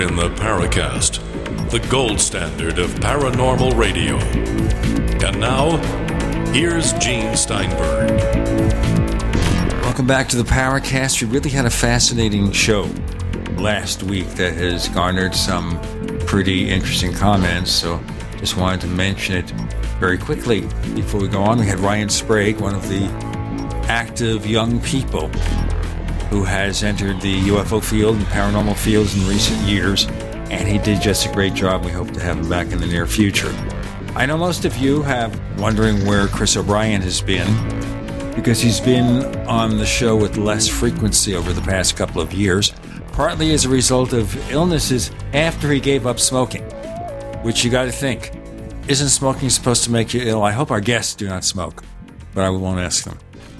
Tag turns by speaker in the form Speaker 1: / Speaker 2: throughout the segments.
Speaker 1: In the Paracast, the gold standard of paranormal radio. And now, here's Gene Steinberg.
Speaker 2: Welcome back to the Paracast. We really had a fascinating show last week that has garnered some pretty interesting comments, so just wanted to mention it very quickly before we go on. We had Ryan Sprague, one of the active young people who has entered the UFO field and paranormal fields in recent years, and he did just a great job. We hope to have him back in the near future. I know most of you have wondering where Chris O'Brien has been because he's been on the show with less frequency over the past couple of years, partly as a result of illnesses after he gave up smoking, which you got to think. Isn't smoking supposed to make you ill? I hope our guests do not smoke, but I won't ask them.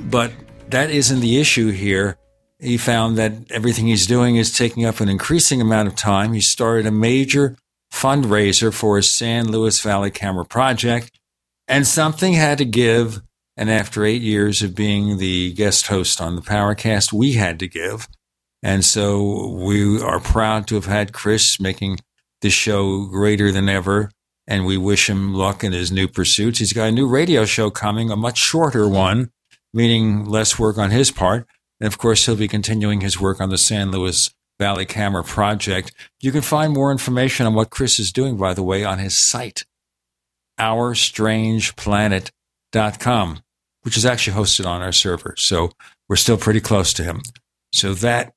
Speaker 2: But that isn't the issue here he found that everything he's doing is taking up an increasing amount of time. He started a major fundraiser for his San Luis Valley camera project, and something had to give. And after eight years of being the guest host on the Paracast, we had to give. And so we are proud to have had Chris making the show greater than ever. And we wish him luck in his new pursuits. He's got a new radio show coming, a much shorter one, meaning less work on his part. And of course, he'll be continuing his work on the San Luis Valley Camera Project. You can find more information on what Chris is doing, by the way, on his site, OurStrangePlanet.com, which is actually hosted on our server. So we're still pretty close to him. So that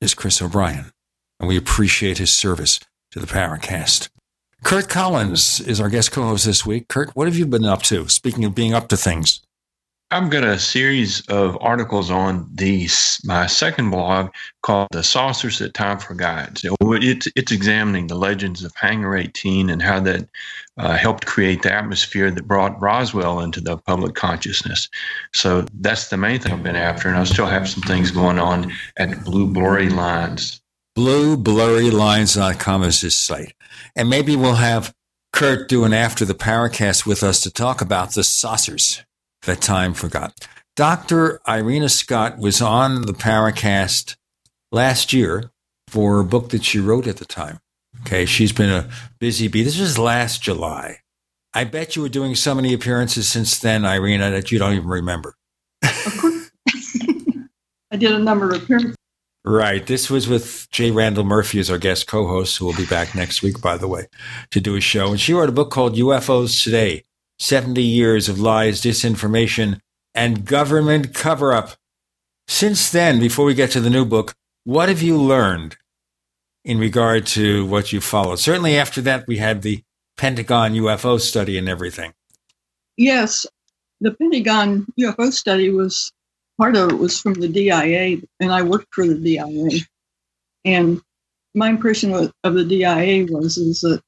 Speaker 2: is Chris O'Brien, and we appreciate his service to the Paracast. Curt Collins is our guest co-host this week. Curt, what have you been up to? Speaking of being up to things.
Speaker 3: I've got a series of articles on the my second blog called "The Saucers That Time Forgot." It's it's examining the legends of Hangar 18 and how that uh, helped create the atmosphere that brought Roswell into the public consciousness. So that's the main thing I've been after, and I still have some things going on at Blue Blurry Lines.
Speaker 2: BlueBlurryLines.com is his site, and maybe we'll have Curt do an after the Paracast with us to talk about the saucers that time forgot. Dr. Irena Scott was on the Paracast last year for a book that she wrote at the time. Okay, she's been a busy bee. This was last July. I bet you were doing so many appearances since then, Irena, that you don't even remember.
Speaker 4: Of course. I did a number of appearances.
Speaker 2: Right. This was with Jay Randall Murphy as our guest co host, who will be back next week, by the way, to do a show. And she wrote a book called UFOs Today 70 years of lies, disinformation, and government cover up. Since then, before we get to the new book, what have you learned in regard to what you followed? Certainly after that, we had the Pentagon UFO study and everything.
Speaker 4: Yes, the Pentagon UFO study was part of it was from the DIA, and I worked for the DIA. And my impression of the DIA was is that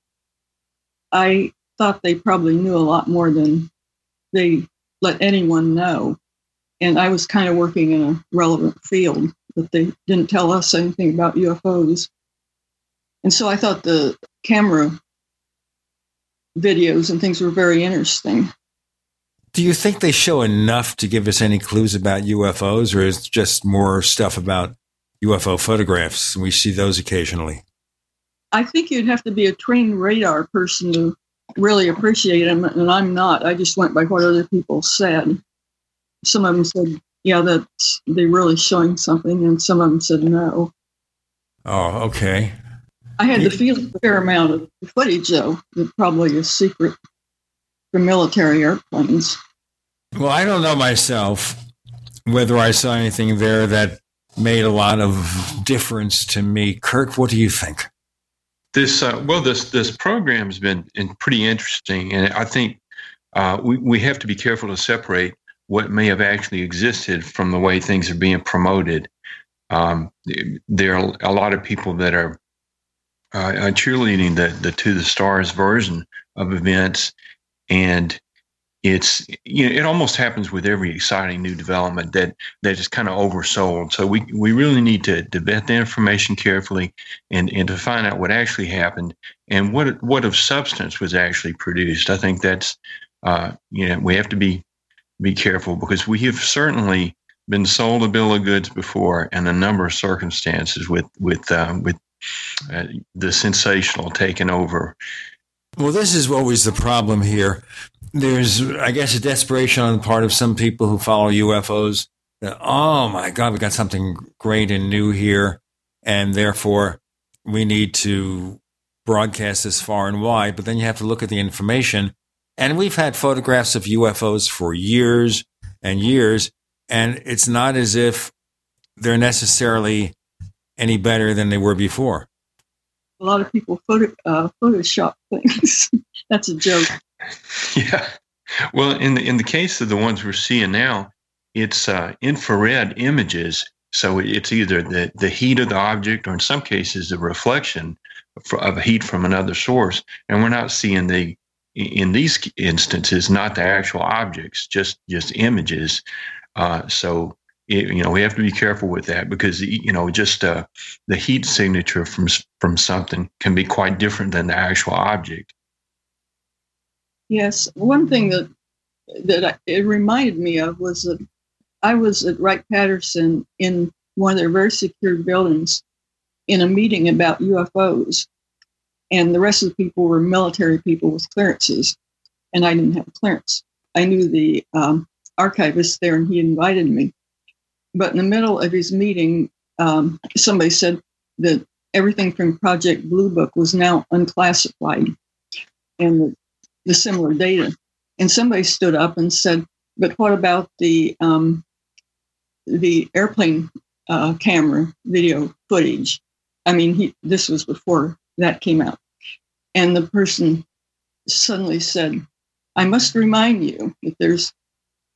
Speaker 4: I thought they probably knew a lot more than they let anyone know. And I was kind of working in a relevant field, but they didn't tell us anything about UFOs. And so I thought the camera videos and things were very interesting.
Speaker 2: Do you think they show enough to give us any clues about UFOs, or is it just more stuff about UFO photographs? We see those occasionally.
Speaker 4: I think you'd have to be a trained radar person to really appreciate them, and I'm not. I just went by what other people said. Some of them said, "Yeah, that's they're really showing something," and some of them said, "No."
Speaker 2: Oh, okay.
Speaker 4: I had to feel a fair amount of footage, though, that probably is secret from military airplanes.
Speaker 2: Well, I don't know myself whether I saw anything there that made a lot of difference to me. Curt, what do you think?
Speaker 3: This uh, well, this this program has been pretty interesting, and I think uh, we we have to be careful to separate what may have actually existed from the way things are being promoted. Um, there are a lot of people that are uh, cheerleading the the to the stars version of events, and it's you know it almost happens with every exciting new development that that is kind of oversold. So we we really need to, to vet the information carefully and and to find out what actually happened and what what of substance was actually produced. I think that's uh, you know we have to be be careful because we have certainly been sold a bill of goods before in a number of circumstances with with uh, with uh, the sensational taking over.
Speaker 2: Well, this is always the problem here. There's, I guess, a desperation on the part of some people who follow UFOs. That, oh my God, we got something great and new here, and therefore we need to broadcast this far and wide. But then you have to look at the information, and we've had photographs of UFOs for years and years, and it's not as if they're necessarily any better than they were before.
Speaker 4: A lot of people photo, uh, Photoshop things. That's a joke.
Speaker 3: Yeah. Well, in the in the case of the ones we're seeing now, it's uh, infrared images. So it's either the, the heat of the object, or in some cases, the reflection of heat from another source. And we're not seeing the in these instances not the actual objects, just just images. Uh, so it, you know we have to be careful with that because you know just uh, the heat signature from from something can be quite different than the actual object.
Speaker 4: Yes, one thing that that I, it reminded me of was that I was at Wright Patterson in one of their very secure buildings in a meeting about UFOs, and the rest of the people were military people with clearances, and I didn't have a clearance. I knew the um, archivist there, and he invited me. But in the middle of his meeting, um, somebody said that everything from Project Blue Book was now unclassified, and the, similar data. And somebody stood up and said, "But what about the um, the airplane uh, camera video footage?" I mean, he, this was before that came out. And the person suddenly said, I must remind you that there's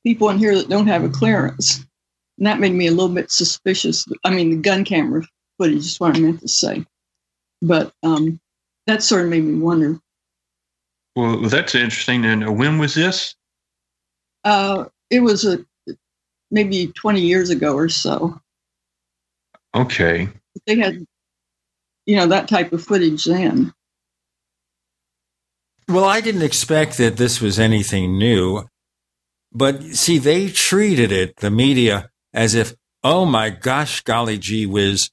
Speaker 4: people in here that don't have a clearance. And that made me a little bit suspicious. I mean, the gun camera footage is what I meant to say. But um, that sort of made me wonder.
Speaker 3: Well, that's interesting. And uh, when was this?
Speaker 4: Uh, it was a, maybe 20 years ago or so.
Speaker 3: Okay.
Speaker 4: They had you know, that type of footage then.
Speaker 2: Well, I didn't expect that this was anything new. But see, they treated it, the media, as if, oh my gosh, golly gee whiz,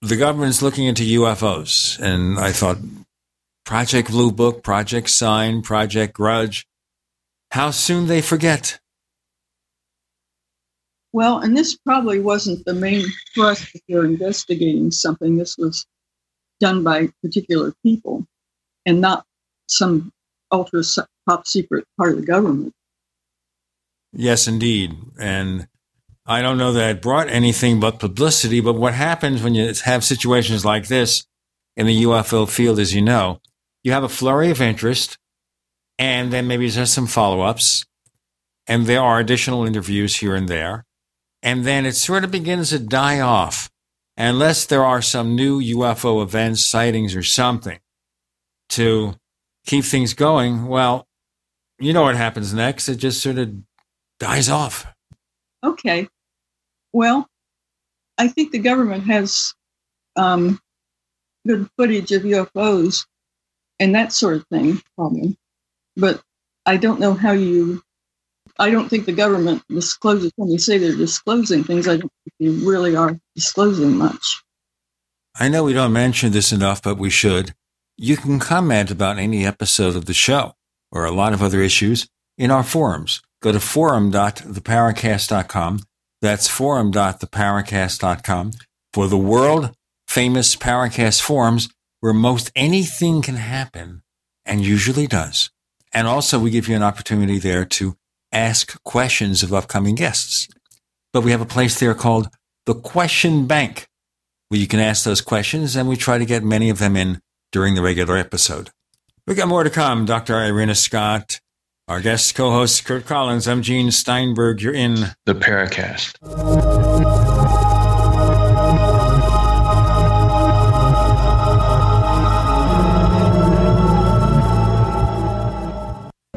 Speaker 2: the government's looking into UFOs. And I thought, Project Blue Book, Project Sign, Project Grudge, how soon they forget.
Speaker 4: Well, and this probably wasn't the main thrust if you're investigating something. This was done by particular people and not some ultra top secret part of the government.
Speaker 2: Yes, indeed. And I don't know that it brought anything but publicity, but what happens when you have situations like this in the UFO field, as you know, you have a flurry of interest, and then maybe there's some follow ups, and there are additional interviews here and there and then it sort of begins to die off unless there are some new UFO events, sightings, or something to keep things going. Well, you know what happens next. It just sort of dies off.
Speaker 4: Okay. Well, I think the government has um, good footage of UFOs and that sort of thing, probably. But I don't know how you I don't think the government discloses when they say they're disclosing things. I don't think they really are disclosing much.
Speaker 2: I know we don't mention this enough, but we should. You can comment about any episode of the show or a lot of other issues in our forums. Go to forum.theparacast.com. That's forum.theparacast.com for the world famous Paracast forums where most anything can happen and usually does. And also we give you an opportunity there to ask questions of upcoming guests. But we have a place there called the Question Bank, where you can ask those questions, and we try to get many of them in during the regular episode. We've got more to come. Dr. Irena Scott, our guest co-host Curt Collins. I'm Gene Steinberg. You're in
Speaker 3: the Paracast.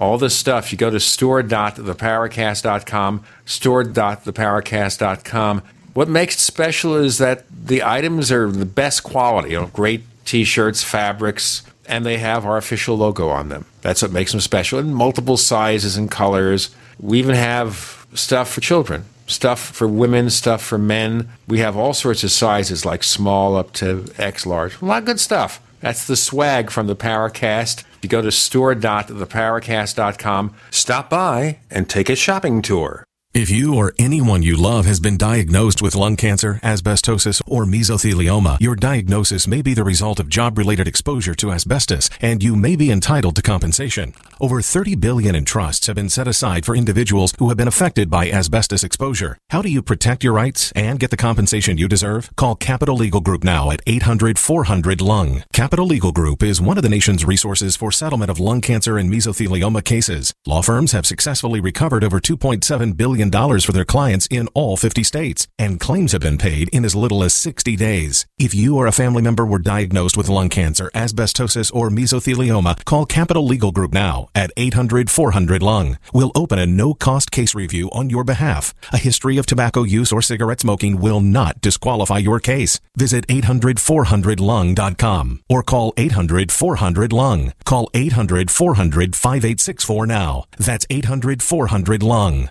Speaker 2: All this stuff, you go to store.theparacast.com, store.theparacast.com. What makes it special is that the items are the best quality, you know, great t shirts, fabrics, and they have our official logo on them. That's what makes them special in multiple sizes and colors. We even have stuff for children, stuff for women, stuff for men. We have all sorts of sizes, like small up to X large. A lot of good stuff. That's the swag from the Paracast. You go to store.theparacast.com, stop by and take a shopping tour.
Speaker 5: If you or anyone you love has been diagnosed with lung cancer, asbestosis, or mesothelioma, your diagnosis may be the result of job-related exposure to asbestos, and you may be entitled to compensation. Over 30 billion in trusts have been set aside for individuals who have been affected by asbestos exposure. How do you protect your rights and get the compensation you deserve? Call Capital Legal Group now at 800-400-LUNG. Capital Legal Group is one of the nation's resources for settlement of lung cancer and mesothelioma cases. Law firms have successfully recovered over 2.7 billion dollars for their clients in all 50 states, and claims have been paid in as little as 60 days. If you or a family member were diagnosed with lung cancer, asbestosis, or mesothelioma, call Capital Legal Group now at 800-400-LUNG. We'll open a no-cost case review on your behalf. A history of tobacco use or cigarette smoking will not disqualify your case. Visit 800-400-LUNG.com or call 800-400-LUNG. Call 800-400-5864 now. That's 800-400-LUNG.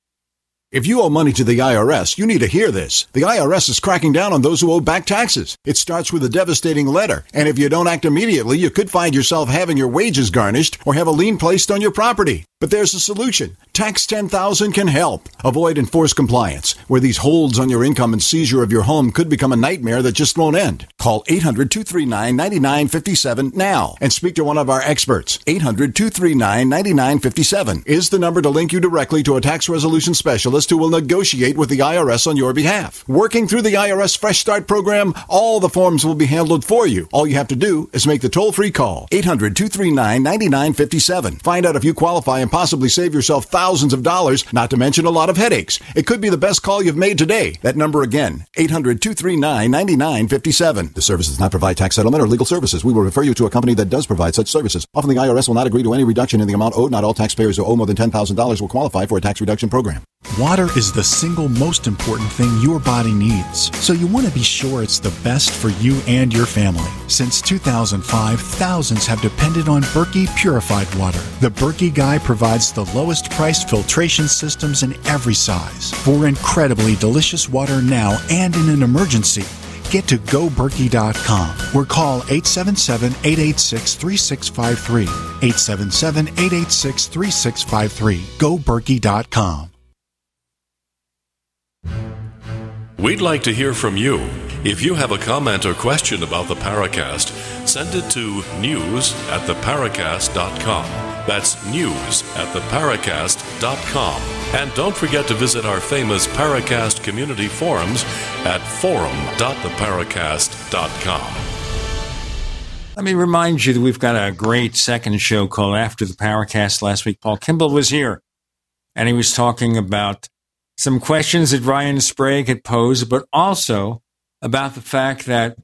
Speaker 6: If you owe money to the IRS, you need to hear this. The IRS is cracking down on those who owe back taxes. It starts with a devastating letter, and if you don't act immediately, you could find yourself having your wages garnished or have a lien placed on your property. But there's a solution. Tax 10,000 can help. Avoid enforced compliance, where these holds on your income and seizure of your home could become a nightmare that just won't end. Call 800-239-9957 now and speak to one of our experts. 800-239-9957 is the number to link you directly to a tax resolution specialist who will negotiate with the IRS on your behalf. Working through the IRS Fresh Start program, all the forms will be handled for you. All you have to do is make the toll-free call. 800-239-9957. Find out if you qualify and possibly save yourself thousands of dollars, not to mention a lot of headaches. It could be the best call you've made today. That number again, 800-239-9957. The service does not provide tax settlement or legal services. We will refer you to a company that does provide such services. Often the IRS will not agree to any reduction in the amount owed. Not all taxpayers who owe more than $10,000 will qualify for a tax reduction program.
Speaker 7: Water is the single most important thing your body needs, so you want to be sure it's the best for you and your family. Since 2005, thousands have depended on Berkey purified water. The Berkey Guy provides the lowest priced filtration systems in every size for incredibly delicious water now and in an emergency. Get to goberkey.com or call 877 886 3653. 877 886 3653. Goberkey.com.
Speaker 1: We'd like to hear from you. If you have a comment or question about the Paracast, send it to news at theparacast.com. That's news at theparacast.com. And don't forget to visit our famous Paracast community forums at forum.theparacast.com.
Speaker 2: Let me remind you that we've got a great second show called After the Paracast. Last week, Paul Kimball was here, and he was talking about some questions that Ryan Sprague had posed, but also about the fact that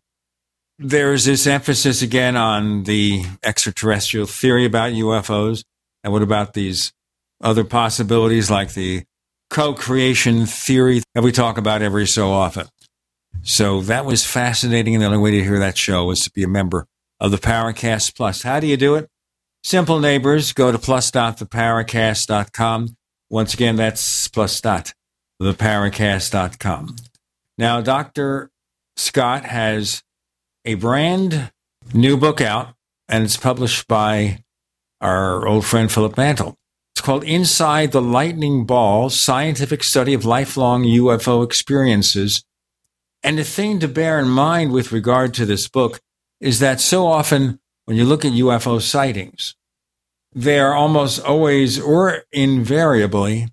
Speaker 2: there's this emphasis again on the extraterrestrial theory about UFOs. And what about these other possibilities like the co creation theory that we talk about every so often? So that was fascinating. And the only way to hear that show was to be a member of the Paracast Plus. How do you do it? Simple neighbors, go to plus.theparacast.com. Once again, that's plus dot theparacast.com. Now, Dr. Scott has a brand new book out, and it's published by our old friend Philip Mantle. It's called Inside the Lightning Ball Scientific Study of Lifelong UFO Experiencers. And the thing to bear in mind with regard to this book is that so often when you look at UFO sightings, they are almost always or invariably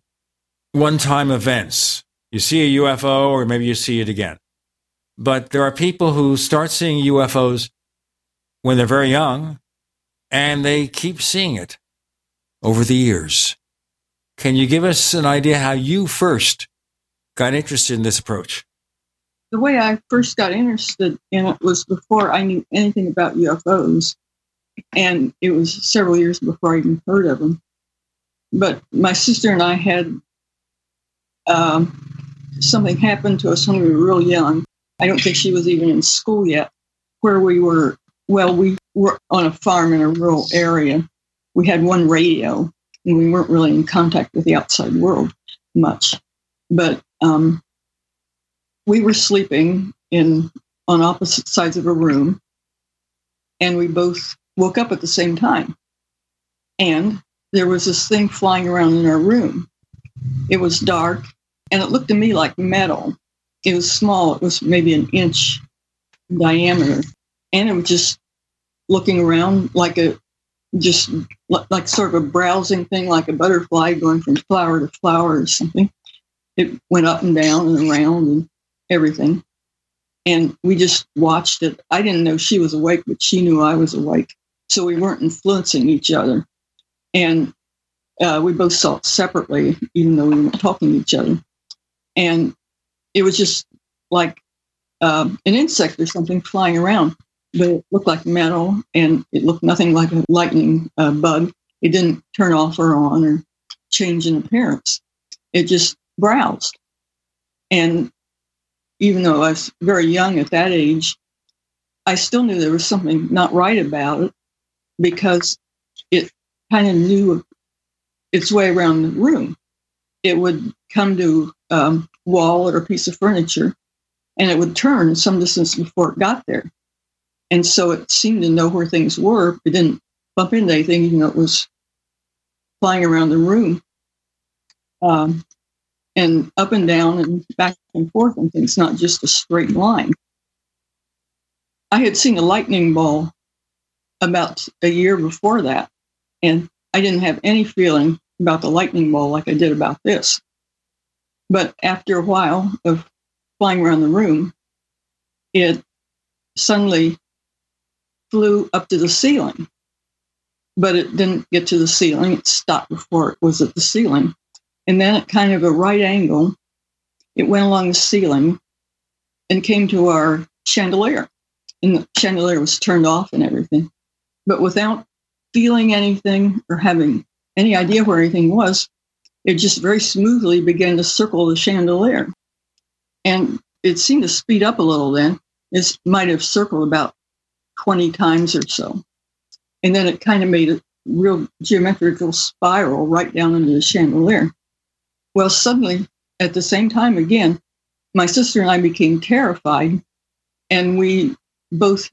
Speaker 2: one time events. You see a UFO or maybe you see it again. But there are people who start seeing UFOs when they're very young and they keep seeing it over the years. Can you give us an idea how you first got interested in this approach?
Speaker 4: The way I first got interested in it was before I knew anything about UFOs. And it was several years before I even heard of them. But my sister and I had um, something happen to us when we were real young. I don't think she was even in school yet, where we were, well, we were on a farm in a rural area. We had one radio and we weren't really in contact with the outside world much. But um, we were sleeping in on opposite sides of a room, and we both woke up at the same time. And there was this thing flying around in our room. It was dark, and it looked to me like metal. It was small. It was maybe an inch diameter, and it was just looking around like a just like sort of a browsing thing, like a butterfly going from flower to flower or something. It went up and down and around and everything. And we just watched it. I didn't know she was awake, but she knew I was awake. So we weren't influencing each other. And uh, we both saw it separately, even though we weren't talking to each other. And it was just like uh, an insect or something flying around but it looked like metal and it looked nothing like a lightning uh, bug. It didn't turn off or on or change in appearance. It just browsed. And even though I was very young at that age, I still knew there was something not right about it because it kind of knew its way around the room. It would come to um, wall or a piece of furniture and it would turn some distance before it got there. And so it seemed to know where things were. It didn't bump into anything, even though it was flying around the room. Um, and up and down and back and forth and things, not just a straight line. I had seen a lightning ball about a year before that, and I didn't have any feeling about the lightning ball like I did about this. But after a while of flying around the room, it suddenly flew up to the ceiling, but it didn't get to the ceiling. It stopped before it was at the ceiling. And then at kind of a right angle, it went along the ceiling and came to our chandelier. And the chandelier was turned off and everything. But without feeling anything or having any idea where anything was, it just very smoothly began to circle the chandelier. And it seemed to speed up a little then. It might have circled about 20 times or so. And then it kind of made a real geometrical spiral right down into the chandelier. Well, suddenly, at the same time again, my sister and I became terrified, and we both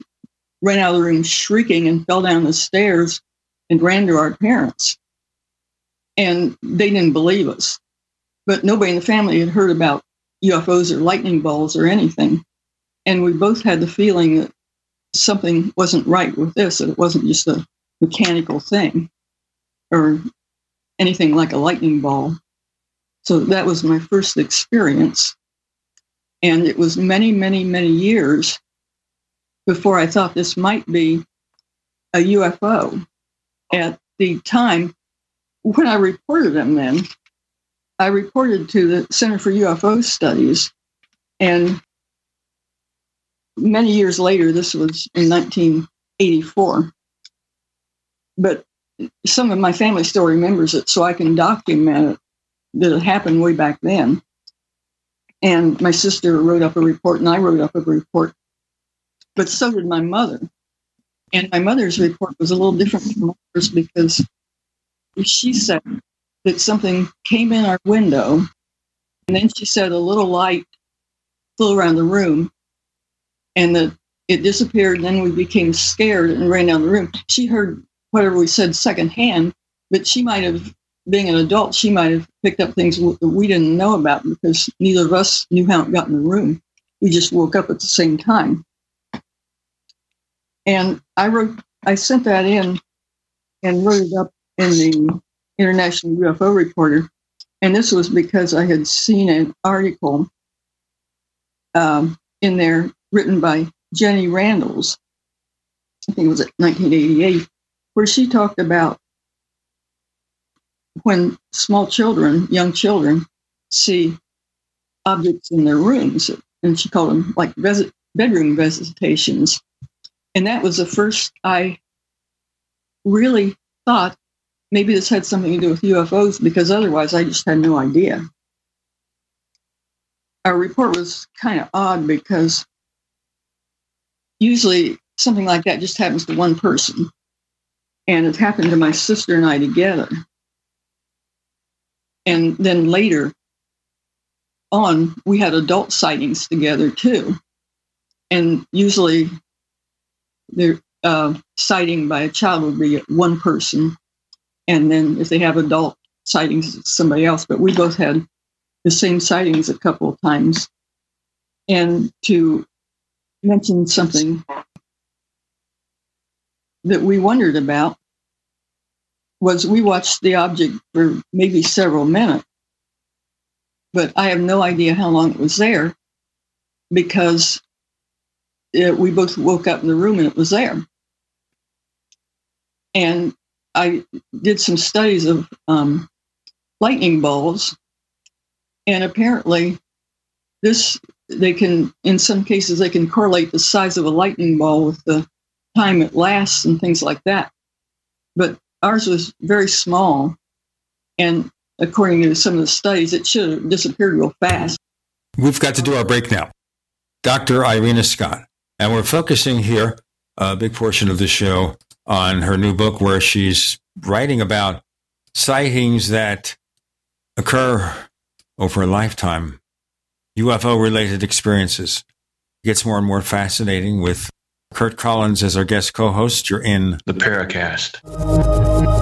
Speaker 4: ran out of the room shrieking and fell down the stairs and ran to our parents. And they didn't believe us. But nobody in the family had heard about UFOs or lightning balls or anything. And we both had the feeling that something wasn't right with this, that it wasn't just a mechanical thing or anything like a lightning ball. So that was my first experience. And it was many, many, many years before I thought this might be a UFO. At the time, when I reported them then, I reported to the Center for UFO Studies, and many years later, this was in 1984. But some of my family still remembers it, so I can document it that it happened way back then. And my sister wrote up a report, and I wrote up a report, but so did my mother. And my mother's report was a little different from ours because she said that something came in our window, and then she said a little light flew around the room, and that it disappeared. And then we became scared and ran down the room. She heard whatever we said secondhand, but she might have, being an adult, she might have picked up things we didn't know about because neither of us knew how it got in the room. We just woke up at the same time. And I wrote, I sent that in and wrote it up in the International UFO Reporter. And this was because I had seen an article um, in there written by Jenny Randles, I think it was 1988, where she talked about when small children, young children, see objects in their rooms, and she called them like vis- bedroom visitations. And that was the first I really thought maybe this had something to do with UFOs because otherwise I just had no idea. Our report was kind of odd because usually something like that just happens to one person. And it happened to my sister and I together. And then later on, we had adult sightings together too. And usually the uh, sighting by a child would be one person. And then if they have adult sightings, somebody else. But we both had the same sightings a couple of times. And to mention something that we wondered about was we watched the object for maybe several minutes, but I have no idea how long it was there because it, we both woke up in the room and it was there. And I did some studies of um, lightning balls, and apparently, this they can, in some cases, they can correlate the size of a lightning ball with the time it lasts and things like that. But ours was very small. And according to some of the studies, it should have disappeared real fast.
Speaker 2: We've got to do our break now. Dr. Irena Scott. And we're focusing here a big portion of the show on her new book where she's writing about sightings that occur over a lifetime, UFO related experiences. It gets more and more fascinating with Curt Collins as our guest co host. You're in
Speaker 3: the Paracast.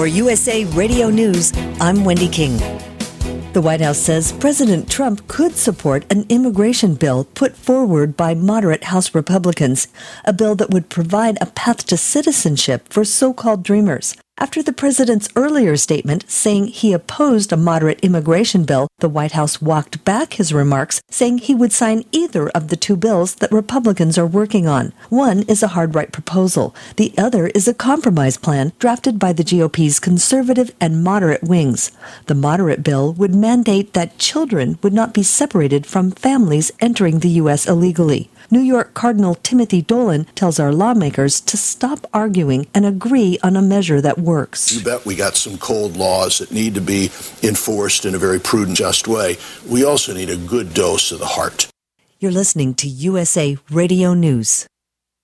Speaker 8: For USA Radio News, I'm Wendy King. The White House says President Trump could support an immigration bill put forward by moderate House Republicans, a bill that would provide a path to citizenship for so called dreamers. After the president's earlier statement saying he opposed a moderate immigration bill, the White House walked back his remarks, saying he would sign either of the two bills that Republicans are working on. One is a hard right proposal, the other is a compromise plan drafted by the GOP's conservative and moderate wings. The moderate bill would mandate that children would not be separated from families entering the U.S. illegally. New York Cardinal Timothy Dolan tells our lawmakers to stop arguing and agree on a measure that works.
Speaker 9: You bet we got some cold laws that need to be enforced in a very prudent, just way. We also need a good dose of the heart.
Speaker 8: You're listening to USA Radio News.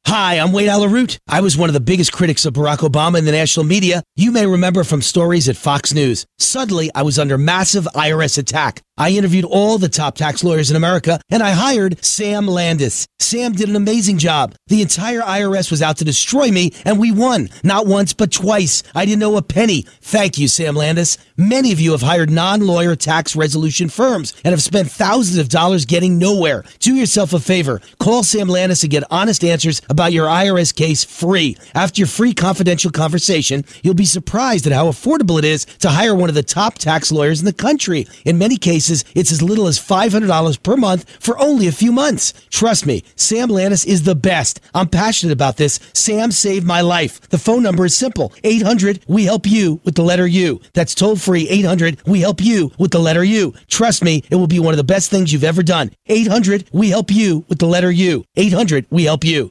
Speaker 10: Hi, I'm Wayne Allyn Root. I was one of the biggest critics of Barack Obama in the national media. You may remember from stories at Fox News. Suddenly, I was under massive IRS attack. I interviewed all the top tax lawyers in America and I hired Sam Landis. Sam did an amazing job. The entire IRS was out to destroy me and we won. Not once, but twice. I didn't know a penny. Thank you, Sam Landis. Many of you have hired non-lawyer tax resolution firms and have spent thousands of dollars getting nowhere. Do yourself a favor. Call Sam Landis and get honest answers about your IRS case free. After your free confidential conversation, you'll be surprised at how affordable it is to hire one of the top tax lawyers in the country. In many cases, it's as little as $500 per month for only a few months. Trust me, Sam Landis is the best. I'm passionate about this. Sam saved my life. The phone number is simple 800 We Help You with the letter U. That's toll free 800 We Help You with the letter U. Trust me, it will be one of the best things you've ever done. 800 We Help You with the letter U. 800 We Help You.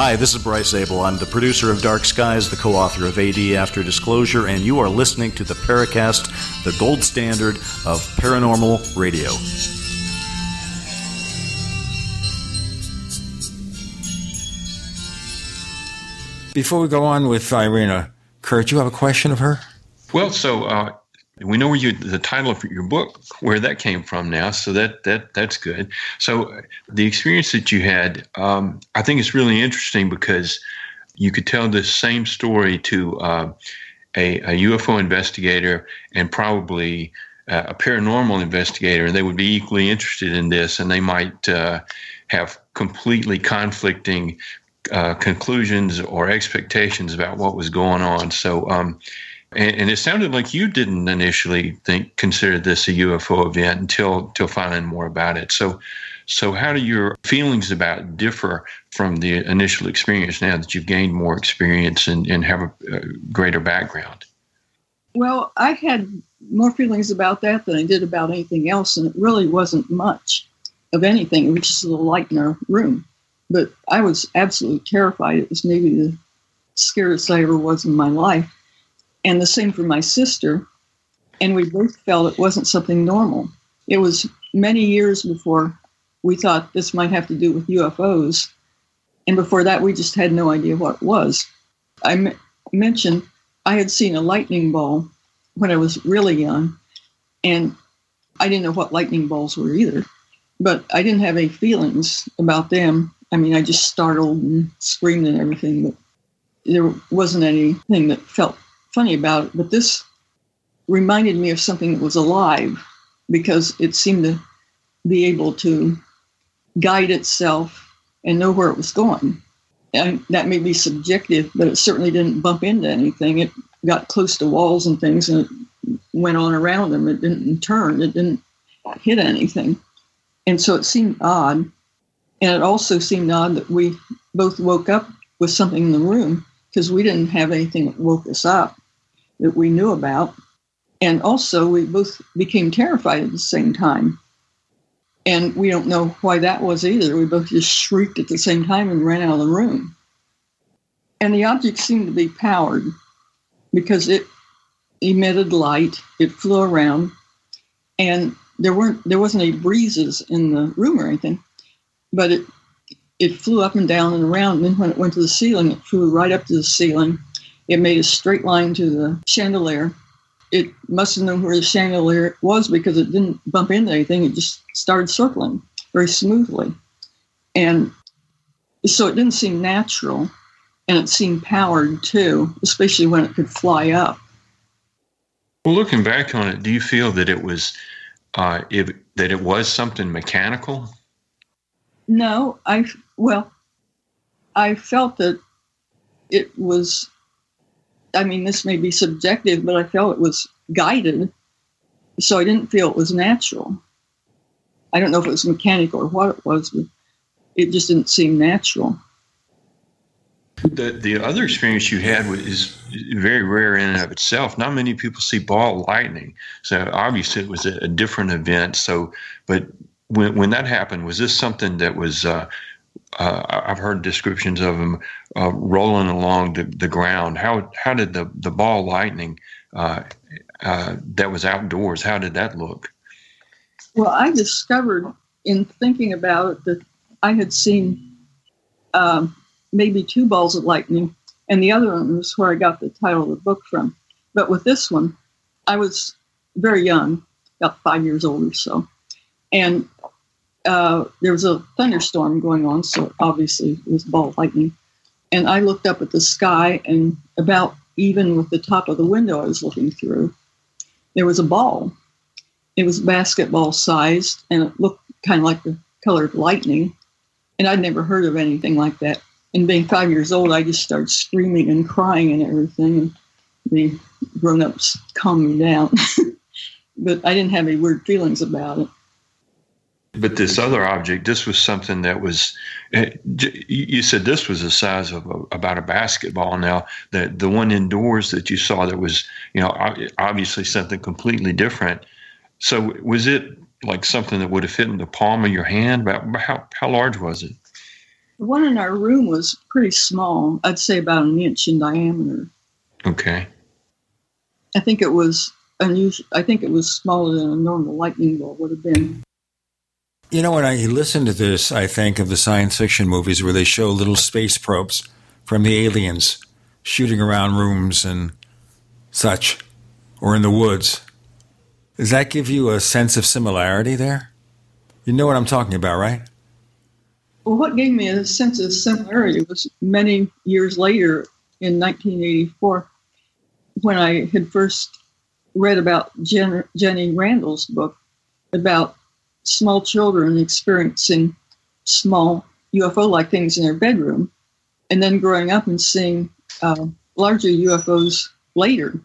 Speaker 11: Hi, this is Bryce Zabel. I'm the producer of Dark Skies, the co author of AD After Disclosure, and you are listening to the Paracast, the gold standard of paranormal radio.
Speaker 2: Before we go on with Irena, Curt, you have a question of her?
Speaker 3: Well, so uh, we know where you the title of your book where that came from now so that that that's good. So the experience that you had um, i think it's really interesting because you could tell the same story to uh, a, a, ufo investigator and probably uh, a paranormal investigator and they would be equally interested in this and they might uh, have completely conflicting uh, conclusions or expectations about what was going on. So um, and, and, it sounded like you didn't initially think consider this a UFO event until until finding more about it. So, so how do your feelings about it differ from the initial experience now that you've gained more experience and, and have a, a greater background?
Speaker 4: Well, I had more feelings about that than I did about anything else, and it really wasn't much of anything. It was just a light in our room. But I was absolutely terrified. It was maybe the scariest I ever was in my life and the same for my sister. And we both felt it wasn't something normal. It was many years before we thought this might have to do with UFOs. And before that, we just had no idea what it was. I m- mentioned I had seen a lightning ball when I was really young, and I didn't know what lightning balls were either, but I didn't have any feelings about them. I mean, I just startled and screamed and everything, but there wasn't anything that felt funny about it, but this reminded me of something that was alive because it seemed to be able to guide itself and know where it was going. And that may be subjective, but it certainly didn't bump into anything. It got close to walls and things and it went on around them. It didn't turn, it didn't hit anything. And so it seemed odd. And it also seemed odd that we both woke up with something in the room because we didn't have anything that woke us up that we knew about. And also, we both became terrified at the same time. And we don't know why that was either. We both just shrieked at the same time and ran out of the room. And the object seemed to be powered because it emitted light, it flew around, and there weren't there wasn't any breezes in the room or anything, but it it flew up and down and around. And then when it went to the ceiling, it flew right up to the ceiling it made a straight line to the chandelier. It must have known where the chandelier was because it didn't bump into anything. It just started circling very smoothly. And so it didn't seem natural. and it seemed powered too, especially when it could fly up.
Speaker 3: Well, looking back on it, do you feel that it was uh, if, that it was something mechanical?
Speaker 4: No, I well, I felt that it was. I mean, this may be subjective, but I felt it was guided, so I didn't feel it was natural. I don't know if it was mechanical or what it was, but it just didn't seem natural.
Speaker 3: The the other experience you had is very rare in and of itself. Not many people see ball lightning, so obviously it was a, a different event. So, but when when that happened, was this something that was? Uh, uh, I've heard descriptions of them uh, rolling along the, the ground. How how did the the ball lightning uh, uh, that was outdoors? How did that look?
Speaker 4: Well, I discovered in thinking about it that I had seen um, maybe two balls of lightning, and the other one was where I got the title of the book from. But with this one, I was very young, about five years old or so, and uh, there was a thunderstorm going on, so obviously it was ball lightning. And I looked up at the sky, and about even with the top of the window I was looking through, there was a ball. It was basketball sized, and it looked kind of like the color of lightning. And I'd never heard of anything like that and being five years old, I just started screaming and crying and everything. And the grown ups calmed me down. but I didn't have any weird feelings about it.
Speaker 3: But this other object, this was something that was, eh, you said this was the size of a, about a basketball. Now, the, the one indoors that you saw that was, you know, obviously something completely different. So was it like something that would have fit in the palm of your hand? About How, how large was it?
Speaker 4: The one in our room was pretty small. I'd say about an inch in diameter.
Speaker 3: Okay.
Speaker 4: I think it was unusual. I think it was smaller than a normal lightning bolt would have been.
Speaker 2: You know, when I listen to this, I think of the science fiction movies where they show little space probes from the aliens shooting around rooms and such, or in the woods. Does that give you a sense of similarity there? You know what I'm talking about, right?
Speaker 4: Well, what gave me a sense of similarity was many years later in 1984 when I had first read about Jen, Jenny Randles' book about small children experiencing small UFO like things in their bedroom, and then growing up and seeing uh, larger UFOs later.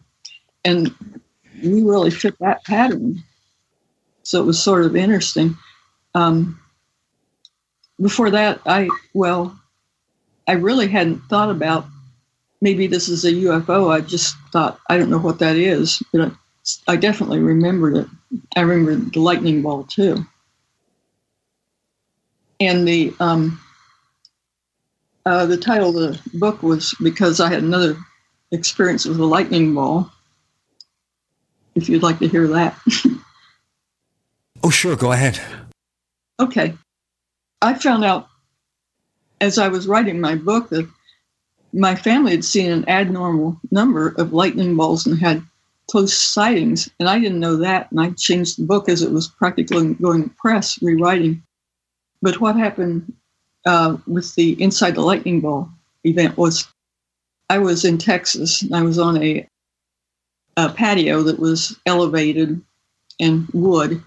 Speaker 4: And we really fit that pattern. So it was sort of interesting. Um, before that, I, well, I really hadn't thought about maybe this is a UFO. I just thought, I don't know what that is, but I, definitely remembered it. I remember the lightning ball too. And the, um, uh, the title of the book was because I had another experience with a lightning ball. If you'd like to hear that.
Speaker 2: oh, sure. Go ahead.
Speaker 4: Okay. I found out as I was writing my book that my family had seen an abnormal number of lightning balls and had close sightings, and I didn't know that. And I changed the book as it was practically going to press, rewriting. But what happened uh, with the Inside the Lightning Ball event was I was in Texas and I was on a, a patio that was elevated and wood.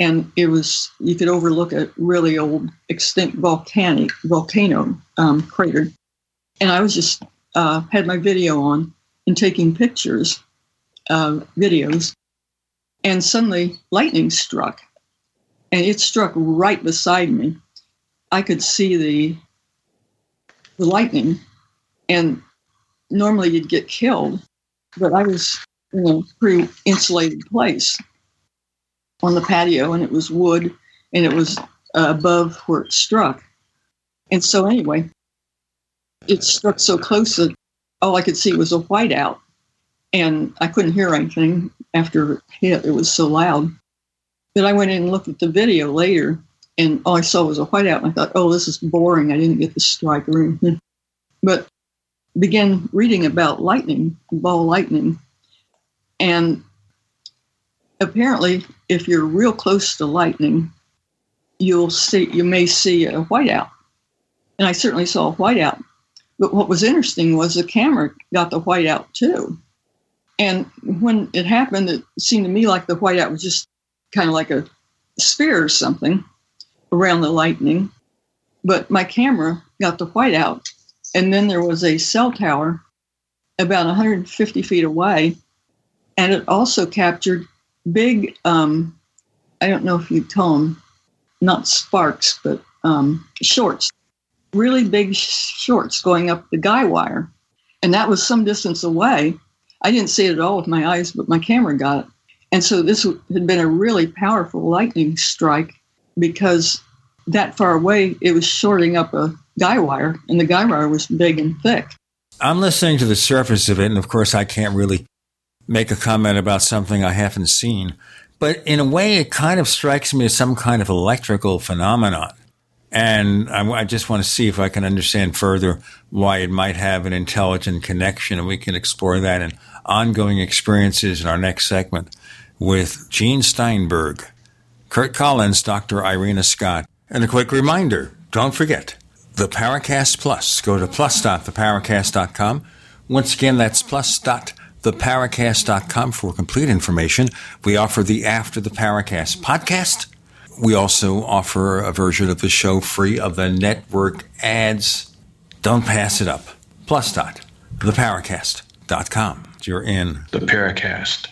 Speaker 4: And it was you could overlook a really old extinct volcanic volcano um, crater. And i was just uh, had my video on and taking pictures uh, videos. And suddenly lightning struck and it struck right beside me i could see the the lightning and normally you'd get killed but i was in a pretty insulated place on the patio and it was wood and it was uh, above where it struck. And so, anyway, it struck so close that all I could see was a whiteout. And I couldn't hear anything after it hit. It was so loud. But I went in and looked at the video later, and all I saw was a whiteout. And I thought, oh, this is boring. I didn't get the strike or anything. But began reading about lightning, ball lightning. And apparently, if you're real close to lightning, you'll see you may see a whiteout. And I certainly saw a whiteout. But what was interesting was the camera got the whiteout too. And when it happened, it seemed to me like the whiteout was just kind of like a sphere or something around the lightning. But my camera got the white out. And then there was a cell tower about 150 feet away. And it also captured big, um, I don't know if you call them, not sparks, but um, shorts, really big shorts going up the guy wire. And that was some distance away. I didn't see it at all with my eyes, but my camera got it. And so this had been a really powerful lightning strike because that far away, it was shorting up a guy wire, and the guy wire was big and thick.
Speaker 2: I'm listening to the surface of it, and of course, I can't really make a comment about something I haven't seen. But in a way, it kind of strikes me as some kind of electrical phenomenon. And I, I, just want to see if I can understand further why it might have an intelligent connection. And we can explore that in ongoing experiences in our next segment with Gene Steinberg, Curt Collins, Dr. Irena Scott. And a quick reminder don't forget the Paracast Plus. Go to plus.theparacast.com. Once again, that's plus.theparacast.com for complete information. We offer the After the Paracast podcast we also offer a version of the show free of the network ads. Don't pass it up. Plus dot, theparacast.com. You're in
Speaker 3: the Paracast.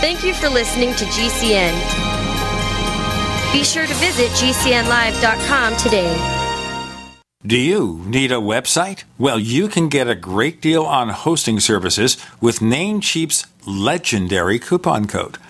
Speaker 12: Thank you for listening to GCN. Be sure to visit GCNlive.com today.
Speaker 2: Do you need a website? Well, you can get a great deal on hosting services with Namecheap's legendary coupon code.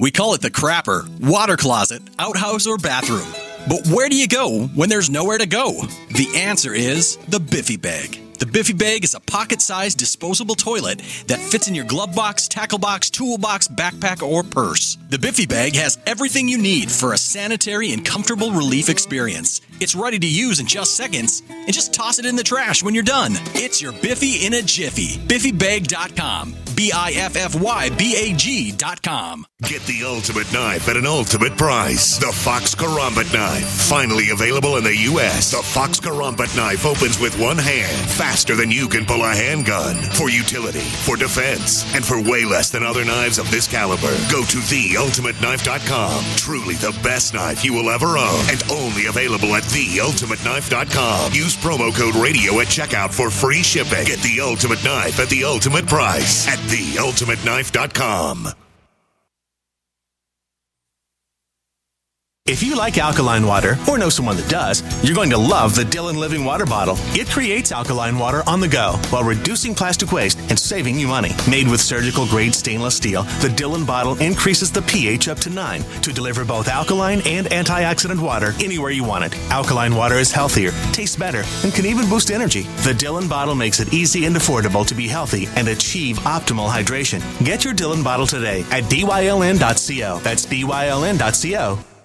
Speaker 13: We call it the crapper, water closet, outhouse, or bathroom. But where do you go when there's nowhere to go? The answer is the Biffy Bag. The Biffy Bag is a pocket sized disposable toilet that fits in your glove box, tackle box, toolbox, backpack, or purse. The Biffy Bag has everything you need for a sanitary and comfortable relief experience. It's ready to use in just seconds, and just toss it in the trash when you're done. It's your Biffy in a jiffy. BiffyBag.com. B I F F Y B A G.com.
Speaker 14: Get the ultimate knife at an ultimate price. The Fox Karambit knife. Finally available in the U.S. The Fox Karambit knife opens with one hand, faster than you can pull a handgun. For utility, for defense, and for way less than other knives of this caliber. Go to theultimateknife.com. Truly the best knife you will ever own, and only available at theultimateknife.com. Use promo code radio at checkout for free shipping. Get the ultimate knife at the ultimate price at theultimateknife.com.
Speaker 15: If you like alkaline water or know someone that does, you're going to love the Dylan Living Water Bottle. It creates alkaline water on the go while reducing plastic waste and saving you money. Made with surgical grade stainless steel, the Dylan bottle increases the pH up to 9 to deliver both alkaline and antioxidant water anywhere you want it. Alkaline water is healthier, tastes better, and can even boost energy. The Dylan bottle makes it easy and affordable to be healthy and achieve optimal hydration. Get your Dylan bottle today at dyln.co. That's dyln.co.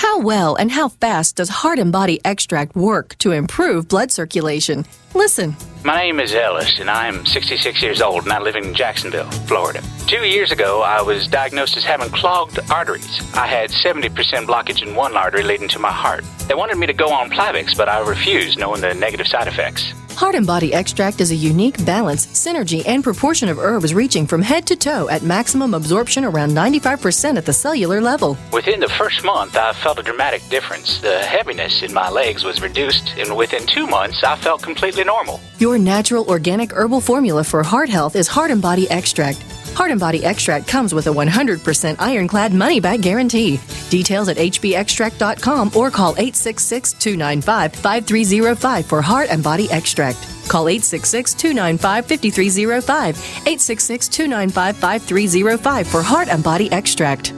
Speaker 16: How well and how fast does Heart and Body Extract work to improve blood circulation? Listen.
Speaker 17: My name is Ellis, and I am 66 years old, and I live in Jacksonville, Florida. Two years ago, I was diagnosed as having clogged arteries. I had 70% blockage in one artery leading to my heart. They wanted me to go on Plavix, but I refused, knowing the negative side effects.
Speaker 16: Heart and Body Extract is a unique balance, synergy, and proportion of herbs reaching from head to toe at maximum absorption around 95% at the cellular level.
Speaker 17: Within the first month, I felt a dramatic difference. The heaviness in my legs was reduced, and within two months, I felt completely normal.
Speaker 16: Your Your natural organic herbal formula for heart health is Heart and Body Extract. Heart and Body Extract comes with a 100% ironclad money back guarantee. Details at hbextract.com or call 866 295 5305 for Heart and Body Extract. Call 866 295 5305. 866 295 5305 for Heart and Body Extract.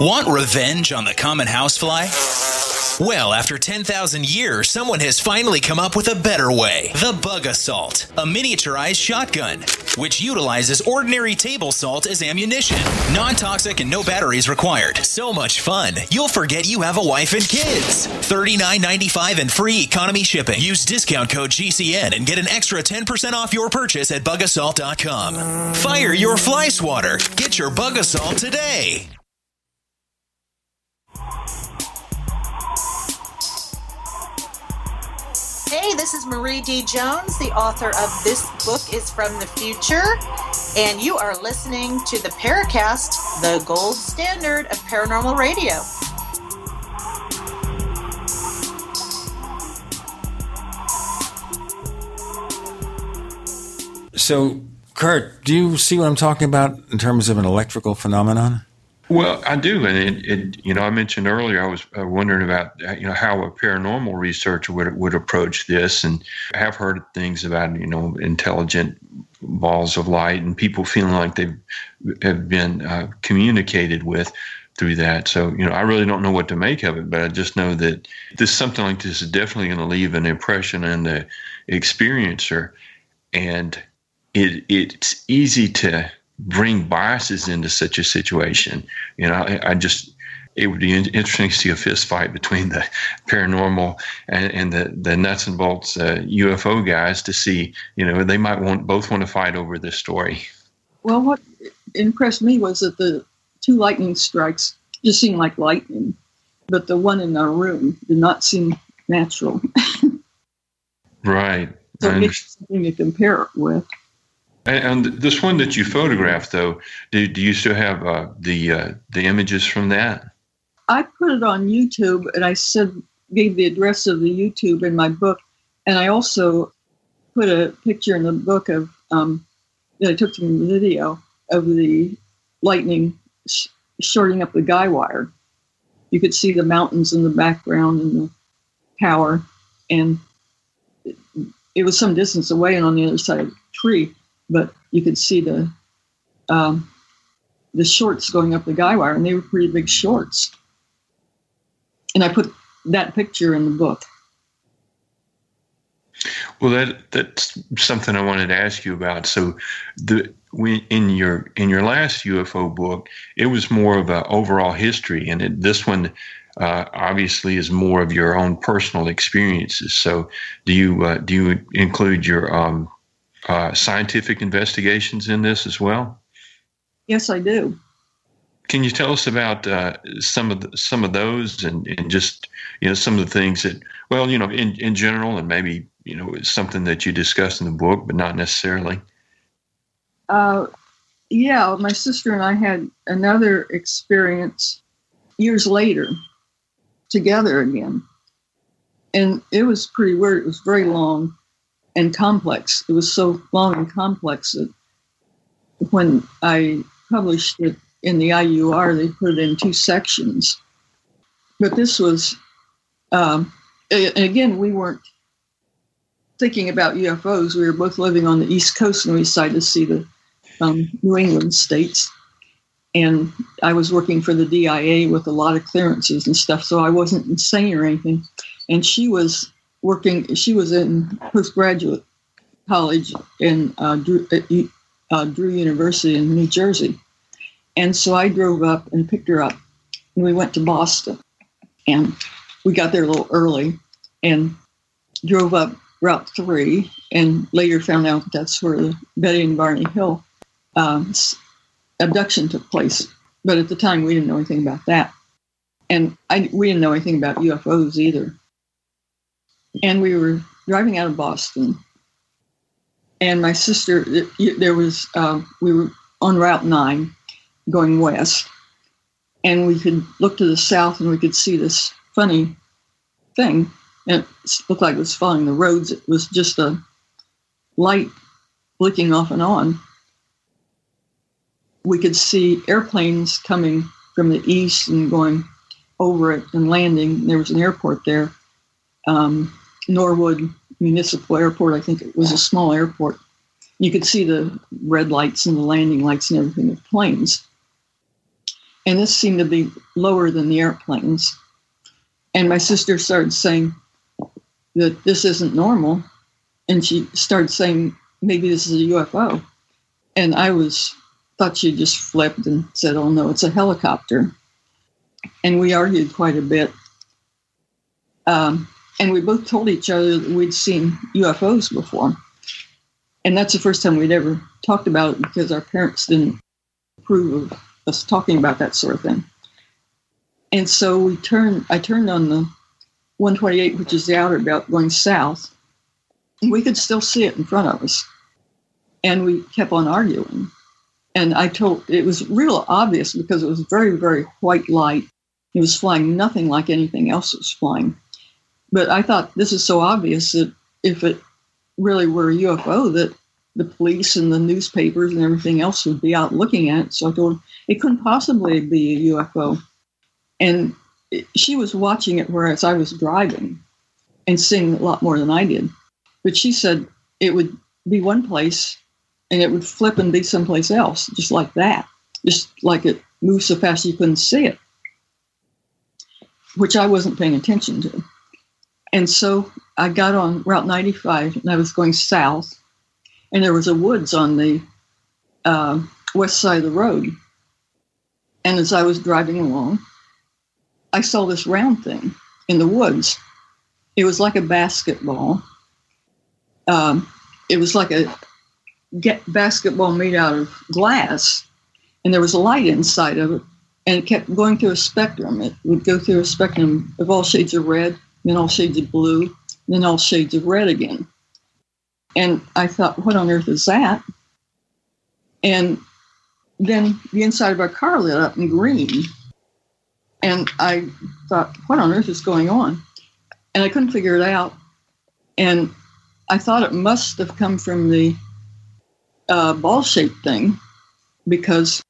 Speaker 18: Want revenge on the common housefly? Well, after 10,000 years, someone has finally come up with a better way. The Bug Assault, a miniaturized shotgun, which utilizes ordinary table salt as ammunition. Non toxic and no batteries required. So much fun, you'll forget you have a wife and kids. $39.95 and free economy shipping. Use discount code GCN and get an extra 10% off your purchase at bugassault.com. Fire your fly swatter. Get your Bug Assault today.
Speaker 19: Hey, this is Marie D. Jones, the author of This Book is from the Future, and you are listening to the Paracast, the gold standard of paranormal radio.
Speaker 2: So, Curt, do you see what I'm talking about in terms of an electrical phenomenon?
Speaker 3: Well, I do, and it, it, you know, I mentioned earlier I was uh, wondering about uh, you know how a paranormal researcher would would approach this, and I have heard things about you know intelligent balls of light and people feeling like they have been uh, communicated with through that. So you know, I really don't know what to make of it, but I just know that this something like this is definitely going to leave an impression on the experiencer, and it it's easy to bring biases into such a situation. You know, I, I just it would be interesting to see a fist fight between the paranormal and, and the, the nuts and bolts uh, UFO guys to see, you know, they might want both want to fight over this story.
Speaker 4: Well, what impressed me was that the two lightning strikes just seemed like lightning, but the one in our room did not seem natural.
Speaker 3: right.
Speaker 4: So it's something to compare it with.
Speaker 3: And, this one that you photographed, though, do, do you still have uh, the uh, the images from that?
Speaker 4: I put it on YouTube, and I said gave the address of the YouTube in my book, and I also put a picture in the book of um, that I took from the video of the lightning sh- shorting up the guy wire. You could see the mountains in the background and the tower, and it, it was some distance away and on the other side of the tree but you could see the um, the shorts going up the guy wire, and they were pretty big shorts. And I put that picture in the book.
Speaker 3: Well, that that's something I wanted to ask you about. So, the we, in your in your last UFO book, it was more of an overall history, and it, this one uh, obviously is more of your own personal experiences. So, do you uh, do you include your um, uh, scientific investigations in this as well?
Speaker 4: Yes, I do.
Speaker 3: Can you tell us about uh, some of the, some of those and, and just you know some of the things that well you know in, in general and maybe you know something that you discuss in the book but not necessarily.
Speaker 4: Uh, yeah, my sister and I had another experience years later together again, and it was pretty weird. It was very long and complex. It was so long and complex that when I published it in the IUR, they put it in two sections. But this was, um, again, we weren't thinking about UFOs. We were both living on the East Coast and we decided to see the um, New England states. And I was working for the DIA with a lot of clearances and stuff, so I wasn't insane or anything. And she was working. She was in postgraduate college in uh, Drew, uh, Drew University in New Jersey, and so I drove up and picked her up, and we went to Boston, and we got there a little early, and drove up Route Three, and later found out that's where the Betty and Barney Hill um, abduction took place. But at the time, we didn't know anything about that, and I, we didn't know anything about UFOs either and we were driving out of Boston. And my sister, there was, uh, we were on Route 9 going west, and we could look to the south and we could see this funny thing and it looked like it was following the roads. It was just a light blinking off and on. We could see airplanes coming from the east and going over it and landing. There was an airport there, um, Norwood Municipal Airport. I think it was a small airport. You could see the red lights and the landing lights and everything of planes. And this seemed to be lower than the airplanes. And my sister started saying that this isn't normal. And she started saying, maybe this is a UFO. And I was thought she just flipped and said, oh no, it's a helicopter. And we argued quite a bit. Um, and we both told each other that we'd seen UFOs before. And that's the first time we'd ever talked about it because our parents didn't approve of us talking about that sort of thing. And so we turned, I turned on the 128, which is the outer belt going south. And we could still see it in front of us. And we kept on arguing. And I told, it was real obvious because it was very, very white light. It was flying nothing like anything else was flying. But I thought this is so obvious that if it really were a UFO, that the police and the newspapers and everything else would be out looking at it. So I told it couldn't possibly be a UFO. And she was watching it whereas I was driving and seeing a lot more than I did. But she said it would be one place and it would flip and be someplace else, just like that, just like it moved so fast you couldn't see it, which I wasn't paying attention to. And so I got on Route 95 and I was going south, and there was a woods on the uh, west side of the road. And as I was driving along, I saw this round thing in the woods. It was like a basketball. Um, it was like a get basketball made out of glass, and there was a light inside of it, and it kept going through a spectrum. It would go through a spectrum of all shades of red, then all shades of blue, then all shades of red again. And I thought, what on earth is that? And then the inside of our car lit up in green. And I thought, what on earth is going on? And I couldn't figure it out. And I thought it must have come from the uh, ball shaped thing because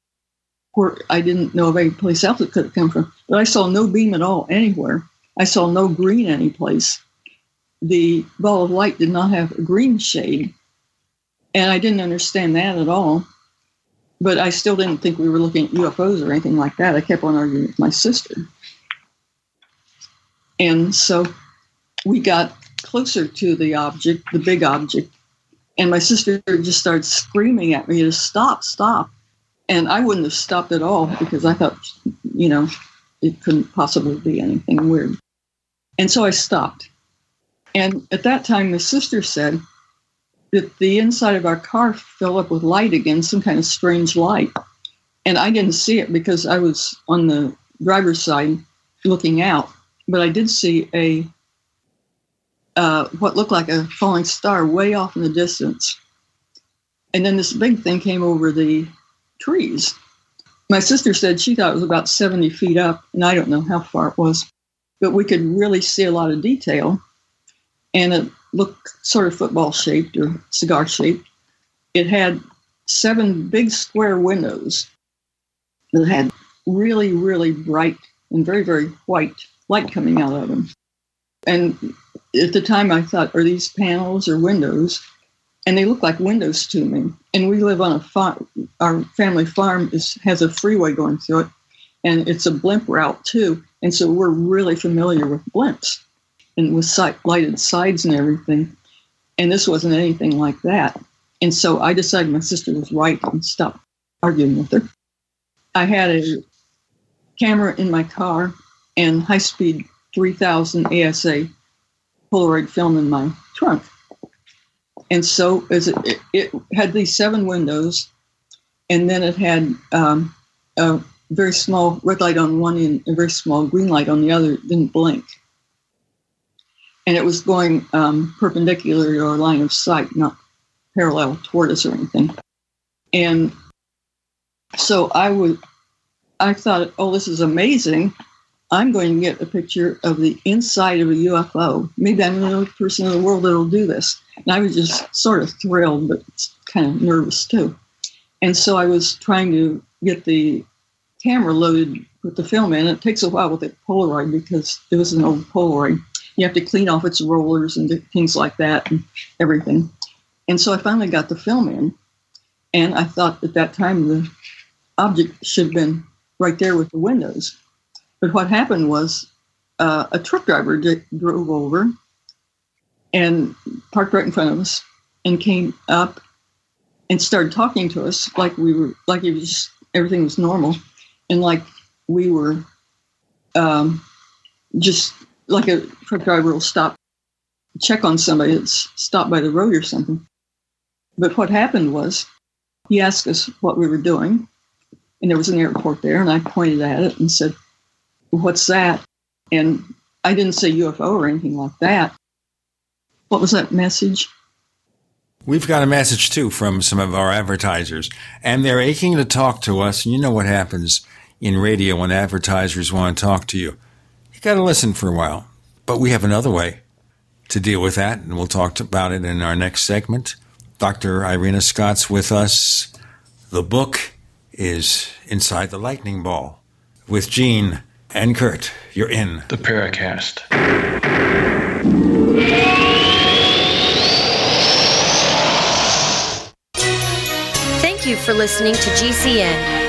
Speaker 4: I didn't know of any place else it could have come from. But I saw no beam at all anywhere. I saw no green anyplace. The ball of light did not have a green shade. And I didn't understand that at all. But I still didn't think we were looking at UFOs or anything like that. I kept on arguing with my sister. And so we got closer to the object, the big object, and my sister just started screaming at me to stop, stop. And I wouldn't have stopped at all because I thought, you know, it couldn't possibly be anything weird. And so I stopped. And at that time, my sister said that the inside of our car filled up with light again, some kind of strange light. And I didn't see it because I was on the driver's side looking out. But I did see a uh, what looked like a falling star way off in the distance. And then this big thing came over the trees. My sister said she thought it was about 70 feet up, and I don't know how far it was, but we could really see a lot of detail. And it looked sort of football shaped or cigar shaped. It had seven big square windows that had really, really bright and very, very white light coming out of them. And at the time I thought, are these panels or windows? And they look like windows to me. And we live on a farm. Our family farm is, has a freeway going through it, and it's a blimp route too. And so we're really familiar with blimps and with lighted sides and everything. And this wasn't anything like that. And so I decided my sister was right and stopped arguing with her. I had a camera in my car and high speed 3000 ASA Polaroid film in my trunk. And so it, it, it had these seven windows, and then it had um, a very small red light on one end, a very small green light on the other, didn't blink. And it was going um, perpendicular to our line of sight, not parallel toward us or anything. And so I would, I thought, oh, this is amazing. I'm going to get a picture of the inside of a UFO. Maybe I'm the only person in the world that'll do this. And I was just sort of thrilled, but kind of nervous too. And so I was trying to get the camera loaded with the film in. It takes a while with a Polaroid because it was an old Polaroid. You have to clean off its rollers and things like that and everything. And so I finally got the film in. And I thought at that time the object should have been right there with the windows. But what happened was uh, a truck driver d- drove over and parked right in front of us and came up and started talking to us like we were like it was just, everything was normal and like we were um, just like a truck driver will stop check on somebody that's stopped by the road or something. But what happened was he asked us what we were doing and there was an airport there and i pointed at it and said what's that? And i didn't say ufo or anything like that. What was that message?
Speaker 2: We've got a message too from some of our advertisers, and they're aching to talk to us. And you know what happens in radio when advertisers want to talk to you. You got to listen for a while. But we have another way to deal with that, and we'll talk about it in our next segment. Dr. Irena Scott's with us. The book is Inside the Lightning Ball with Gene and Curt. You're in
Speaker 3: the Paracast.
Speaker 12: Thank you for listening to GCN.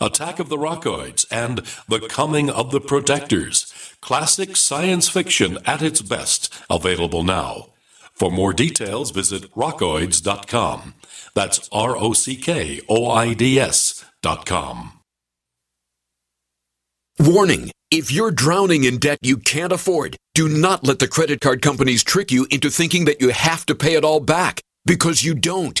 Speaker 1: Attack of the Rockoids and The Coming of the Protectors. Classic science fiction at its best, available now. For more details, visit rockoids.com. That's R O C K O I D S.com.
Speaker 20: Warning if you're drowning in debt you can't afford, do not let the credit card companies trick you into thinking that you have to pay it all back, because you don't.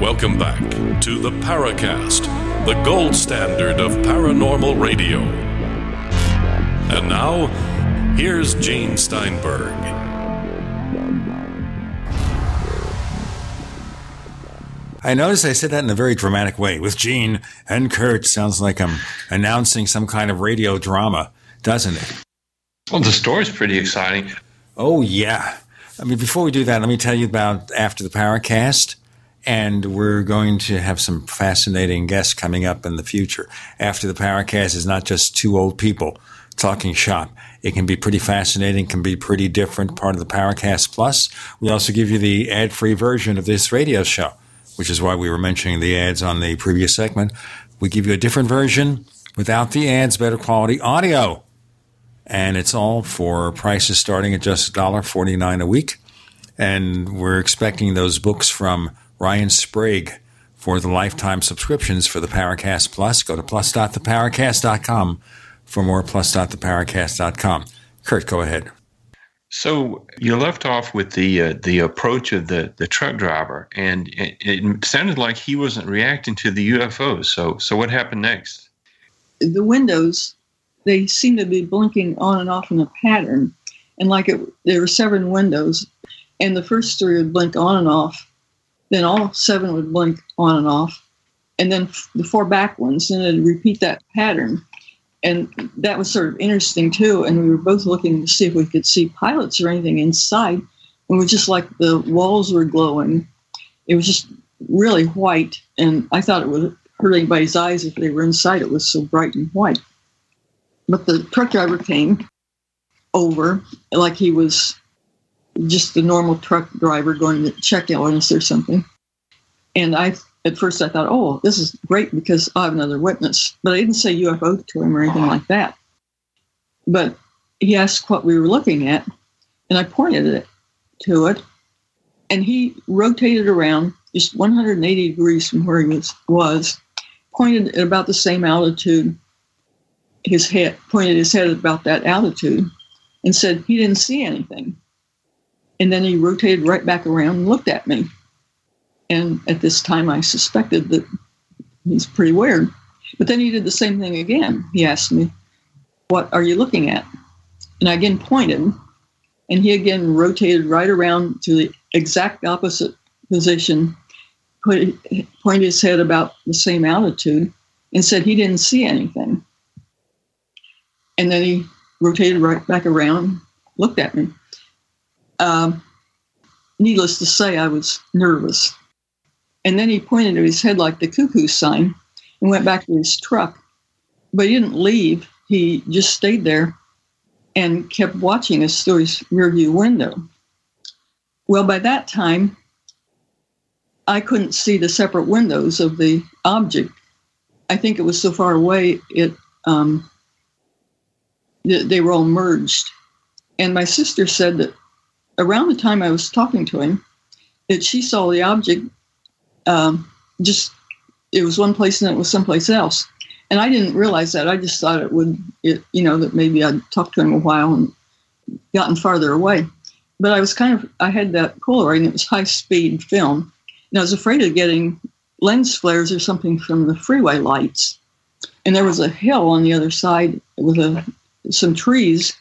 Speaker 1: Welcome back to the Paracast, the gold standard of paranormal radio. And now, here's Gene Steinberg.
Speaker 2: I notice I said that in a very dramatic way. With Gene and Curt, sounds like I'm announcing some kind of radio drama, doesn't it?
Speaker 3: Well, the story's pretty exciting.
Speaker 2: Oh, yeah. I mean, before we do that, let me tell you about after the Paracast. And we're going to have some fascinating guests coming up in the future. After the Paracast is not just two old people talking shop. It can be pretty fascinating, can be pretty different, part of the Paracast Plus. We also give you the ad free version of this radio show, which is why we were mentioning the ads on the previous segment. We give you a different version without the ads, better quality audio. And it's all for prices starting at just $1.49 a week. And we're expecting those books from Ryan Sprague for the lifetime subscriptions for the Paracast Plus. Go to plus.theparacast.com for more plus.theparacast.com. Curt, go ahead.
Speaker 3: So you left off with the uh, the approach of the, the truck driver, and it, it, sounded like he wasn't reacting to the UFOs. So so what happened next?
Speaker 4: The windows, they seemed to be blinking on and off in a pattern, and like it, there were seven windows, and the first three would blink on and off, then all seven would blink on and off, and then the four back ones, and it'd repeat that pattern and that was sort of interesting too. And we were both looking to see if we could see pilots or anything inside. And it was just like the walls were glowing. It was just really white, and I thought it would hurt anybody's eyes if they were inside. It was so bright and white. But the truck driver came over like he was just the normal truck driver going to check us or something. And I at first I thought, oh, this is great because I have another witness. But I didn't say UFO to him or anything like that. But he asked what we were looking at, and I pointed it to it, and he rotated around just 180 degrees from where he was, was pointed at about the same altitude. His head pointed his head at about that altitude, and said he didn't see anything. And then he rotated right back around and looked at me. And at this time, I suspected that he's pretty weird. But then he did the same thing again. He asked me, What are you looking at? And I again pointed, and he again rotated right around to the exact opposite position, put, pointed his head about the same altitude, and said he didn't see anything. And then he rotated right back around, looked at me. Um, needless to say, I was nervous. And then he pointed to his head like the cuckoo sign and went back to his truck. But he didn't leave. He just stayed there and kept watching us through his rearview window. Well, by that time, I couldn't see the separate windows of the object. I think it was so far away, it um, they were all merged. And my sister said that around the time I was talking to him, that she saw the object um, just it was one place and it was someplace else. And I didn't realize that. I just thought it would, it, you know, that maybe I'd talked to him a while and gotten farther away. But I was kind of, I had that Polaroid and it was high speed film. And I was afraid of getting lens flares or something from the freeway lights. And there was a hill on the other side with a, some trees.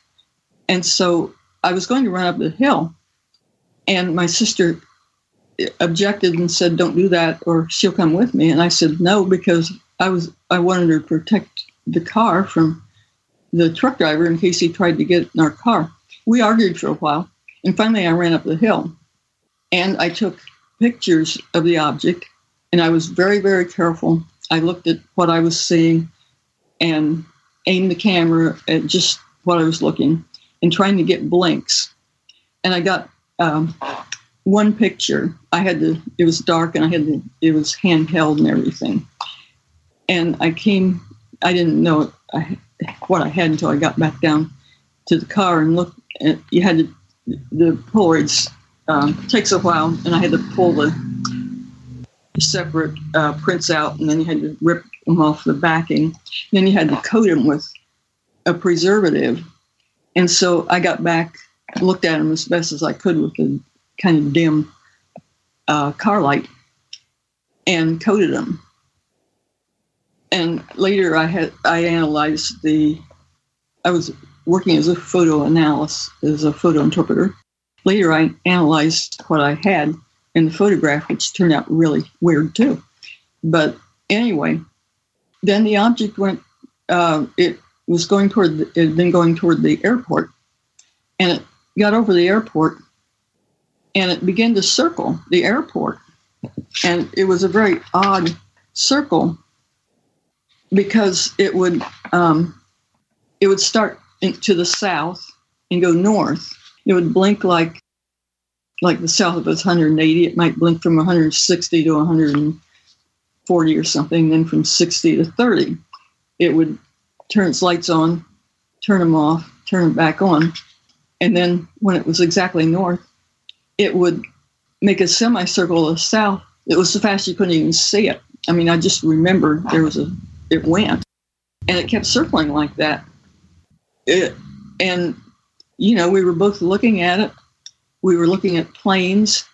Speaker 4: And so I was going to run up the hill. And my sister objected and said, "Don't do that," or she'll come with me. And I said no because I was I wanted to protect the car from the truck driver in case he tried to get in our car. We argued for a while, and finally I ran up the hill, and I took pictures of the object, and I was very very careful. I looked at what I was seeing, and aimed the camera at just what I was looking, and trying to get blinks, and I got. Um, one picture. I had to, it was dark and I had to, it was handheld and everything. And I came, I didn't know what I had until I got back down to the car and looked at, you had to, the Polaroids um, takes a while and I had to pull the separate uh, prints out and then you had to rip them off the backing. Then you had to coat them with a preservative. And so I got back, looked at them as best as I could with the kind of dim uh, car light and coated them. And later, I had I analyzed the. I was working as a photo analyst as a photo interpreter. Later, I analyzed what I had in the photograph, which turned out really weird too. But anyway, then the object went. Uh, it was going toward. The, had been going toward the airport, and it got over the airport and it began to circle the airport. And it was a very odd circle because it would um, it would start to the south and go north. It would blink like like the south of it's 180. It might blink from 160 to 140 or something. Then from 60 to 30, it would turn its lights on, turn them off, turn them back on, and then when it was exactly north, it would make a semicircle of south it was so fast you couldn't even see it. I mean, I just remember there was a, it went and it kept circling like that. It, and, you know, we were both looking at it. We were looking at planes.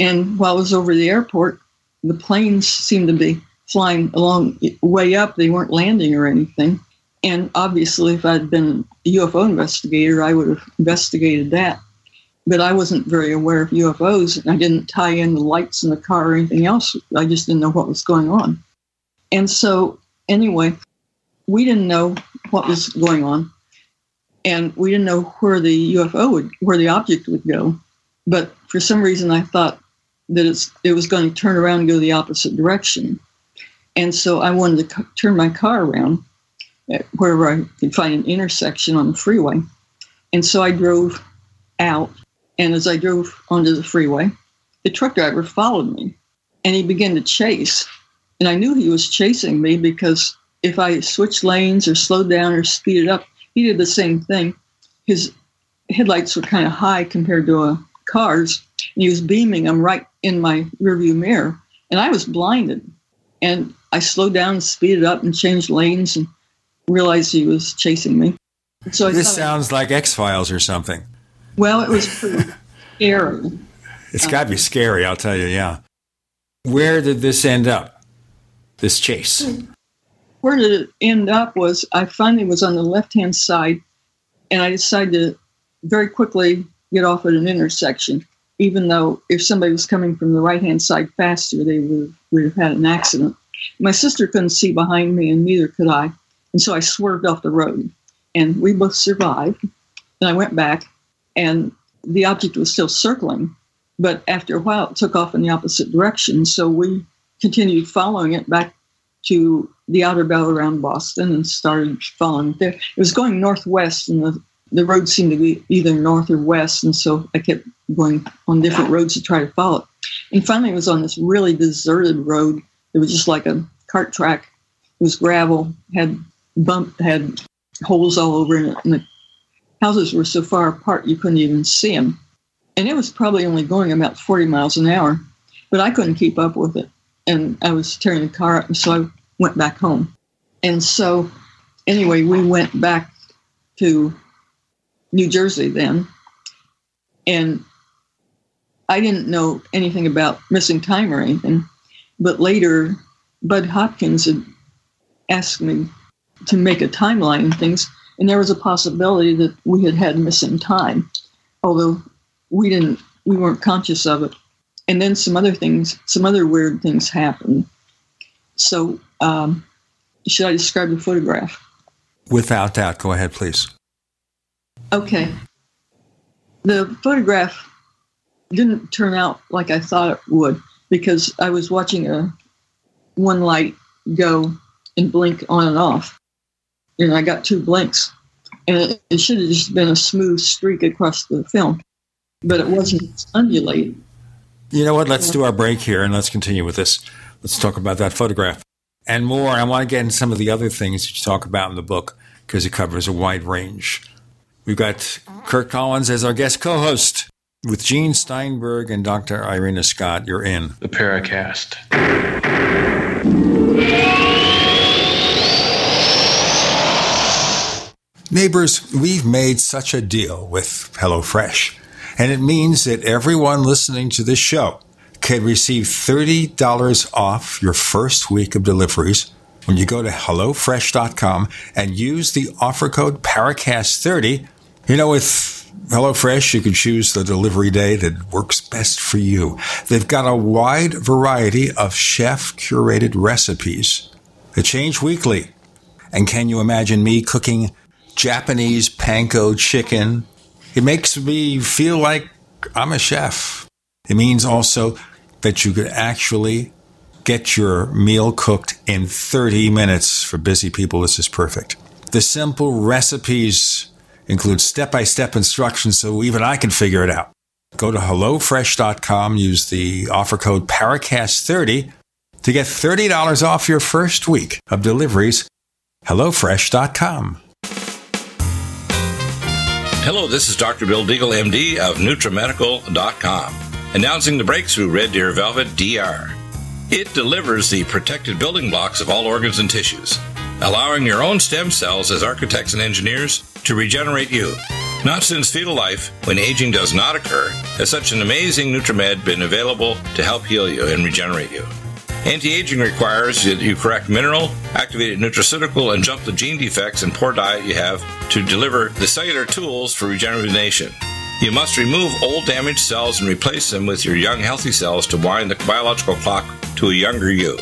Speaker 4: And while I was over the airport, the planes seemed to be flying along way up. They weren't landing or anything. And obviously, if I'd been a UFO investigator, I would have investigated that. But I wasn't very aware of UFOs. And I didn't tie in the lights in the car or anything else. I just didn't know what was going on. And so, anyway, we didn't know what was going on. And we didn't know where the UFO would, where the object would go. But for some reason, I thought that it was going to turn around and go the opposite direction. And so I wanted to turn my car around wherever I could find an intersection on the freeway. And so I drove out. And as I drove onto the freeway, the truck driver followed me and he began to chase. And I knew he was chasing me because if I switched lanes or slowed down or speeded up, he did the same thing. His headlights were kind of high compared to a car's. And he was beaming them right in my rearview mirror. And I was blinded. And I slowed down, speeded up, and changed lanes and realized he was chasing me.
Speaker 2: So I this sounds like X Files or something.
Speaker 4: Well, it was pretty scary.
Speaker 2: It's got to be scary, I'll tell you. Yeah. Where did this end up? This chase.
Speaker 4: Where did it end up? Was I finally was on the left hand side, and I decided to very quickly get off at an intersection. Even though if somebody was coming from the right hand side faster, they would, would have had an accident. My sister couldn't see behind me, and neither could I. And so I swerved off the road and we both survived. And I went back and the object was still circling. But after a while, it took off in the opposite direction. So we continued following it back to the outer belt around Boston and started following it there. It was going northwest, and the, the road seemed to be either north or west. And so I kept going on different roads to try to follow it. And finally, it was on this really deserted road. It was just like a cart track. It was gravel, had bump had holes all over it, and the houses were so far apart you couldn't even see them. And it was probably only going about 40 miles an hour, but I couldn't keep up with it. And I was tearing the car up, and so I went back home. And so, anyway, we went back to New Jersey then. And I didn't know anything about missing time or anything. But later, Bud Hopkins had asked me to make a timeline and things. And there was a possibility that we had had missing time, although we didn't, we weren't conscious of it. And then some other things, some other weird things happened. So, um, should I describe the photograph?
Speaker 2: Without doubt. Go ahead, please.
Speaker 4: Okay. The photograph didn't turn out like I thought it would because I was watching a one light go and blink on and off and I got two blinks. And it, it should have just been a smooth streak across the film, but it wasn't undulating.
Speaker 2: You know what? Let's do our break here and let's continue with this. Let's talk about that photograph and more. I want to get into some of the other things that you talk about in the book because it covers a wide range. We've got Curt Collins as our guest co host with Gene Steinberg and Dr. Irena Scott. You're in
Speaker 3: the Paracast.
Speaker 2: Neighbors, we've made such a deal with HelloFresh, and it means that everyone listening to this show can receive $30 off your first week of deliveries when you go to HelloFresh.com and use the offer code PARACAST30. You know, with HelloFresh, you can choose the delivery day that works best for you. They've got a wide variety of chef curated recipes that change weekly. And can you imagine me cooking Japanese panko chicken. It makes me feel like I'm a chef. It means also that you could actually get your meal cooked in 30 minutes. For busy people, this is perfect. The simple recipes include step by step instructions so even I can figure it out. Go to HelloFresh.com, use the offer code PARACAST30 to get $30 off your first week of deliveries. HelloFresh.com.
Speaker 21: Hello, this is Dr. Bill Deagle, MD of NutriMedical.com, announcing the breakthrough Red Deer Velvet DR. It delivers the protected building blocks of all organs and tissues, allowing your own stem cells as architects and engineers to regenerate you. Not since fetal life, when aging does not occur, has such an amazing Nutrimed been available to help heal you and regenerate you. Anti aging requires that you correct mineral, activated nutraceutical, and jump the gene defects and poor diet you have to deliver the cellular tools for regeneration. You must remove old damaged cells and replace them with your young healthy cells to wind the biological clock to a younger you.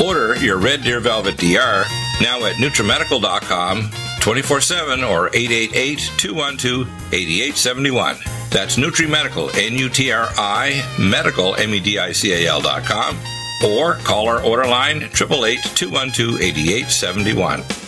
Speaker 21: Order your Red Deer Velvet DR now at NutriMedical.com 24 7 or 888 212 8871. That's NutriMedical, N U T R I, medical, M E D I C A L.com, or call our order line 888 212 8871.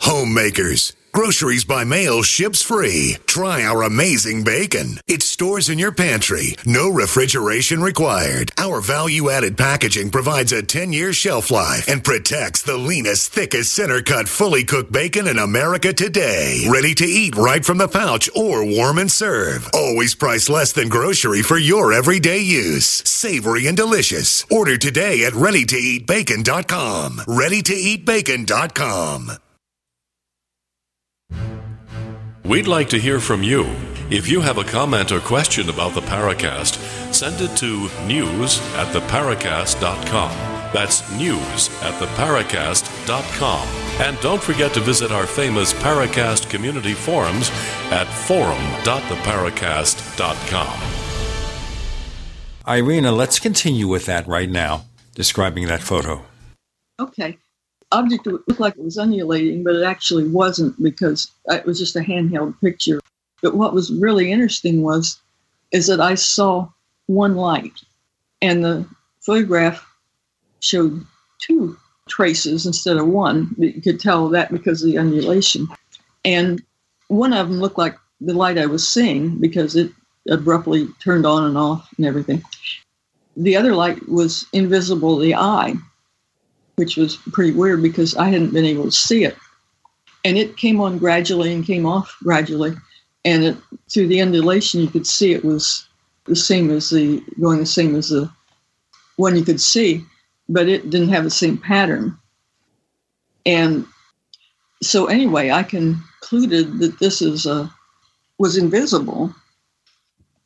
Speaker 14: Homemakers. Groceries by mail ships free. Try our amazing bacon. It stores in your pantry. No refrigeration required. Our value added packaging provides a 10 year shelf life and protects the leanest, thickest center cut, fully cooked bacon in America today. Ready to eat right from the pouch or warm and serve. Always priced less than grocery for your everyday use. Savory and delicious. Order today at readytoeatbacon.com. Readytoeatbacon.com.
Speaker 1: We'd like to hear from you. If you have a comment or question about the Paracast, send it to news at theparacast.com. That's news at theparacast.com. And don't forget to visit our famous Paracast community forums at forum.theparacast.com.
Speaker 2: Irena, let's continue with that right now, describing that photo.
Speaker 4: Okay object looked like it was undulating, but it actually wasn't because uh, it was just a handheld picture. But what was really interesting was is that I saw one light, and the photograph showed two traces instead of one. You could tell that because of the undulation, and one of them looked like the light I was seeing because it abruptly turned on and off and everything. The other light was invisible to the eye, which was pretty weird because I hadn't been able to see it. And it came on gradually and came off gradually. And it, through the undulation, you could see it was the same as the going the same as the one you could see, but it didn't have the same pattern. And so anyway, I concluded that this is a was invisible.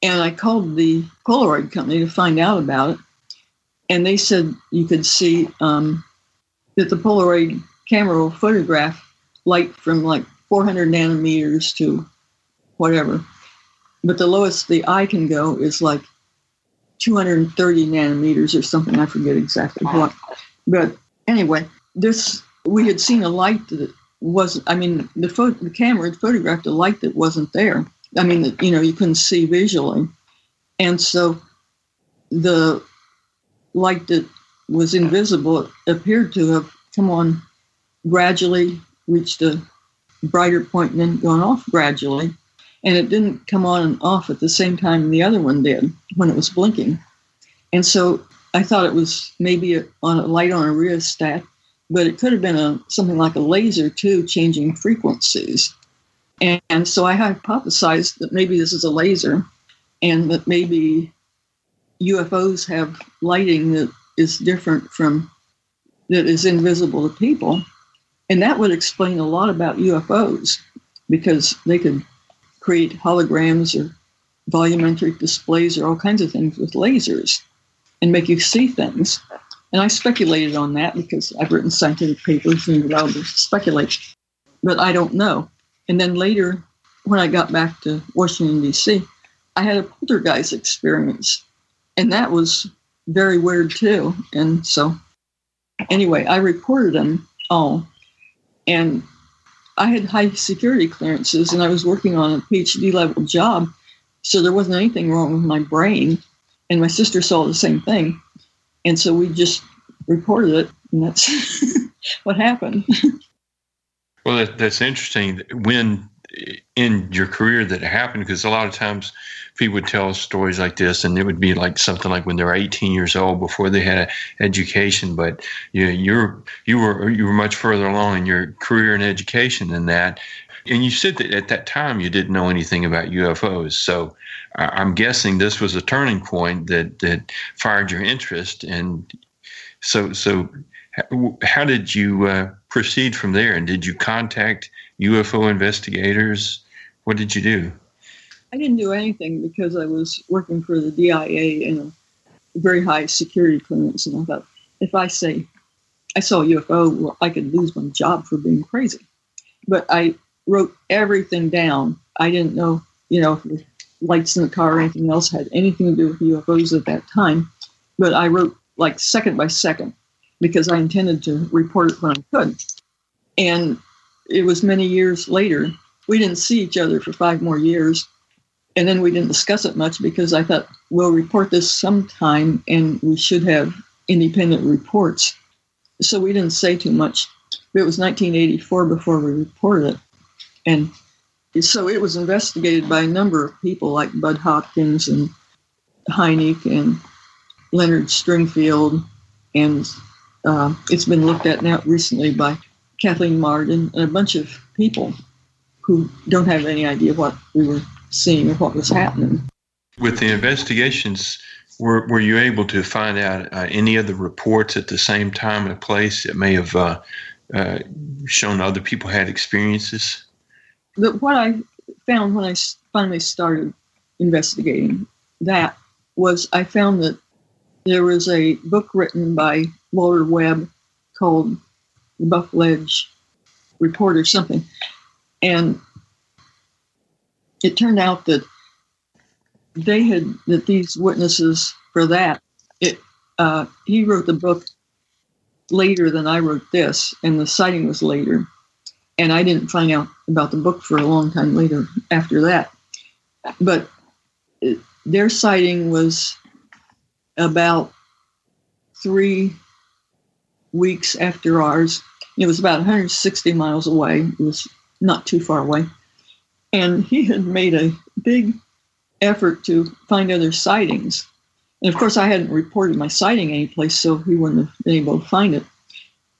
Speaker 4: And I called the Polaroid company to find out about it. And they said you could see um, that the Polaroid camera will photograph light from like 400 nanometers to whatever. But the lowest the eye can go is like 230 nanometers or something. I forget exactly what. But anyway, this we had seen a light that wasn't. I mean, the photo, the camera had photographed a light that wasn't there. I mean, you know, you couldn't see visually, and so the light that was invisible appeared to have come on gradually, reached a brighter point, and then gone off gradually. And it didn't come on and off at the same time the other one did when it was blinking. And so I thought it was maybe a, on a light on a rheostat, but it could have been a something like a laser too, changing frequencies. And, and so I hypothesized that maybe this is a laser, and that maybe UFOs have lighting that is different from that is invisible to people. And that would explain a lot about UFOs because they could create holograms or volumetric displays or all kinds of things with lasers and make you see things. And I speculated on that because I've written scientific papers and allowed to speculate, but I don't know. And then later, when I got back to Washington, D.C., I had a poltergeist experience, and that was very weird too. And so, anyway, I reported them all, and I had high security clearances, and I was working on a PhD level job, so there wasn't anything wrong with my brain. And my sister saw the same thing, and so we just reported it, and that's what happened.
Speaker 3: Well, that's interesting. When in your career that happened, because a lot of times people would tell stories like this, and it would be like something like when they were 18 years old before they had education. But you you're you were you were much further along in your career and education than that. And you said that at that time you didn't know anything about UFOs. So I'm guessing this was a turning point that that fired your interest. And so so how did you uh, proceed from there? And did you contact UFO investigators? What did you do?
Speaker 4: I didn't do anything because I was working for the DIA in a very high security clearance, and I thought if I say I saw a UFO, well, I could lose my job for being crazy. But I wrote everything down. I didn't know, you know, if lights in the car or anything else had anything to do with UFOs at that time. But I wrote like second by second because I intended to report it when I could. And it was many years later. We didn't see each other for five more years. And then we didn't discuss it much because I thought we'll report this sometime and we should have independent reports. So we didn't say too much. It was 1984 before we reported it. And so it was investigated by a number of people like Bud Hopkins and Hynek and Leonard Stringfield. And uh, it's been looked at now recently by Kathleen Marden and a bunch of people who don't have any idea what we were seeing or what was happening.
Speaker 3: With the investigations, were, were you able to find out uh, any of the reports at the same time and place that may have uh, uh, shown other people had experiences?
Speaker 4: But what I found when I finally started investigating that was I found that there was a book written by Walter Webb called The Buff Ledge Report or something. And it turned out that they had that these witnesses for that it uh, he wrote the book later than I wrote this, and the sighting was later, and I didn't find out about the book for a long time later after that. But it, their sighting was about three weeks after ours. It was about 160 miles away. It was not too far away. And he had made a big effort to find other sightings. And of course, I hadn't reported my sighting anyplace, so he wouldn't have been able to find it.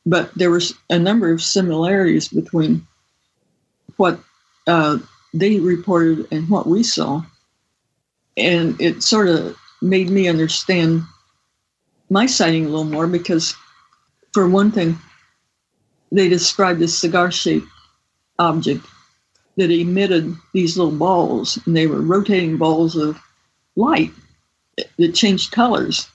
Speaker 4: But there was a number of similarities between what uh, they reported and what we saw. And it sort of made me understand my sighting a little more because, for one thing, they described this cigar shaped object that emitted these little balls, and they were rotating balls of light that changed colors.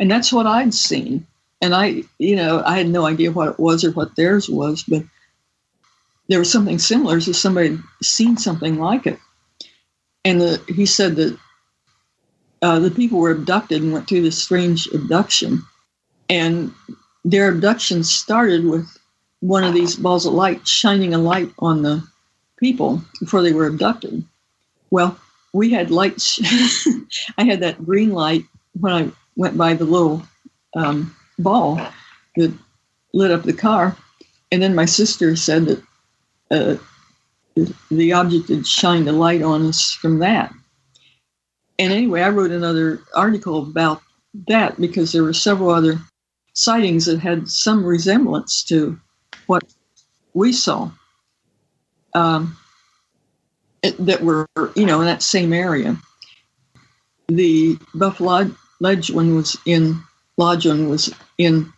Speaker 4: And that's what I'd seen. And I, you know, I had no idea what it was or what theirs was, but there was something similar. So somebody had seen something like it. And the, he said that uh, the people were abducted and went through this strange abduction. And their abduction started with one of these balls of light shining a light on the people before they were abducted. Well, we had lights. I had that green light when I went by the little um, ball that lit up the car. And then my sister said that uh, the object had shined a light on us from that. And anyway, I wrote another article about that because there were several other sightings that had some resemblance to we saw um, that were, you know, in that same area. The Buffalo Ledge one was in, Lodge one was in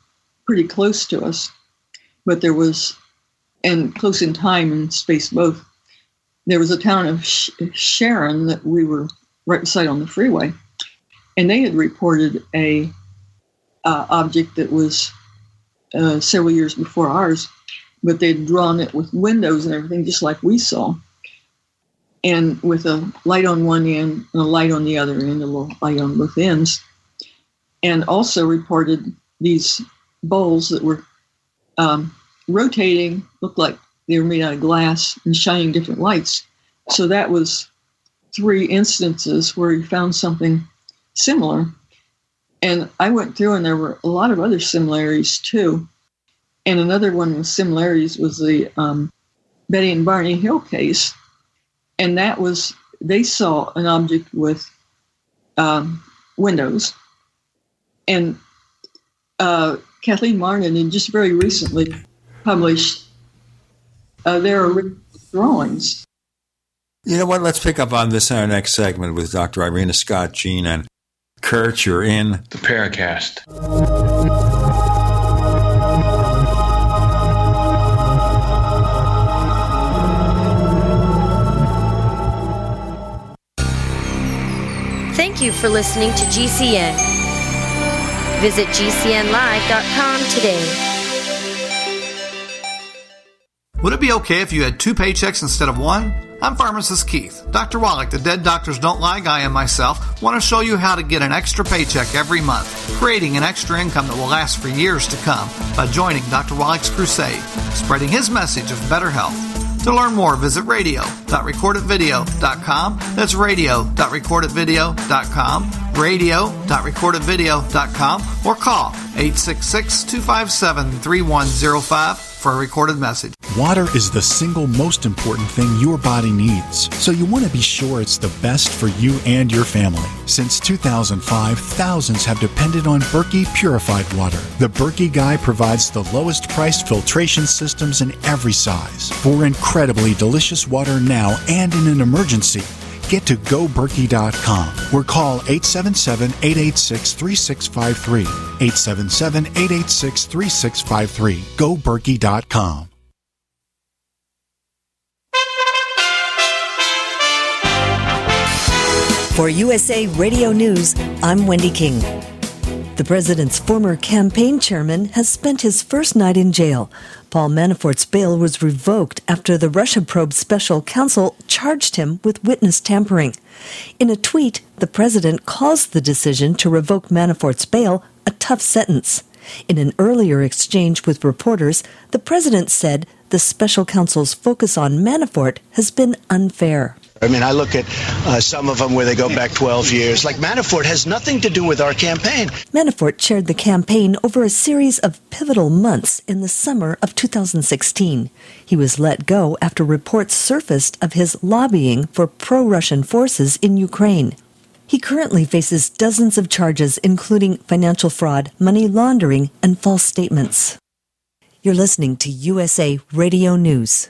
Speaker 4: pretty close to us, but there was, and close in time and space both. There was a town of Sh- Sharon that we were right beside on the freeway, and they had reported a uh, object that was uh, several years before ours, but they'd drawn it with windows and everything, just like we saw, and with a light on one end and a light on the other end, a little light on both ends, and also reported these bowls that were um, rotating, looked like they were made out of glass and shining different lights. So that was three instances where he found something similar. And I went through, and there were a lot of other similarities too. And another one with similarities was the um, Betty and Barney Hill case. And that was, they saw an object with um, windows. And uh, Kathleen Marden had just very recently published uh, their original drawings.
Speaker 2: You know what? Let's pick up on this in our next segment with Dr. Irena Scott Gene and Curt. You're in
Speaker 3: the Paracast.
Speaker 12: Thank you for listening to GCN. Visit GCNlive.com today.
Speaker 22: Would it be okay if you had two paychecks instead of one? I'm pharmacist Keith. Dr. Wallach, the Dead Doctors Don't Lie guy, and myself want to show you how to get an extra paycheck every month, creating an extra income that will last for years to come by joining Dr. Wallach's crusade, spreading his message of better health. To learn more, visit radio.recordedvideo.com. That's radio.recordedvideo.com, radio.recordedvideo.com, or call 866 257 3105 for a recorded message.
Speaker 23: Water is the single most important thing your body needs, so you want to be sure it's the best for you and your family. Since 2005, thousands have depended on Berkey purified water. The Berkey Guy provides the lowest priced filtration systems in every size for incredibly delicious water now and in an emergency get to goberkey.com or call 877-886-3653. 877-886-3653. goberkey.com.
Speaker 8: For USA Radio News, I'm Wendy King. The president's former campaign chairman has spent his first night in jail. Paul Manafort's bail was revoked after the Russia probe special counsel charged him with witness tampering. In a tweet, the president calls the decision to revoke Manafort's bail a tough sentence. In an earlier exchange with reporters, the president said the special counsel's focus on Manafort has been unfair.
Speaker 24: I mean, I look at uh, some of them where they go back 12 years. Like Manafort has nothing to do with our campaign.
Speaker 8: Manafort chaired the campaign over a series of pivotal months in the summer of 2016. He was let go after reports surfaced of his lobbying for pro Russian forces in Ukraine. He currently faces dozens of charges, including financial fraud, money laundering, and false statements. You're listening to USA Radio News.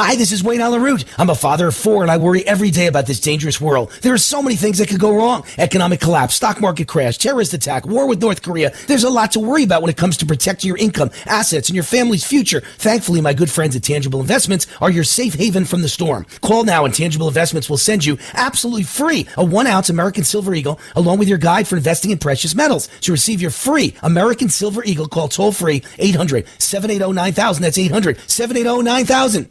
Speaker 10: Hi, this is Wayne Allyn Root. I'm a father of four and I worry every day about this dangerous world. There are so many things that could go wrong. Economic collapse, stock market crash, terrorist attack, war with North Korea. There's a lot to worry about when it comes to protecting your income, assets, and your family's future. Thankfully, my good friends at Tangible Investments are your safe haven from the storm. Call now and Tangible Investments will send you absolutely free a one ounce American Silver Eagle along with your guide for investing in precious metals. To receive your free American Silver Eagle, call toll free 800 780 9000. That's 800 780 9000.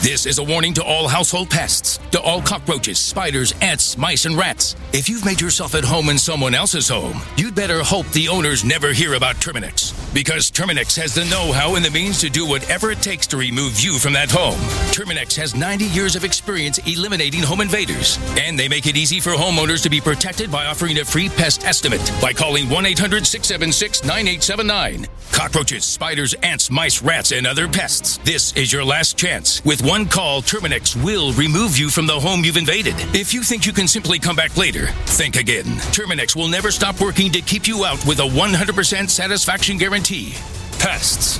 Speaker 25: This is a warning to all household pests, to all cockroaches, spiders, ants, mice, and rats. If you've made yourself at home in someone else's home, you'd better hope the owners never hear about Terminix. Because Terminix has the know how and the means to do whatever it takes to remove you from that home. Terminix has 90 years of experience eliminating home invaders, and they make it easy for homeowners to be protected by offering a free pest estimate by calling 1 800 676 9879. Cockroaches, spiders, ants, mice, rats, and other pests. This is your last chance. With one call, Terminix will remove you from the home you've invaded. If you think you can simply come back later, think again. Terminix will never stop working to keep you out with a 100% satisfaction guarantee. Pests.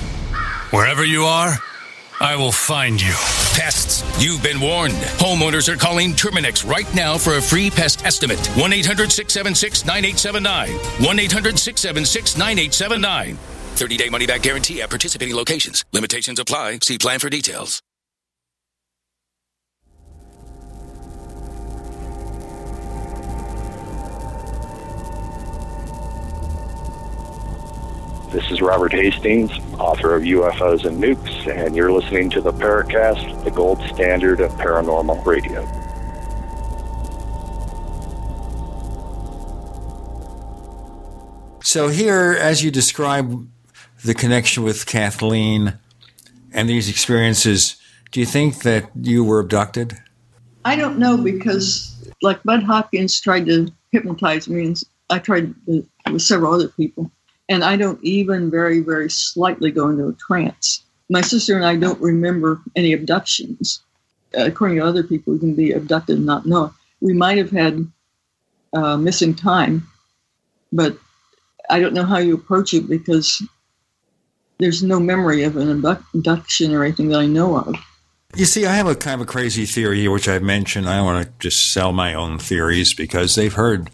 Speaker 25: Wherever you are, I will find you. Pests, you've been warned. Homeowners are calling Terminix right now for a free pest estimate. 1 800 676 9879. 1 800 676 9879. 30 day money back guarantee at participating locations. Limitations apply. See plan for details.
Speaker 26: This is Robert Hastings, author of UFOs and Nukes, and you're listening to the Paracast, the gold standard of paranormal radio.
Speaker 2: So here, as you describe the connection with Kathleen and these experiences, do you think that you were abducted?
Speaker 4: I don't know because, like Bud Hopkins tried to hypnotize me, and I tried to, with several other people, and I don't even very, very slightly go into a trance. My sister and I don't remember any abductions. according to other people, we can be abducted and not know. We might have had uh, missing time, but I don't know how you approach it because there's no memory of an abduction or anything that I know of.
Speaker 2: You see, I have a kind of a crazy theory which I've mentioned. I don't want to just sell my own theories because they've heard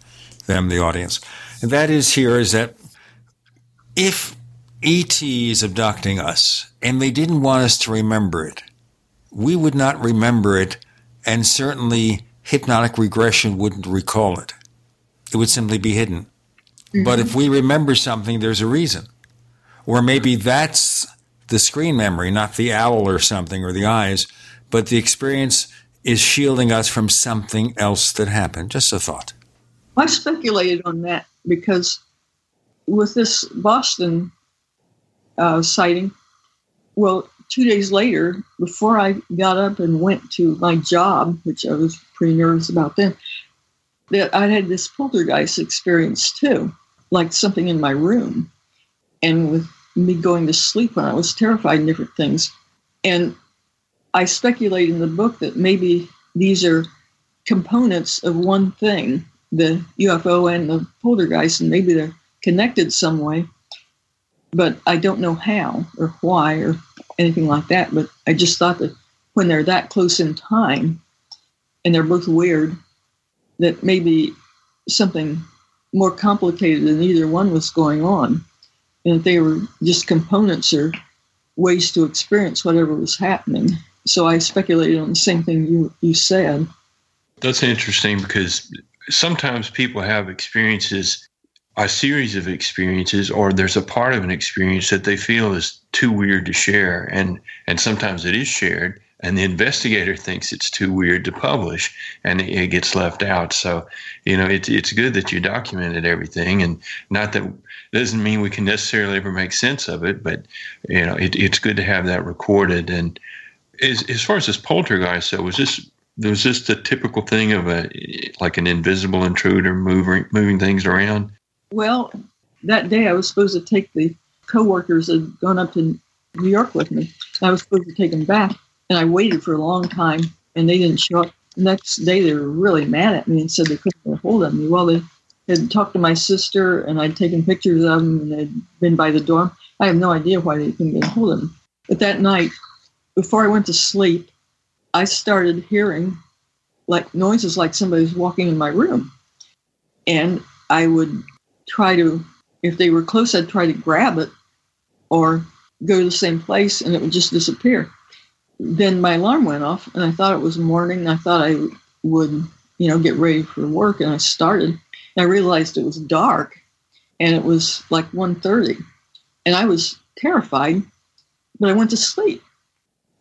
Speaker 2: them, the audience. And that is here is that if ET is abducting us and they didn't want us to remember it, we would not remember it, and certainly hypnotic regression wouldn't recall it. It would simply be hidden. But if mm-hmm. we remember something, there's a reason. Or maybe that's the screen memory, not the owl or something or the eyes, but the experience is shielding us from something else that happened. Just a thought.
Speaker 4: I speculated on that because with this Boston uh, sighting, well, two days later, before I got up and went to my job, which I was pretty nervous about then, that I had this poltergeist experience too, like something in my room, and with me going to sleep when I was terrified and different things. And I speculate in the book that maybe these are components of one thing, the UFO and the poltergeist, and maybe they're connected some way. But I don't know how or why or anything like that. But I just thought that when they're that close in time and they're both weird, that maybe something more complicated than either one was going on. And that they were just components or ways to experience whatever was happening. So I speculated on the same thing you, you said.
Speaker 3: That's interesting because sometimes people have experiences, a series of experiences, or there's a part of an experience that they feel is too weird to share. And, and sometimes it is shared, and the investigator thinks it's too weird to publish, and it, gets left out. So, you know, it's it's good that you documented everything, and not that doesn't mean we can necessarily ever make sense of it, but you know, it, it's good to have that recorded. And as as far as this poltergeist, so was this was this the typical thing of a like an invisible intruder moving moving things around?
Speaker 4: Well, that day I was supposed to take the coworkers that had gone up to New York with me. I was supposed to take them back, and I waited for a long time, and they didn't show up. The next day, they were really mad at me and said they couldn't get a hold of me. Well, they had talked to my sister, and I'd taken pictures of them, and they'd been by the dorm. I have no idea why they couldn't get hold of them. But that night, before I went to sleep, I started hearing like noises like somebody's walking in my room. And I would try to, if they were close, I'd try to grab it or go to the same place and it would just disappear. Then my alarm went off and I thought it was morning. I thought I would, you know, get ready for work and I started. And I realized it was dark and it was like 1.30 and I was terrified, but I went to sleep.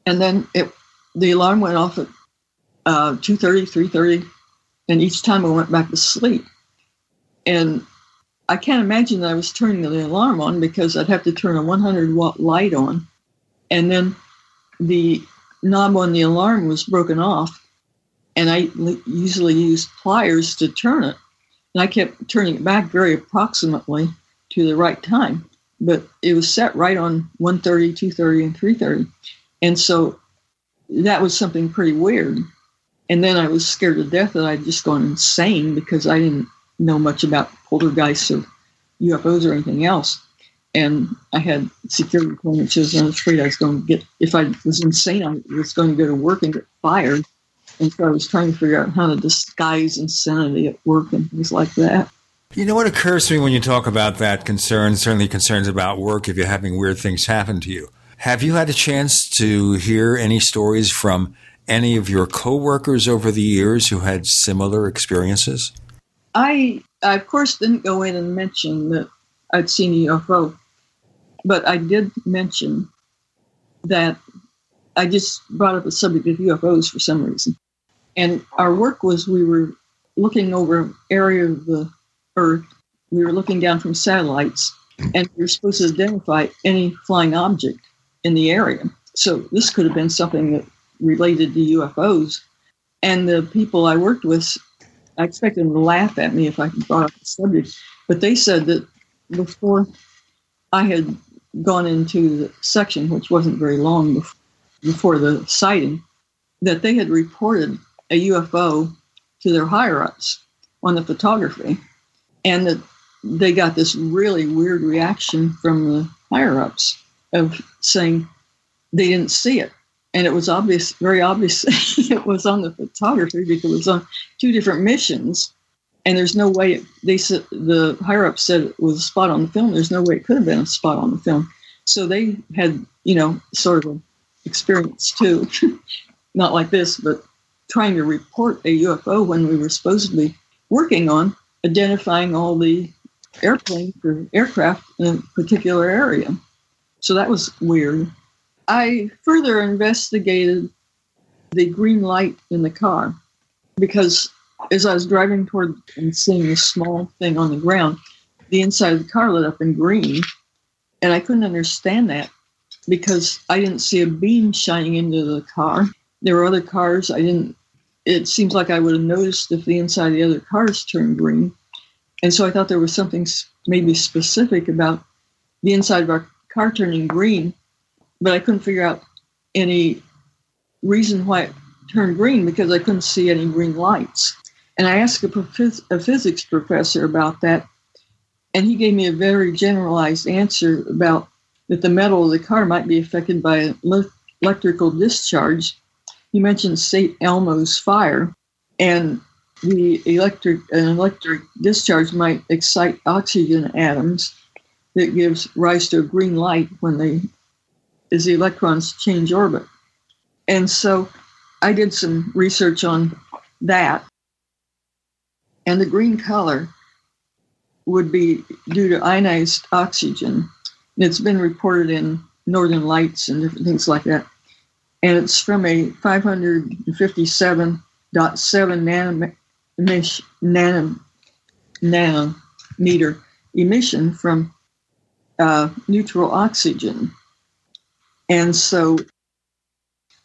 Speaker 4: And then it the alarm went off at uh, 2.30, 3.30, and each time I went back to sleep. And I can't imagine that I was turning the alarm on because I'd have to turn a 100 watt light on. And then the knob on the alarm was broken off. And I usually used pliers to turn it. And I kept turning it back very approximately to the right time. But it was set right on 1.30, 2.30, and 3.30. And so that was something pretty weird. And then I was scared to death that I'd just gone insane because I didn't know much about poltergeists or UFOs or anything else. And I had security clearances, and I was afraid I was going to get, if I was insane, I was going to go to work and get fired. And so I was trying to figure out how to disguise insanity at work and things like that.
Speaker 2: You know what occurs to me when you talk about that concern, certainly concerns about work if you're having weird things happen to you. Have you had a chance to hear any stories from any of your coworkers over the years who had similar experiences?
Speaker 4: I, I, of course, didn't go in and mention that I'd seen a UFO, but I did mention that I just brought up the subject of UFOs for some reason. And our work was we were looking over an area of the Earth. We were looking down from satellites, and we were supposed to identify any flying object in the area. So this could have been something that related to UFOs. And the people I worked with, I expected them to laugh at me if I brought up the subject, but they said that before I had gone into the section, which wasn't very long before the sighting, that they had reported a UFO to their higher ups on the photography, and that they got this really weird reaction from the higher ups of saying they didn't see it and it was obvious, very obvious, it was on the photography because it was on two different missions. And there's no way they said the higher up said it was a spot on the film. There's no way it could have been a spot on the film. So they had, you know, sort of experience too, not like this, but trying to report a UFO when we were supposedly working on identifying all the airplanes or aircraft in a particular area. So that was weird. I further investigated the green light in the car because as I was driving toward and seeing this small thing on the ground, the inside of the car lit up in green. And I couldn't understand that because I didn't see a beam shining into the car. There were other cars. I didn't, it seems like I would have noticed if the inside of the other cars turned green. And so I thought there was something maybe specific about the inside of our car turning green but I couldn't figure out any reason why it turned green because I couldn't see any green lights. And I asked a, a physics professor about that, and he gave me a very generalized answer about that the metal of the car might be affected by an le- electrical discharge. He mentioned St. Elmo's fire, and the electric an electric discharge might excite oxygen atoms that gives rise to a green light when they as the electrons change orbit. And so I did some research on that. And the green color would be due to ionized oxygen. It's been reported in northern lights and different things like that. And it's from a 557.7 nanometer, nanometer emission from uh, neutral oxygen. And so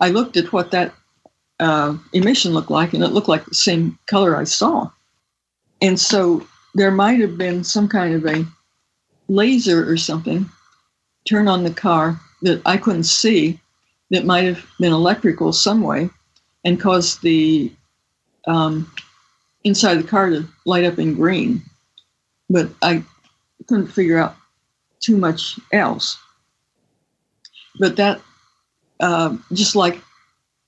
Speaker 4: I looked at what that uh, emission looked like, and it looked like the same color I saw. And so there might have been some kind of a laser or something turned on the car that I couldn't see that might have been electrical some way and caused the um, inside of the car to light up in green. But I couldn't figure out too much else but that uh, just like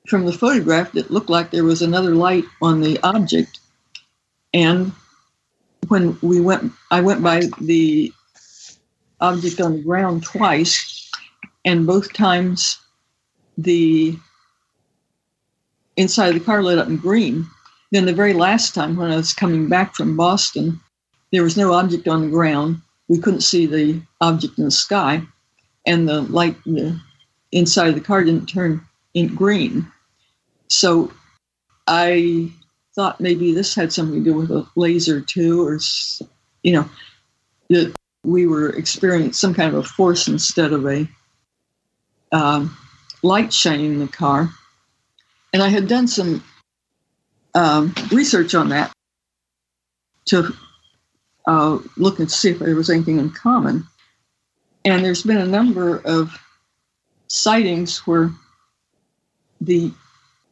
Speaker 4: from the photograph, it looked like there was another light on the object. And when we went, I went by the object on the ground twice, and both times the inside of the car lit up in green. Then the very last time when I was coming back from Boston, there was no object on the ground. We couldn't see the object in the sky and the light the inside of the car didn't turn in green. so I thought maybe this had something to do with a laser too, or you know, that we were experiencing some kind of a force instead of a um, light shining in the car. And I had done some um, research on that to uh, look and see if there was anything in common. And there's been a number of sightings where the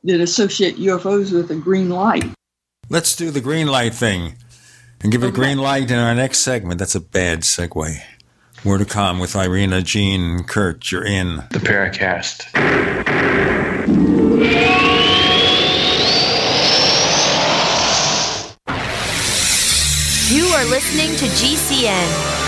Speaker 4: that associate UFOs with a green light.
Speaker 2: Let's do the green light thing and give it green light in our next segment. That's a bad segue. More to come with Irena, Gene, and Curt. You're in
Speaker 3: the Paracast.
Speaker 12: You are listening to GCN.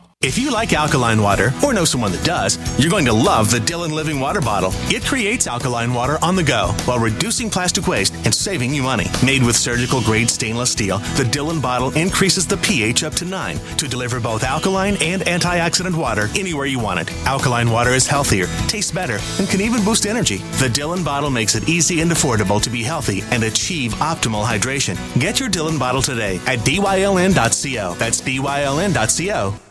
Speaker 5: If you like alkaline water or know someone that does, you're going to love the Dylan Living Water Bottle. It creates alkaline water on the go while reducing plastic waste and saving you money. Made with surgical grade stainless steel, the Dylan bottle increases the pH up to 9 to deliver both alkaline and antioxidant water anywhere you want it. Alkaline water is healthier, tastes better, and can even boost energy. The Dylan bottle makes it easy and affordable to be healthy and achieve optimal hydration. Get your Dylan bottle today at dyln.co. That's dyln.co.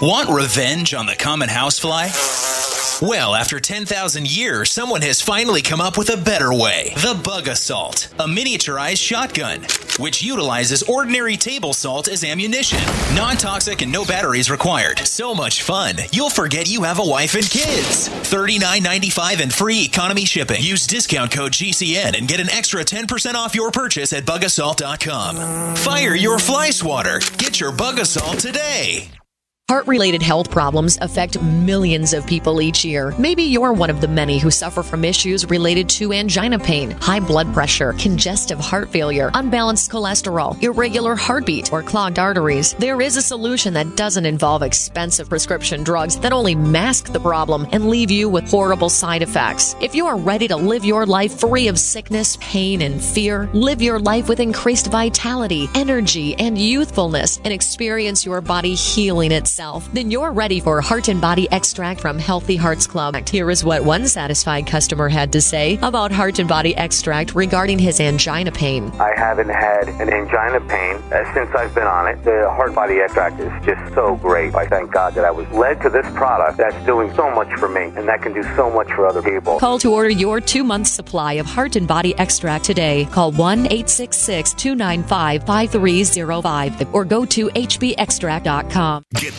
Speaker 18: Want revenge on the common housefly? Well, after 10,000 years, someone has finally come up with a better way. The Bug Assault, a miniaturized shotgun, which utilizes ordinary table salt as ammunition. Non toxic and no batteries required. So much fun, you'll forget you have a wife and kids. $39.95 and free economy shipping. Use discount code GCN and get an extra 10% off your purchase at bugassault.com. Fire your fly swatter. Get your Bug Assault today.
Speaker 16: Heart related health problems affect millions of people each year. Maybe you're one of the many who suffer from issues related to angina pain, high blood pressure, congestive heart failure, unbalanced cholesterol, irregular heartbeat, or clogged arteries. There is a solution that doesn't involve expensive prescription drugs that only mask the problem and leave you with horrible side effects. If you are ready to live your life free of sickness, pain, and fear, live your life with increased vitality, energy, and youthfulness, and experience your body healing itself then you're ready for Heart and Body Extract from Healthy Hearts Club. Here is what one satisfied customer had to say about Heart and Body Extract regarding his angina pain.
Speaker 27: I haven't had an angina pain uh, since I've been on it. The Heart and Body Extract is just so great. I thank God that I was led to this product that's doing so much for me and that can do so much for other people.
Speaker 16: Call to order your two month supply of Heart and Body Extract today. Call 1 866 295 5305 or go to hbextract.com.
Speaker 14: Get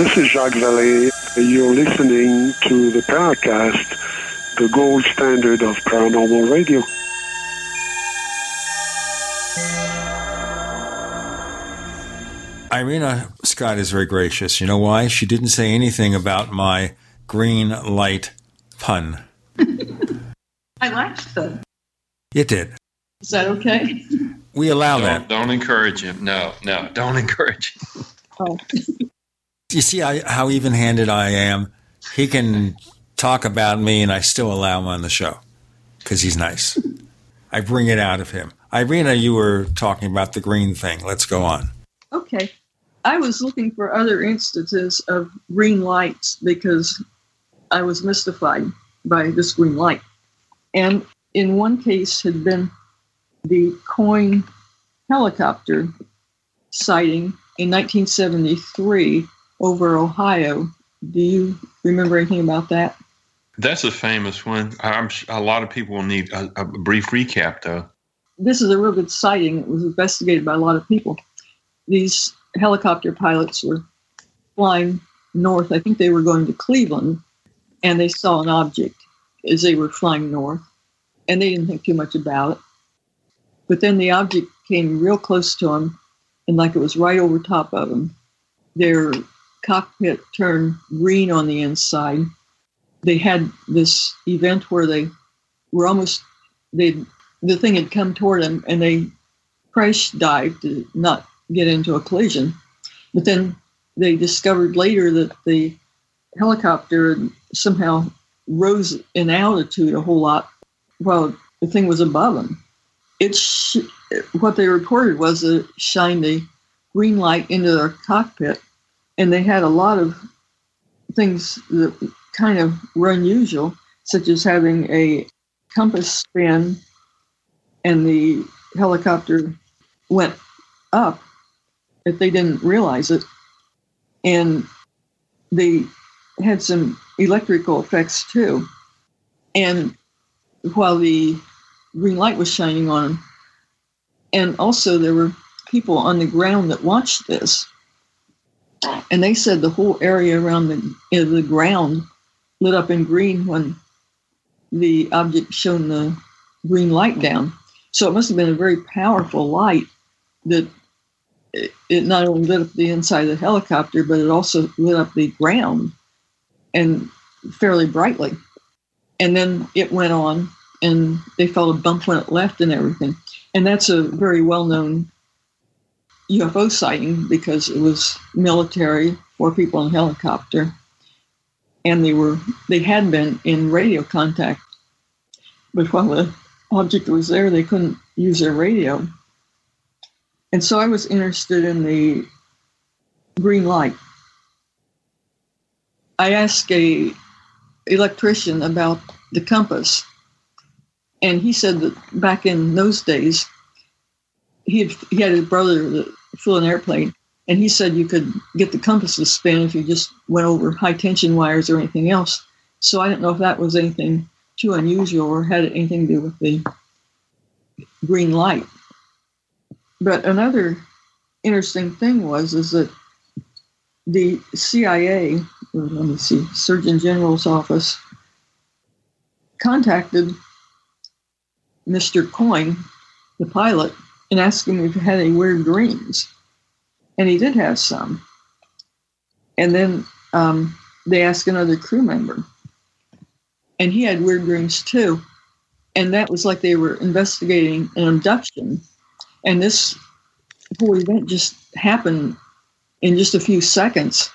Speaker 28: This is Jacques Vallée. You're listening to the Paracast, the gold standard of paranormal radio.
Speaker 2: Irena Scott is very gracious. You know why? She didn't say anything about my green light pun.
Speaker 4: I liked them.
Speaker 2: It did.
Speaker 4: Is that okay?
Speaker 2: We allow
Speaker 3: don't,
Speaker 2: that.
Speaker 3: Don't encourage him. No, no, don't encourage him.
Speaker 4: Oh.
Speaker 2: You see how even handed I am? He can talk about me and I still allow him on the show because he's nice. I bring it out of him. Irena, you were talking about the green thing. Let's go on.
Speaker 4: Okay. I was looking for other instances of green lights because I was mystified by this green light. And in one case had been the Coyne helicopter sighting in 1973 over Ohio. Do you remember anything about that?
Speaker 3: That's a famous one. I'm, a lot of people will need a, a brief recap, though.
Speaker 4: This is a real good sighting. It was investigated by a lot of people. These helicopter pilots were flying north. I think they were going to Cleveland, and they saw an object as they were flying north, and they didn't think too much about it. But then the object came real close to them, and like it was right over top of them. Their cockpit turned green on the inside. They had this event where they were almost they the thing had come toward them, and they crash dived to not get into a collision. But then they discovered later that the helicopter somehow rose in altitude a whole lot while the thing was above them. It sh- what they reported was it shined a green light into their cockpit, and they had a lot of things that kind of were unusual, such as having a compass spin and the helicopter went up if they didn't realize it. And they had some electrical effects too. And while the green light was shining on them, and also there were people on the ground that watched this. And they said the whole area around the, you know, the ground lit up in green when the object shone the green light down. So it must have been a very powerful light that it, it not only lit up the inside of the helicopter, but it also lit up the ground and fairly brightly. And then it went on and they felt a bump when it left and everything. And that's a very well known UFO sighting because it was military, four people in helicopter, and they were they had been in radio contact. But while the object was there, they couldn't use their radio. And so I was interested in the green light. I asked a electrician about the compass, and he said that back in those days, he had, he had his brother that flew an airplane, and he said you could get the compass to spin if you just went over high tension wires or anything else. So I don't know if that was anything too unusual or had anything to do with the green light. But another interesting thing was is that the CIA, let me see, Surgeon General's office contacted Mr. Coyne, the pilot, and asked him if he had any weird dreams. And he did have some. And then um, they asked another crew member, and he had weird dreams too. And that was like they were investigating an abduction. And this whole event just happened in just a few seconds.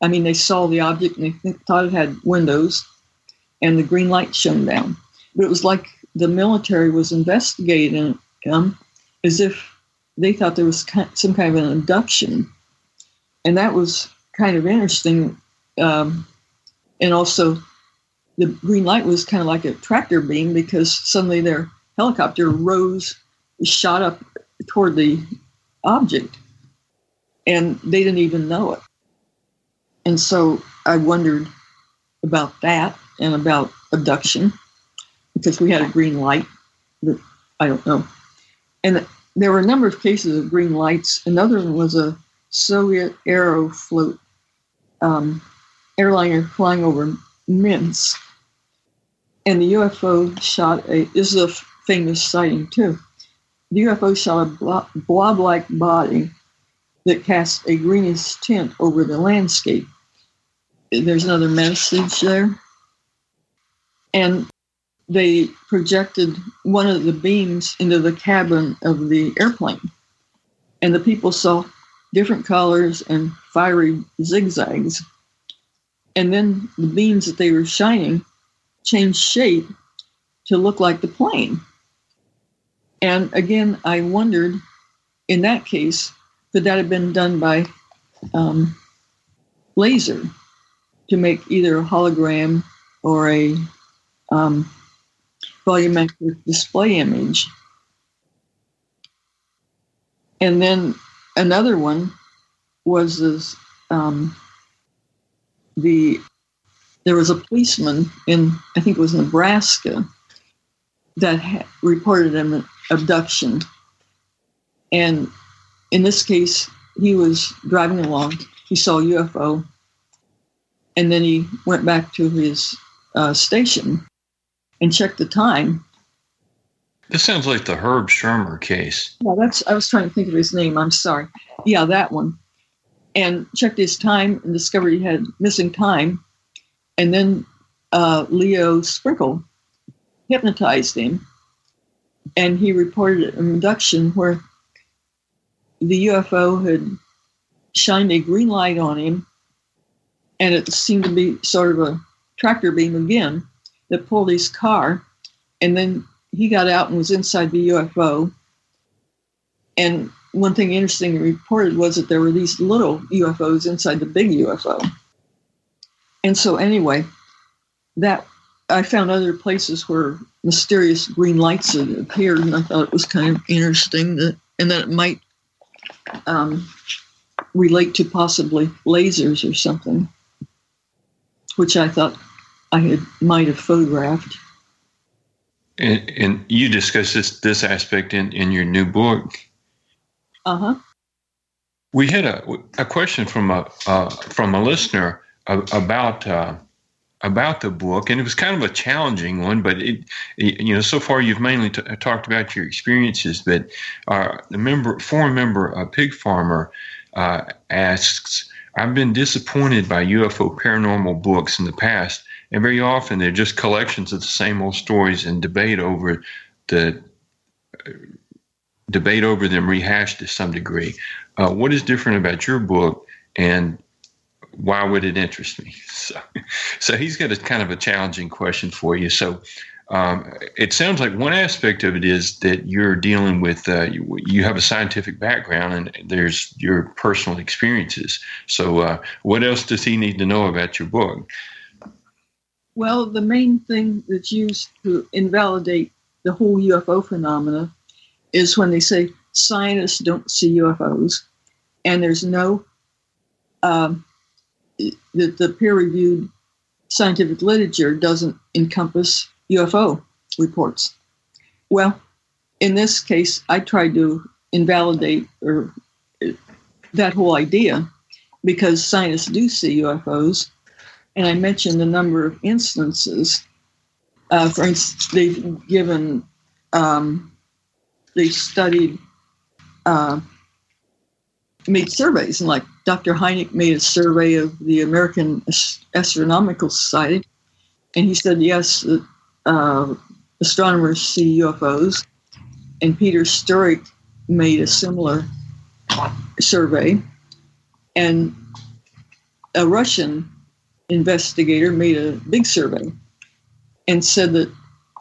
Speaker 4: I mean, they saw the object and they thought it had windows, and the green light shone down. But it was like the military was investigating them as if they thought there was some kind of an abduction. And that was kind of interesting. Um, and also, the green light was kind of like a tractor beam because suddenly their helicopter rose, shot up toward the object, and they didn't even know it. And so I wondered about that and about abduction because we had a green light that I don't know. And there were a number of cases of green lights. Another one was a Soviet Aeroflot um, airliner flying over Minsk, and the UFO shot a. This is a famous sighting too. The UFO shot a blob-like body that cast a greenish tint over the landscape. There's another message there. And they projected one of the beams into the cabin of the airplane. And the people saw different colors and fiery zigzags. And then the beams that they were shining changed shape to look like the plane. And again, I wondered in that case, could that have been done by um, laser to make either a hologram or a um, volumetric display image? And then another one was this, um, the there was a policeman in I think it was Nebraska that ha- reported an abduction, and in this case, he was driving along. He saw a UFO, and then he went back to his uh, station and check the time.
Speaker 3: This sounds like the Herb Schirmer case.
Speaker 4: Yeah, that's. I was trying to think of his name. I'm sorry. Yeah, that one. And checked his time and discovered he had missing time. And then uh, Leo Sprinkle hypnotized him, and he reported an abduction where the UFO had shined a green light on him, and it seemed to be sort of a tractor beam again that pulled his car. And then he got out and was inside the UFO. And one thing interesting he reported was that there were these little UFOs inside the big UFO. And so, anyway, that I found other places where mysterious green lights had appeared, and I thought it was kind of interesting that, and that it might um, relate to possibly lasers or something, which I thought I had might have photographed.
Speaker 3: And, and you discuss this this aspect in, in your new book.
Speaker 4: Uh huh.
Speaker 3: We had a, a question from a uh, from a listener about uh, about the book, and it was kind of a challenging one. But it, it you know, so far you've mainly t- talked about your experiences. But uh, the member, foreign member, uh, pig farmer, uh, asks, "I've been disappointed by UFO paranormal books in the past, and very often they're just collections of the same old stories and debate over the." Uh, debate over them rehashed to some degree. Uh, what is different about your book, and why would it interest me? So, so he's got a kind of a challenging question for you. So um, it sounds like one aspect of it is that you're dealing with uh, you, you, have a scientific background and there's your personal experiences. So uh, what else does he need to know about your book?
Speaker 4: Well, the main thing that's used to invalidate the whole UFO phenomena is when they say scientists don't see UFOs, and there's no um, that the peer-reviewed scientific literature doesn't encompass UFO reports. Well, in this case, I tried to invalidate or that whole idea because scientists do see UFOs, and I mentioned a number of instances. Uh, for instance, they've given, um, they studied, uh, made surveys, and like Dr. Hynek made a survey of the American Astronomical Society, and he said yes, uh, astronomers see UFOs. And Peter Sturrock made a similar survey, and a Russian investigator made a big survey and said that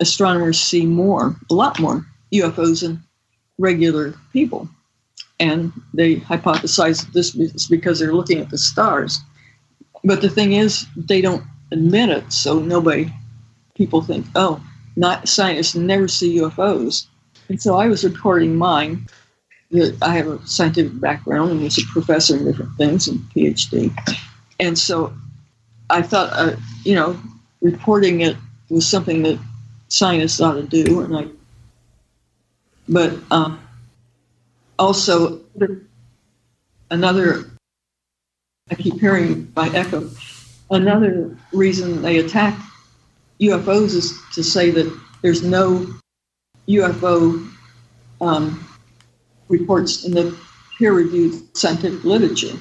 Speaker 4: astronomers see more, a lot more UFOs than regular people and they hypothesize that this is because they're looking at the stars. But the thing is, they don't admit it, so nobody, people think, oh, not scientists never see UFOs. And so I was reporting mine. That I have a scientific background and was a professor in different things and PhD, and so I thought, uh, you know, reporting it was something that scientists ought to do, and I. But um, also another I keep hearing by echo. Another reason they attack UFOs is to say that there's no UFO um, reports in the peer-reviewed scientific literature.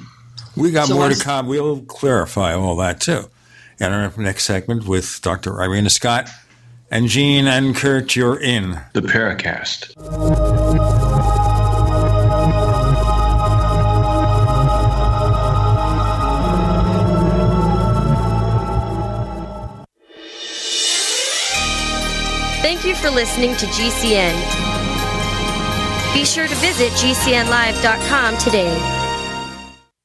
Speaker 29: We got
Speaker 4: So
Speaker 29: more to come. We'll clarify all that too. In our next segment with Dr. Irena Scott and Gene and Curt, you're in
Speaker 3: the Paracast.
Speaker 12: Thank you for listening to GCN. Be sure to visit GCNlive.com today.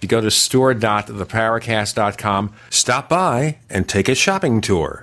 Speaker 2: You go to store.theparacast.com, stop by, and take a shopping tour.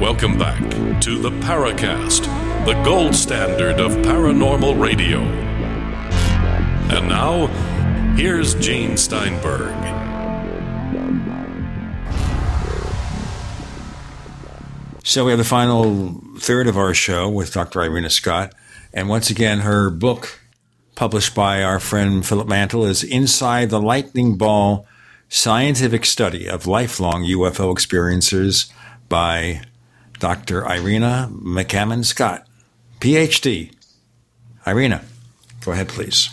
Speaker 1: Welcome back to the Paracast, the gold standard of paranormal radio. And now, here's Gene Steinberg.
Speaker 29: So we have the final third of our show with Dr. Irena Scott. And once again, her book, published by our friend Philip Mantle, is Inside the Lightning Ball Scientific Study of Lifelong UFO Experiencers by Dr. Irena McCammon Scott, PhD. Irena, go ahead, please.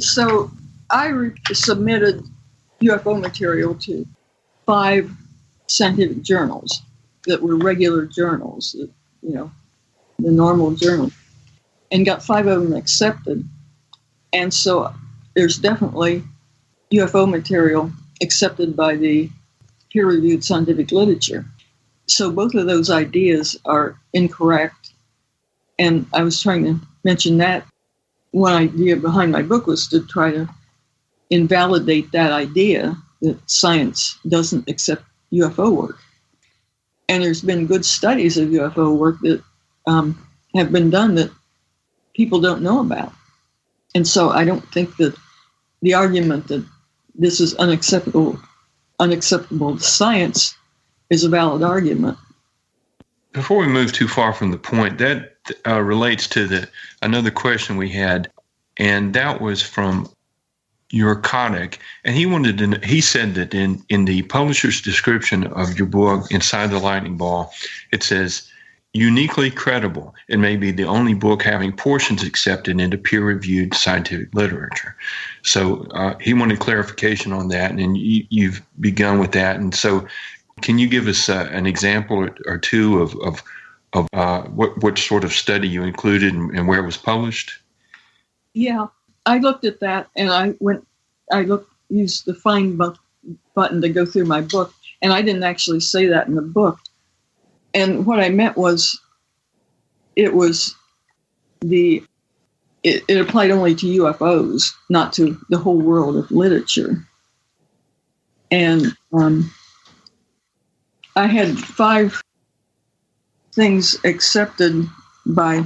Speaker 4: So I re- submitted UFO material to five scientific journals that were regular journals, you know, the normal journals, and got five of them accepted. And so there's definitely UFO material accepted by the peer reviewed scientific literature. So both of those ideas are incorrect. And I was trying to mention that one idea behind my book was to try to invalidate that idea that science doesn't accept UFO work. And there's been good studies of UFO work that um, have been done that people don't know about. And so I don't think that the argument that this is unacceptable, unacceptable to science is a valid argument.
Speaker 3: Before we move too far from the point, that uh, relates to the another question we had, and that was from your colleague, and he wanted to. He said that in in the publisher's description of your book, Inside the Lightning Ball, it says uniquely credible. It may be the only book having portions accepted into peer-reviewed scientific literature. So uh, he wanted clarification on that, and you, you've begun with that. And so, can you give us uh, an example or, two of of, of uh, what what sort of study you included and, and where it was published?
Speaker 4: Yeah. I looked at that and I went, I looked, used the find bu- button to go through my book, and I didn't actually say that in the book. And what I meant was, it was the it, it applied only to UFOs, not to the whole world of literature. And um, I had five things accepted by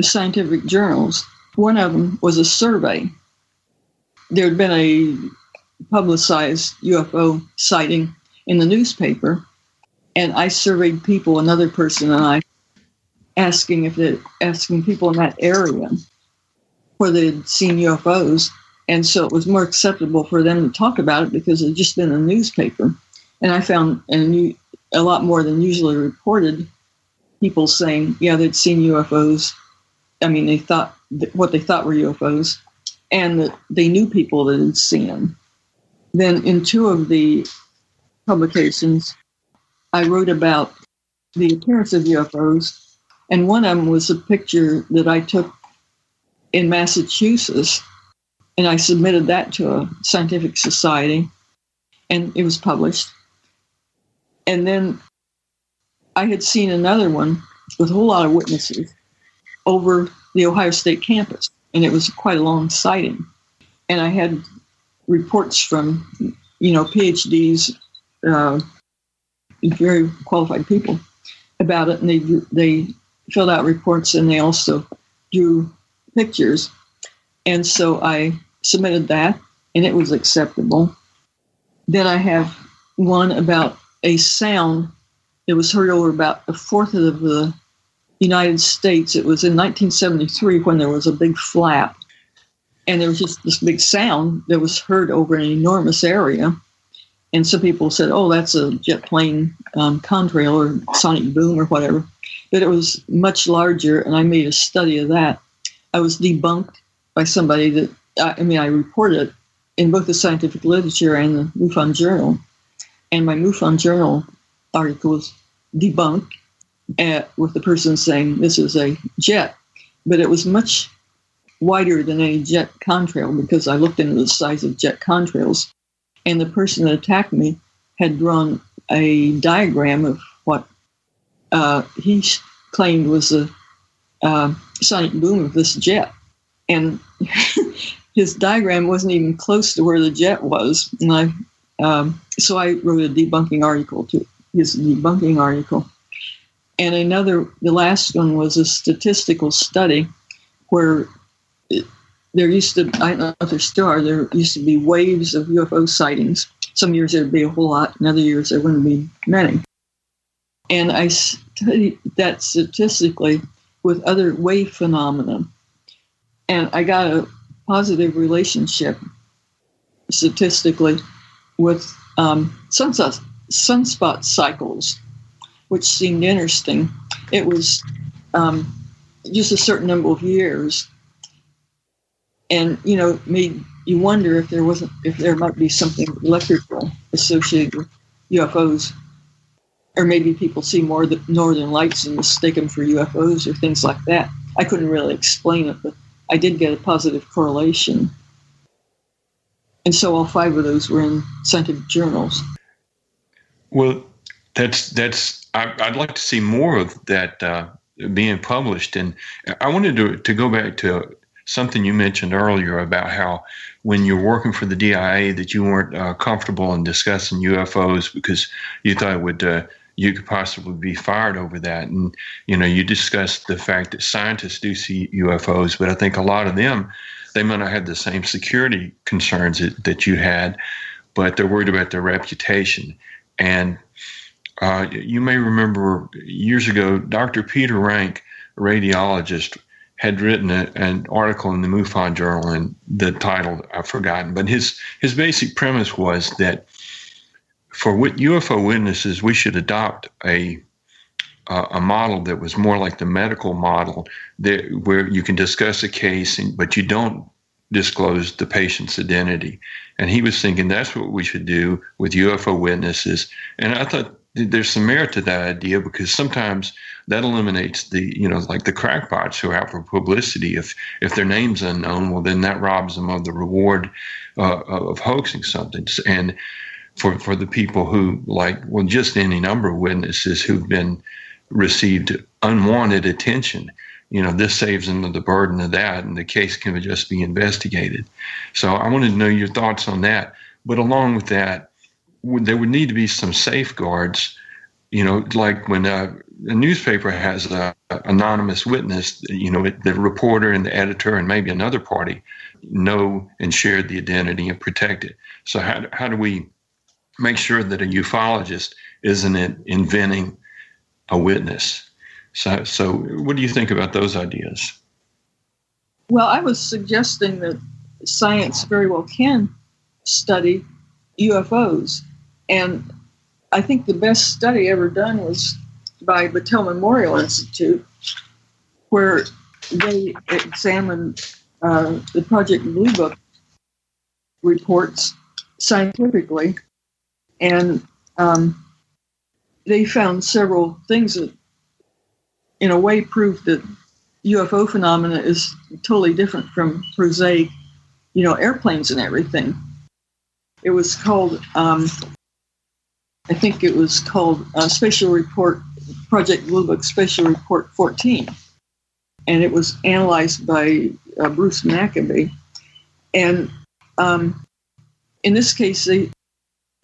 Speaker 4: scientific journals. One of them was a survey. There had been a publicized UFO sighting in the newspaper, and I surveyed people, another person and I, asking if they asking people in that area where they'd seen UFOs. And so it was more acceptable for them to talk about it because it had just been the newspaper. And I found a, new, a lot more than usually reported people saying, yeah, they'd seen UFOs. I mean, they thought what they thought were UFOs, and that they knew people that had seen them. Then in two of the publications, I wrote about the appearance of UFOs, and one of them was a picture that I took in Massachusetts, and I submitted that to a scientific society, and it was published. And then I had seen another one with a whole lot of witnesses over the Ohio State campus, and it was quite a long sighting. And I had reports from, you know, PhDs, uh, very qualified people about it, and they they filled out reports, and they also drew pictures. And so I submitted that and it was acceptable. Then I have one about a sound that was heard over about a fourth of the United States. It was in 1973 when there was a big flap. And there was just this big sound that was heard over an enormous area. And some people said, oh, that's a jet plane um, contrail or sonic boom or whatever. But it was much larger, and I made a study of that. I was debunked by somebody that I mean I reported in both the scientific literature and the MUFON Journal, and my MUFON Journal article was debunked at, with the person saying this is a jet, but it was much wider than a jet contrail because I looked into the size of jet contrails, and the person that attacked me had drawn a diagram of what uh, he claimed was a uh, sonic boom of this jet. And his diagram wasn't even close to where the jet was. And I, um, so I wrote a debunking article to his debunking article. And another, the last one was a statistical study where there used to, I don't know if there still are, there used to be waves of UFO sightings. Some years there'd be a whole lot, and other years there wouldn't be many. And I studied that statistically with other wave phenomena. And I got a positive relationship statistically with um, sunspot, sunspot cycles, which seemed interesting. It was um, just a certain number of years, and you know, made you wonder if there wasn't if there might be something electrical associated with UFOs or maybe people see more the northern lights and mistake them for UFOs or things like that. I couldn't really explain it, but I did get a positive correlation. And so all five of those were in scientific journals.
Speaker 3: Well, that's that's. I, would like to see more of that uh, being published, and I wanted to to go back to something you mentioned earlier about how when you're working for the DIA that you weren't uh, comfortable in discussing UFOs because you thought it would uh, you could possibly be fired over that. And, you know, you discussed the fact that scientists do see UFOs, but I think a lot of them, they might not have the same security concerns that, that you had, but they're worried about their reputation. And uh, you may remember years ago, Dr. Peter Rank, radiologist, had written a, an article in the MUFON Journal, and the title I've forgotten, but his his basic premise was that for UFO witnesses, we should adopt a a model that was more like the medical model, that where you can discuss a case, but you don't disclose the patient's identity. And he was thinking that's what we should do with UFO witnesses. And I thought there's some merit to that idea because sometimes that eliminates the you know like the crackpots who are out for publicity. If if their name's unknown well then that robs them of the reward uh, of hoaxing something. And for for the people who like well just any number of witnesses who've been received unwanted attention you know this saves them the burden of that and the case can just be investigated. So i wanted to know your thoughts on that. But along with that there would need to be some safeguards you know like when a, a newspaper has an anonymous witness you know the reporter and the editor and maybe another party know and share the identity and protect it so how, how do we make sure that a ufologist isn't inventing a witness so, so what do you think about those ideas?
Speaker 4: Well, I was suggesting that science very well can study UFOs. And I think the best study ever done was by Battelle Memorial Institute, where they examined uh, the Project Blue Book reports scientifically. And um, they found several things that in a way proved that UFO phenomena is totally different from prosaic, you know, airplanes and everything. It was called, um, I think it was called uh, Special Report, Project Blue Book Special Report 14. And it was analyzed by uh, Bruce Maccabee. And um, in this case, they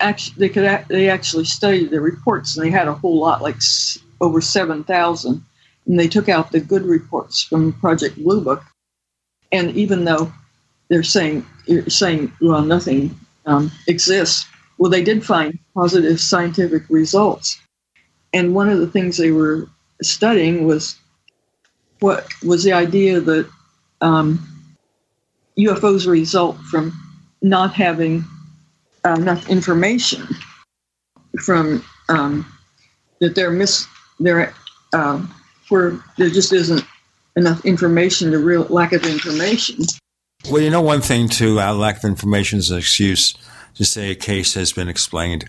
Speaker 4: actually they could they actually studied the reports, and they had a whole lot, like over seven thousand and they took out the good reports from Project Blue Book. And even though they're saying saying well nothing um, exists, well they did find positive scientific results. And one of the things they were studying was what was the idea that um, UFOs result from not having enough information from um, that they're mis they're uh, where there just isn't enough information, the real lack of information.
Speaker 2: Well, you know, one thing too, uh, lack of information is an excuse to say a case has been explained.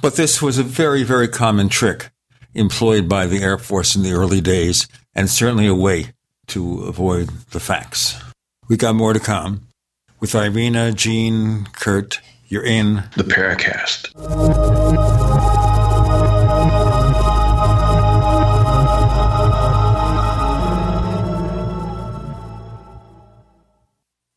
Speaker 2: But this was a very, very common trick employed by the Air Force in the early days, and certainly a way to avoid the facts. We got more to come. With Irena, Gene, Curt, you're in
Speaker 3: the Paracast.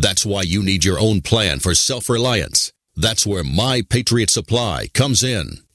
Speaker 30: That's why you need your own plan for self-reliance. That's where My Patriot Supply comes in.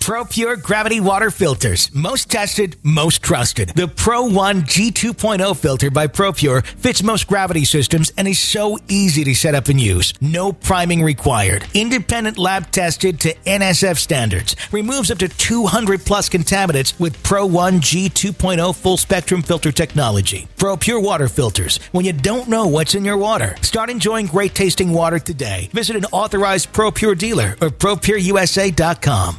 Speaker 31: Pro Pure Gravity Water Filters. Most tested, most trusted. The Pro One G2.0 filter by Pro Pure fits most gravity systems and is so easy to set up and use. No priming required. Independent lab tested to NSF standards. Removes up to 200 plus contaminants with Pro One G2.0 full spectrum filter technology. Pro Pure Water Filters. When you don't know what's in your water, start enjoying great tasting water today. Visit an authorized Pro Pure dealer or ProPureUSA.com.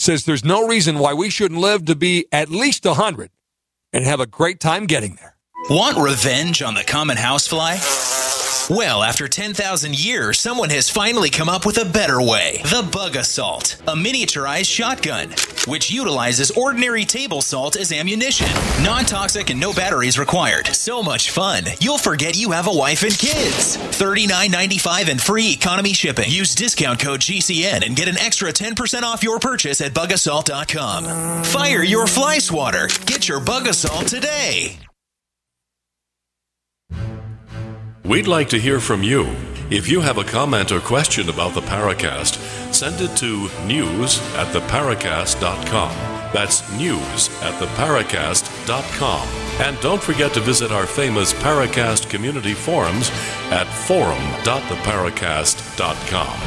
Speaker 32: says there's no reason why we shouldn't live to be at least 100 and have a great time getting there.
Speaker 18: Want revenge on the common housefly? Well, after 10,000 years, someone has finally come up with a better way. The Bug Assault, a miniaturized shotgun, which utilizes ordinary table salt as ammunition. Non toxic and no batteries required. So much fun, you'll forget you have a wife and kids. $39.95 and free economy shipping. Use discount code GCN and get an extra 10% off your purchase at bugassault.com. Fire your fly swatter. Get your Bug Assault today.
Speaker 1: We'd like to hear from you. If you have a comment or question about the Paracast, send it to news at theparacast.com. That's news at theparacast.com. And don't forget to visit our famous Paracast community forums at forum.theparacast.com.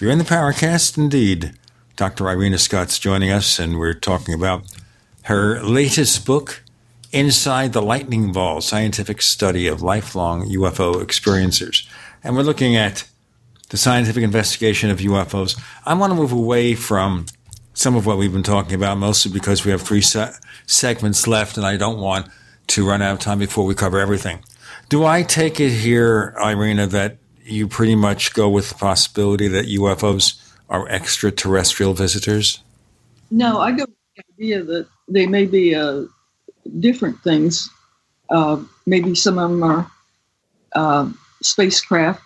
Speaker 2: You're in the Paracast, indeed. Dr. Irena Scott's joining us, and we're talking about her latest book, Inside the Lightning Ball Scientific Study of Lifelong UFO Experiencers. And we're looking at the scientific investigation of UFOs. I want to move away from some of what we've been talking about, mostly because we have three se- segments left, and I don't want to run out of time before we cover everything. Do I take it here, Irena, that you pretty much go with the possibility that UFOs are extraterrestrial visitors?
Speaker 4: No, I go with the idea that they may be uh, different things. Uh, maybe some of them are uh, spacecraft.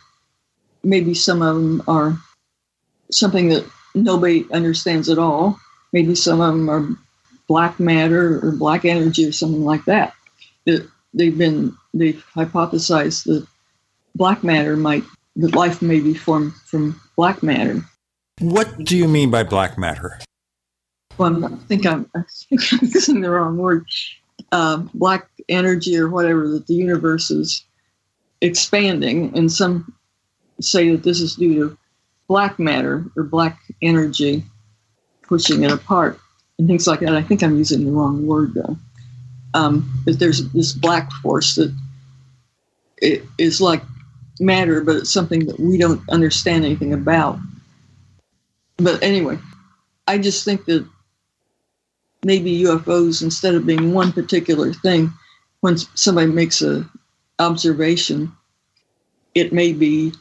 Speaker 4: Maybe some of them are something that nobody understands at all. Maybe some of them are black matter or black energy or something like that. That they've been they've hypothesized that black matter might that life may be formed from black matter.
Speaker 2: What do you mean by black matter?
Speaker 4: Well, I think I'm, I think I'm using the wrong word. Uh, black energy or whatever that the universe is expanding, and some say that this is due to black matter or black energy pushing it apart and things like that. I think I'm using the wrong word though. Um, but there's this black force that it is like matter, but it's something that we don't understand anything about. But anyway, I just think that maybe UFOs, instead of being one particular thing, when somebody makes a observation, it may be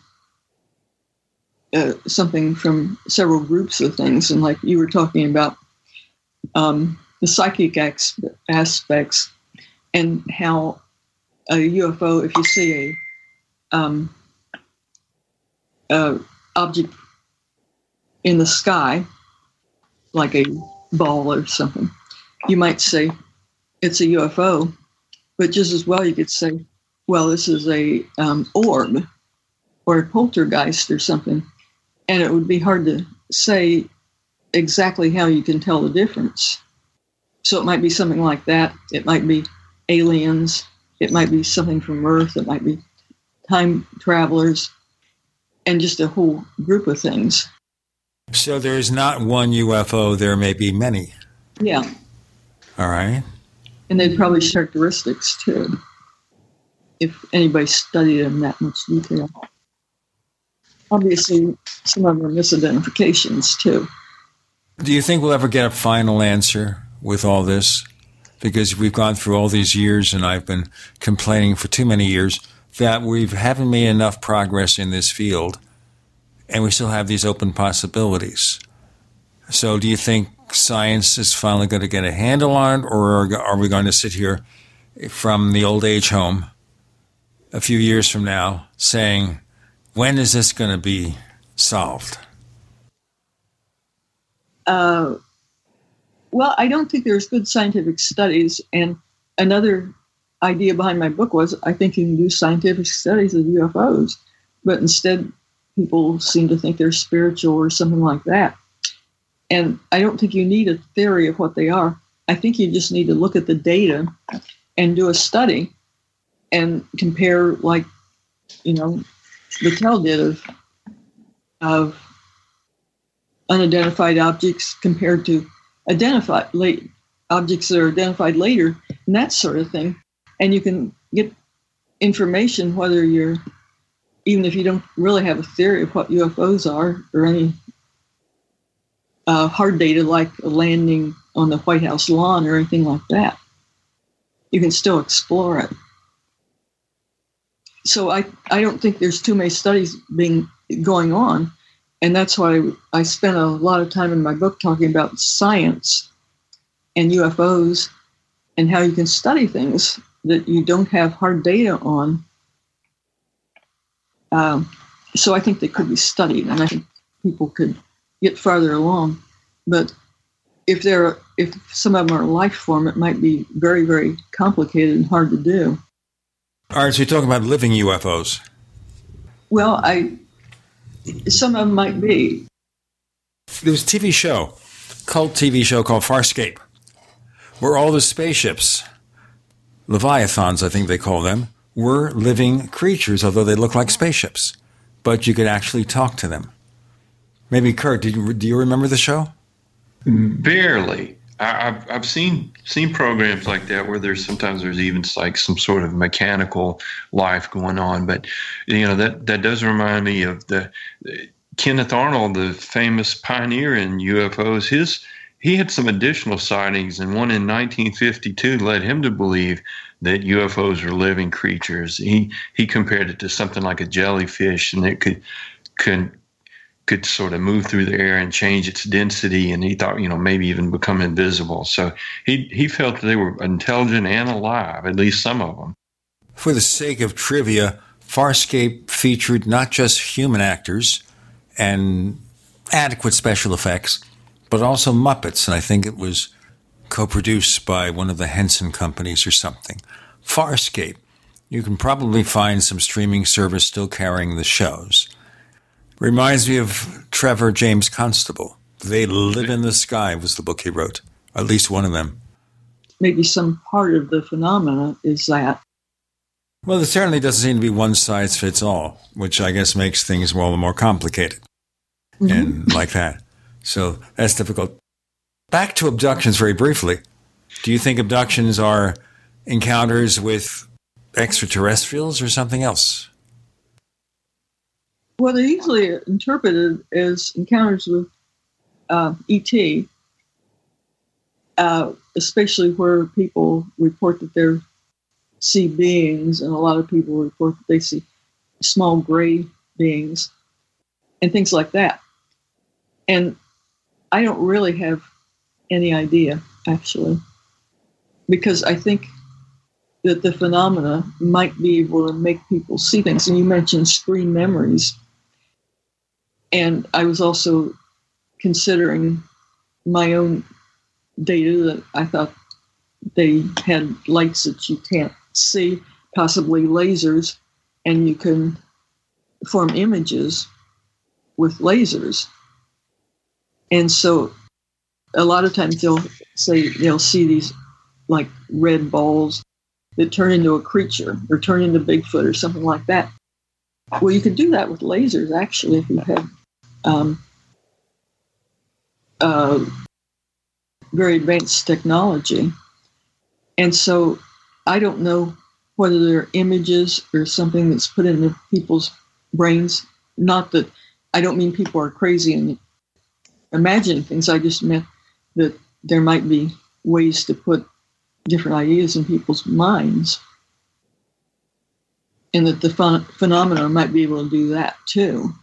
Speaker 4: uh, something from several groups of things. And like you were talking about um, the psychic ex- aspects and how a UFO, if you see a, um, a object in the sky, like a ball or something, you might say it's a UFO, but just as well you could say, well, this is a um, orb or a poltergeist or something, and it would be hard to say exactly how you can tell the difference. So it might be something like that. It might be aliens. It might be something from Earth. It might be time travelers, and just a whole group of things.
Speaker 2: So there's not one UFO, there may be many.
Speaker 4: Yeah.
Speaker 2: All right.
Speaker 4: And they'd probably characteristics too, if anybody studied them that much detail. Obviously, some of them are misidentifications too.
Speaker 2: Do you think we'll ever get a final answer with all this? Because we've gone through all these years, and I've been complaining for too many years that we haven't made enough progress in this field, and we still have these open possibilities. So, do you think science is finally going to get a handle on it, or are we going to sit here from the old age home a few years from now saying, when is this going to be solved?
Speaker 4: Uh, well, I don't think there's good scientific studies. And another idea behind my book was I think you can do scientific studies of UFOs, but instead people seem to think they're spiritual or something like that. And I don't think you need a theory of what they are. I think you just need to look at the data and do a study and compare, like, you know, Battelle did of, of unidentified objects compared to identified late objects that are identified later and that sort of thing. And you can get information whether you're even if you don't really have a theory of what UFOs are or any uh, hard data like a landing on the White House lawn or anything like that. You can still explore it. So I, I don't think there's too many studies being going on. And that's why I spent a lot of time in my book talking about science and UFOs and how you can study things that you don't have hard data on. Um, so I think they could be studied, and I think people could get farther along. But if they're if some of them are life form, it might be very very complicated and hard to do.
Speaker 2: All right, so you're talking about living UFOs.
Speaker 4: Well, I some of them might be.
Speaker 2: There was a TV show, cult TV show called Farscape, where all the spaceships, leviathans, I think they call them, were living creatures, although they look like spaceships. But you could actually talk to them. Maybe Curt, you, do you remember the show?
Speaker 3: Barely. I, have I've seen seen programs like that where there's sometimes there's even like some sort of mechanical life going on, but you know that that does remind me of the Kenneth Arnold, the famous pioneer in UFOs. His he had some additional sightings, and one in 1952 led him to believe that UFOs were living creatures. He he compared it to something like a jellyfish, and it could could could sort of move through the air and change its density, and he thought, you know, maybe even become invisible. So he he felt they were intelligent and alive, at least some of them.
Speaker 2: For the sake of trivia, Farscape featured not just human actors and adequate special effects, but also Muppets, and I think it was co-produced by one of the Henson companies or something. Farscape. You can probably find some streaming service still carrying the shows. Reminds me of Trevor James Constable. They Live in the Sky was the book he wrote, at least one of them.
Speaker 4: Maybe some part of the phenomena is that.
Speaker 2: Well, there certainly doesn't seem to be one size fits all, which I guess makes things all the more complicated mm-hmm. and like that. So that's difficult. Back to abductions very briefly. Do you think abductions are encounters with extraterrestrials or something else?
Speaker 4: Well, they're usually interpreted as encounters with uh, ET, uh, especially where people report that they see beings, and a lot of people report that they see small gray beings and things like that. And I don't really have any idea, actually, because I think that the phenomena might be able to make people see things. And you mentioned screen memories. And I was also considering my own data that I thought they had lights that you can't see, possibly lasers, and you can form images with lasers. And so a lot of times they'll say they'll see these like red balls that turn into a creature or turn into Bigfoot or something like that. Well, you could do that with lasers actually if you had um, uh, very advanced technology. And so I don't know whether they're images or something that's put into people's brains. Not that I don't mean people are crazy and imagining things. I just meant that there might be ways to put different ideas in people's minds. And that the ph- phenomena might be able to do that too.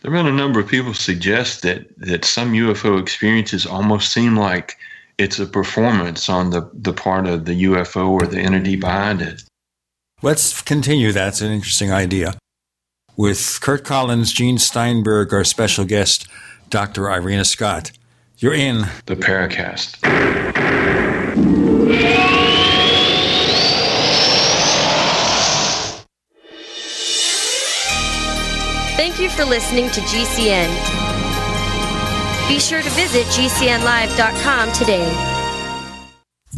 Speaker 3: There have been a number of people suggest that that some UFO experiences almost seem like it's a performance on the, the part of the UFO or the entity behind it.
Speaker 2: Let's continue. That's an interesting idea. With Curt Collins, Gene Steinberg, our special guest, Dr. Irena Scott. You're in
Speaker 3: the Paracast.
Speaker 12: Thank you for listening to GCN. Be sure to visit GCNlive.com today.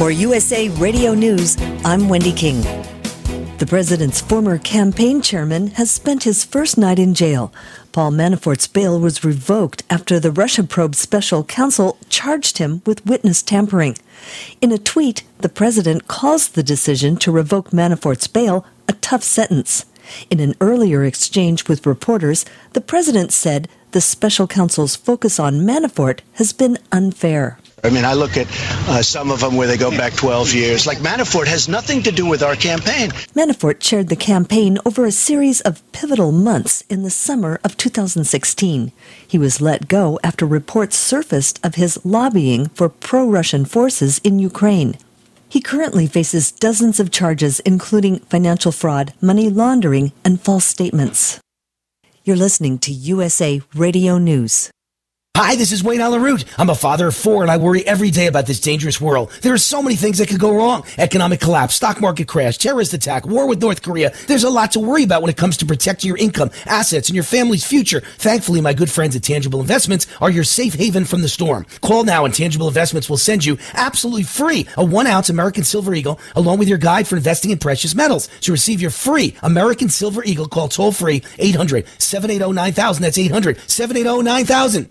Speaker 8: For USA Radio News, I'm Wendy King. The president's former campaign chairman has spent his first night in jail. Paul Manafort's bail was revoked after the Russia probe special counsel charged him with witness tampering. In a tweet, the president calls the decision to revoke Manafort's bail a tough sentence. In an earlier exchange with reporters, the president said the special counsel's focus on Manafort has been unfair.
Speaker 24: I mean, I look at uh, some of them where they go back 12 years. Like Manafort has nothing to do with our campaign.
Speaker 8: Manafort chaired the campaign over a series of pivotal months in the summer of 2016. He was let go after reports surfaced of his lobbying for pro Russian forces in Ukraine. He currently faces dozens of charges, including financial fraud, money laundering, and false statements. You're listening to USA Radio News.
Speaker 10: Hi, this is Wayne Allyn Root. I'm a father of four and I worry every day about this dangerous world. There are so many things that could go wrong. Economic collapse, stock market crash, terrorist attack, war with North Korea. There's a lot to worry about when it comes to protecting your income, assets, and your family's future. Thankfully, my good friends at Tangible Investments are your safe haven from the storm. Call now and Tangible Investments will send you absolutely free a one ounce American Silver Eagle along with your guide for investing in precious metals. To receive your free American Silver Eagle, call toll free 800 780 9000. That's 800 780 9000.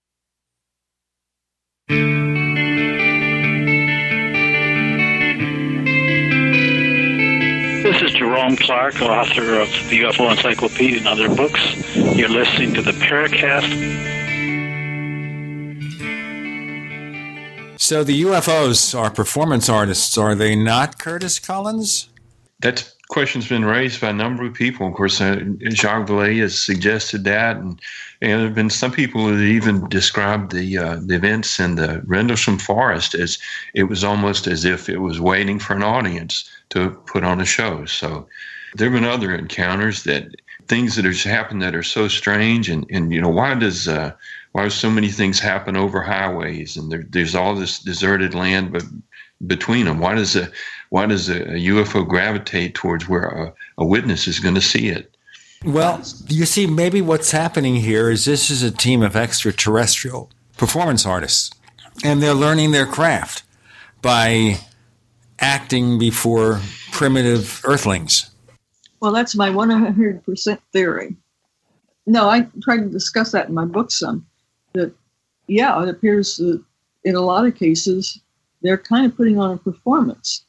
Speaker 33: This is Jerome Clark, author of the UFO Encyclopedia and other books. You're listening to the Paracast.
Speaker 2: So the UFOs are performance artists, are they not, Curtis Collins?
Speaker 3: That question's been raised by a number of people. Of course, uh, Jacques Vallée has suggested that, and, and there have been some people who even described the uh, the events in the Rendlesham Forest as it was almost as if it was waiting for an audience to put on a show. So there have been other encounters that things that have happened that are so strange, and, and you know why does uh, why do so many things happen over highways and there, there's all this deserted land but between them why does a why does a, a UFO gravitate towards where a, a witness is going to see it
Speaker 2: Well, you see, maybe what's happening here is this is a team of extraterrestrial performance artists, and they're learning their craft by acting before primitive earthlings.
Speaker 4: Well, that's my 100% theory. No, I tried to discuss that in my book some. That, yeah, it appears that in a lot of cases, they're kind of putting on a performance.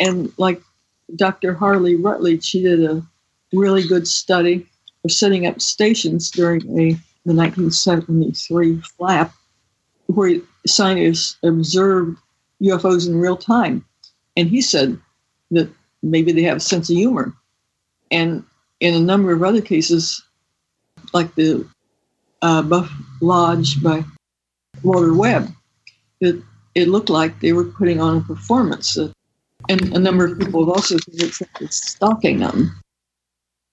Speaker 4: And like Dr. Harley Rutledge, she did a really good study of setting up stations during a, the 1973 flap, where scientists observed UFOs in real time. And he said that maybe they have a sense of humor. And in a number of other cases, like the uh, Buff Ledge by Walter Webb, it, it looked like they were putting on a performance. And a number of people have also said it's, it's stalking them.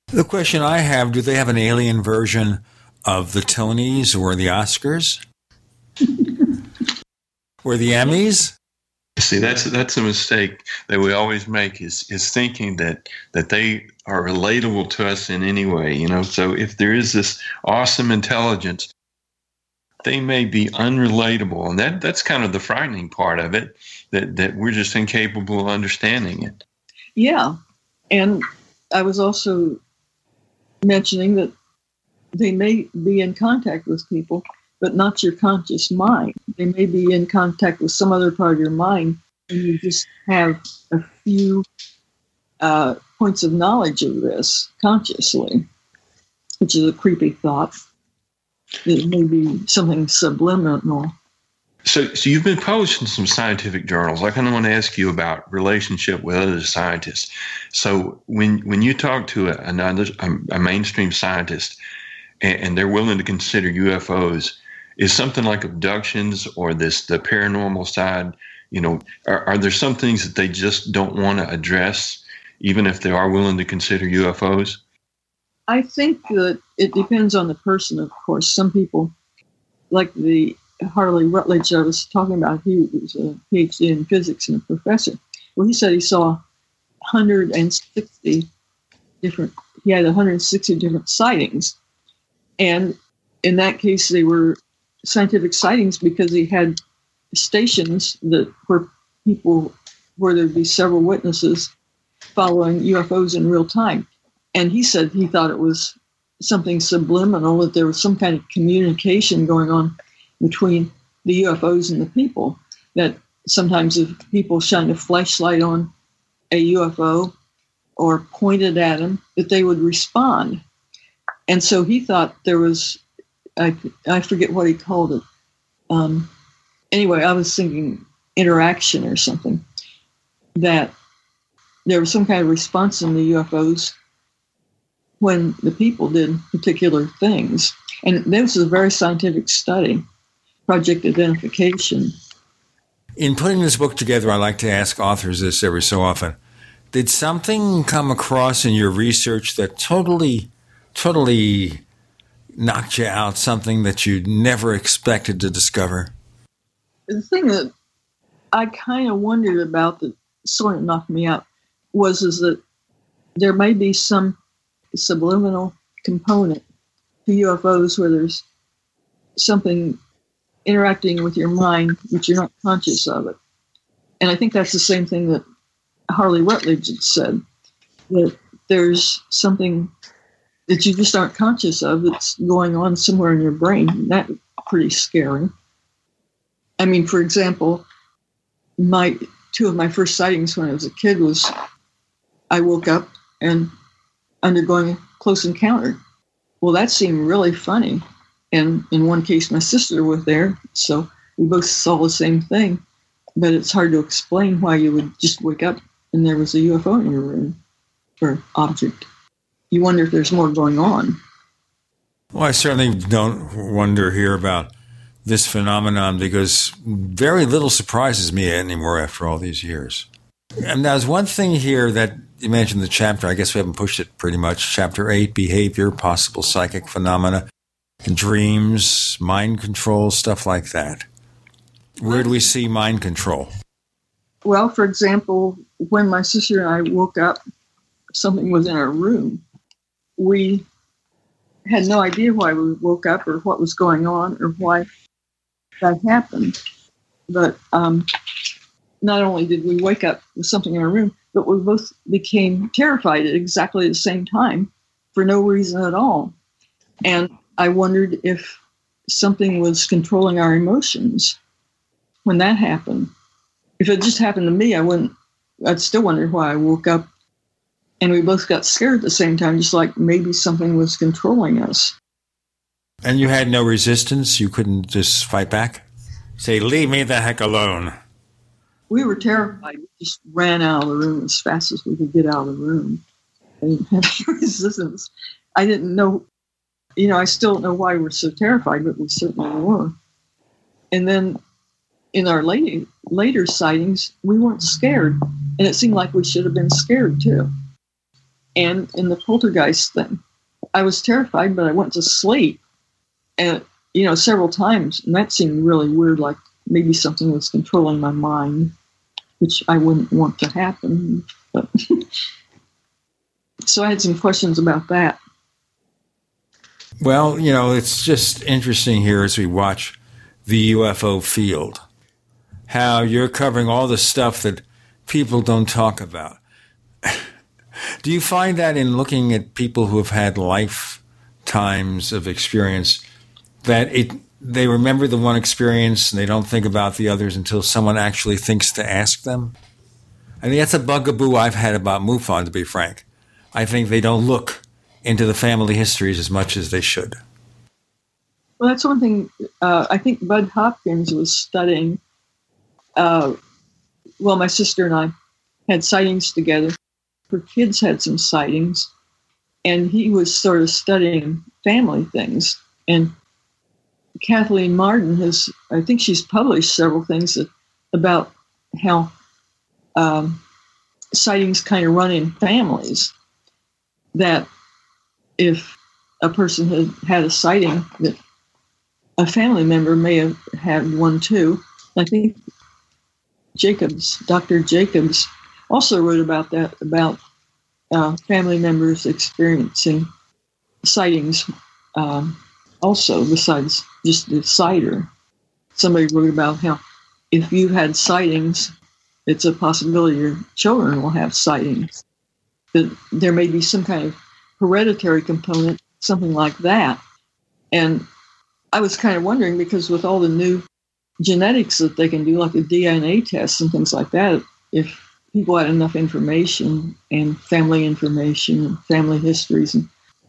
Speaker 2: The question I have do they have an alien version of the Tonys or the Oscars? or the Emmys?
Speaker 3: See, that's that's a mistake that we always make is is thinking that that they are relatable to us in any way. You know, so if there is this awesome intelligence, they may be unrelatable, and that that's kind of the frightening part of it. That that we're just incapable of understanding it.
Speaker 4: Yeah. And I was also mentioning that they may be in contact with people, but not your conscious mind. They may be in contact with some other part of your mind, and you just have a few uh, points of knowledge of this consciously, which is a creepy thought. It may be something subliminal.
Speaker 3: So, so you've been published in some scientific journals. I kind of want to ask you about relationship with other scientists. So, when when you talk to a, another a, a mainstream scientist, and, and they're willing to consider UFOs, is something like abductions or this the paranormal side. You know, are, are there some things that they just don't want to address, even if they are willing to consider UFOs?
Speaker 4: I think that it depends on the person, of course. Some people, like the Harley Rutledge I was talking about, he was a PhD in physics and a professor. Well, he said he saw 160 different, he had 160 different sightings. And in that case, they were scientific sightings because he had stations that where people, where there'd be several witnesses following UFOs in real time. And he said he thought it was something subliminal, that there was some kind of communication going on between the UFOs and the people. That sometimes if people shined a flashlight on a UFO or pointed at them, that they would respond. And so he thought there was, I, I forget what he called it. Um, anyway, I was thinking interaction or something, that there was some kind of response in the UFOs when the people did particular things. And this is a very scientific study, project identification.
Speaker 2: In putting this book together, I like to ask authors this every so often. Did something come across in your research that totally, totally knocked you out, something that you never expected to discover?
Speaker 4: The thing that I kind of wondered about that sort of knocked me out was is that there may be some subliminal component to UFOs where there's something interacting with your mind but you're not conscious of it. And I think that's the same thing that Harley Rutledge had said that there's something that you just aren't conscious of that's going on somewhere in your brain. That's pretty scary. I mean, for example, my two of my first sightings when I was a kid was I woke up and undergoing a close encounter. Well, that seemed really funny. And in one case, my sister was there, so we both saw the same thing. But it's hard to explain why you would just wake up and there was a UFO in your room or object. You wonder if there's more going on.
Speaker 2: Well, I certainly don't wonder here about this phenomenon because very little surprises me anymore after all these years. And there's one thing here that you mentioned the chapter. I guess we haven't pushed it pretty much. Chapter eight: behavior, possible psychic phenomena, dreams, mind control, stuff like that. Where do we see mind control?
Speaker 4: Well, for example, when my sister and I woke up, something was in our room. We had no idea why we woke up or what was going on or why that happened. But um, not only did we wake up with something in our room, but we both became terrified at exactly the same time for no reason at all. And I wondered if something was controlling our emotions when that happened. If it just happened to me, I wouldn't, I'd still wonder why I woke up and we both got scared at the same time, just like maybe something was controlling us.
Speaker 2: And you had no resistance? You couldn't just fight back? Say, leave me the heck alone.
Speaker 4: We were terrified. We just ran out of the room as fast as we could get out of the room. I didn't have any resistance. I didn't know, you know, I still don't know why we're so terrified, but we certainly were. And then in our later, later sightings, we weren't scared. And it seemed like we should have been scared too. And in the poltergeist thing, I was terrified, but I went to sleep and you know several times and that seemed really weird like maybe something was controlling my mind which i wouldn't want to happen but so i had some questions about that.
Speaker 2: Well you know it's just interesting here as we watch the ufo field how you're covering all the stuff that people don't talk about. Do you find that in looking at people who have had lifetimes of experience that it they remember the one experience and they don't think about the others until someone actually thinks to ask them. I mean, that's a bugaboo I've had about MUFON, to be frank. I think they don't look into the family histories as much as they should.
Speaker 4: Well, that's one thing. Uh, I think Bud Hopkins was studying. Uh, well, my sister and I had sightings together. Her kids had some sightings, and he was sort of studying family things. And Kathleen Marden has, I think she's published several things that, about how um, sightings kind of run in families. That if a person had had a sighting, that a family member may have had one too. I think Jacobs, Dr. Jacobs, also wrote about that about uh, family members experiencing sightings. Um, also, besides just the cider, Somebody wrote about how if you had sightings, it's a possibility your children will have sightings. That there may be some kind of hereditary component, something like that. And I was kind of wondering because with all the new genetics that they can do, like the DNA tests and things like that, if people had enough information and family information and family histories and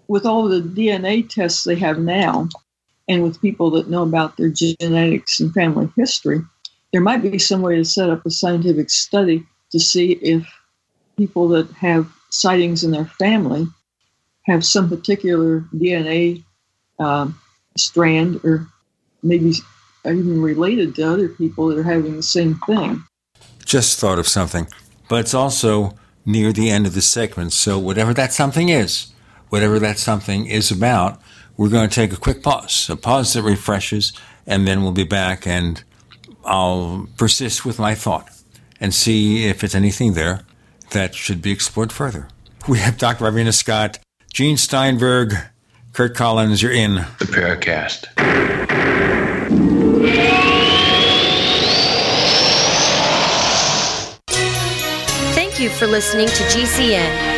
Speaker 4: with all the DNA tests they have now, and with people that know about their genetics and family history, there might be some way to set up a scientific study to see if people that have sightings in their family have some particular DNA uh, strand or maybe even related to other people that are having the same thing.
Speaker 2: Just thought of something, but it's also near the end of the segment. So, whatever that something is, whatever that something is about, we're going to take a quick pause, a pause that refreshes, and then we'll be back and I'll persist with my thought and see if it's anything there that should be explored further. We have Dr. Irena Scott, Gene Steinberg, Curt Collins. You're in
Speaker 3: the Paracast.
Speaker 12: Thank you for listening to GCN.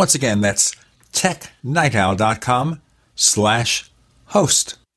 Speaker 2: once again, that's technightowl.com slash host.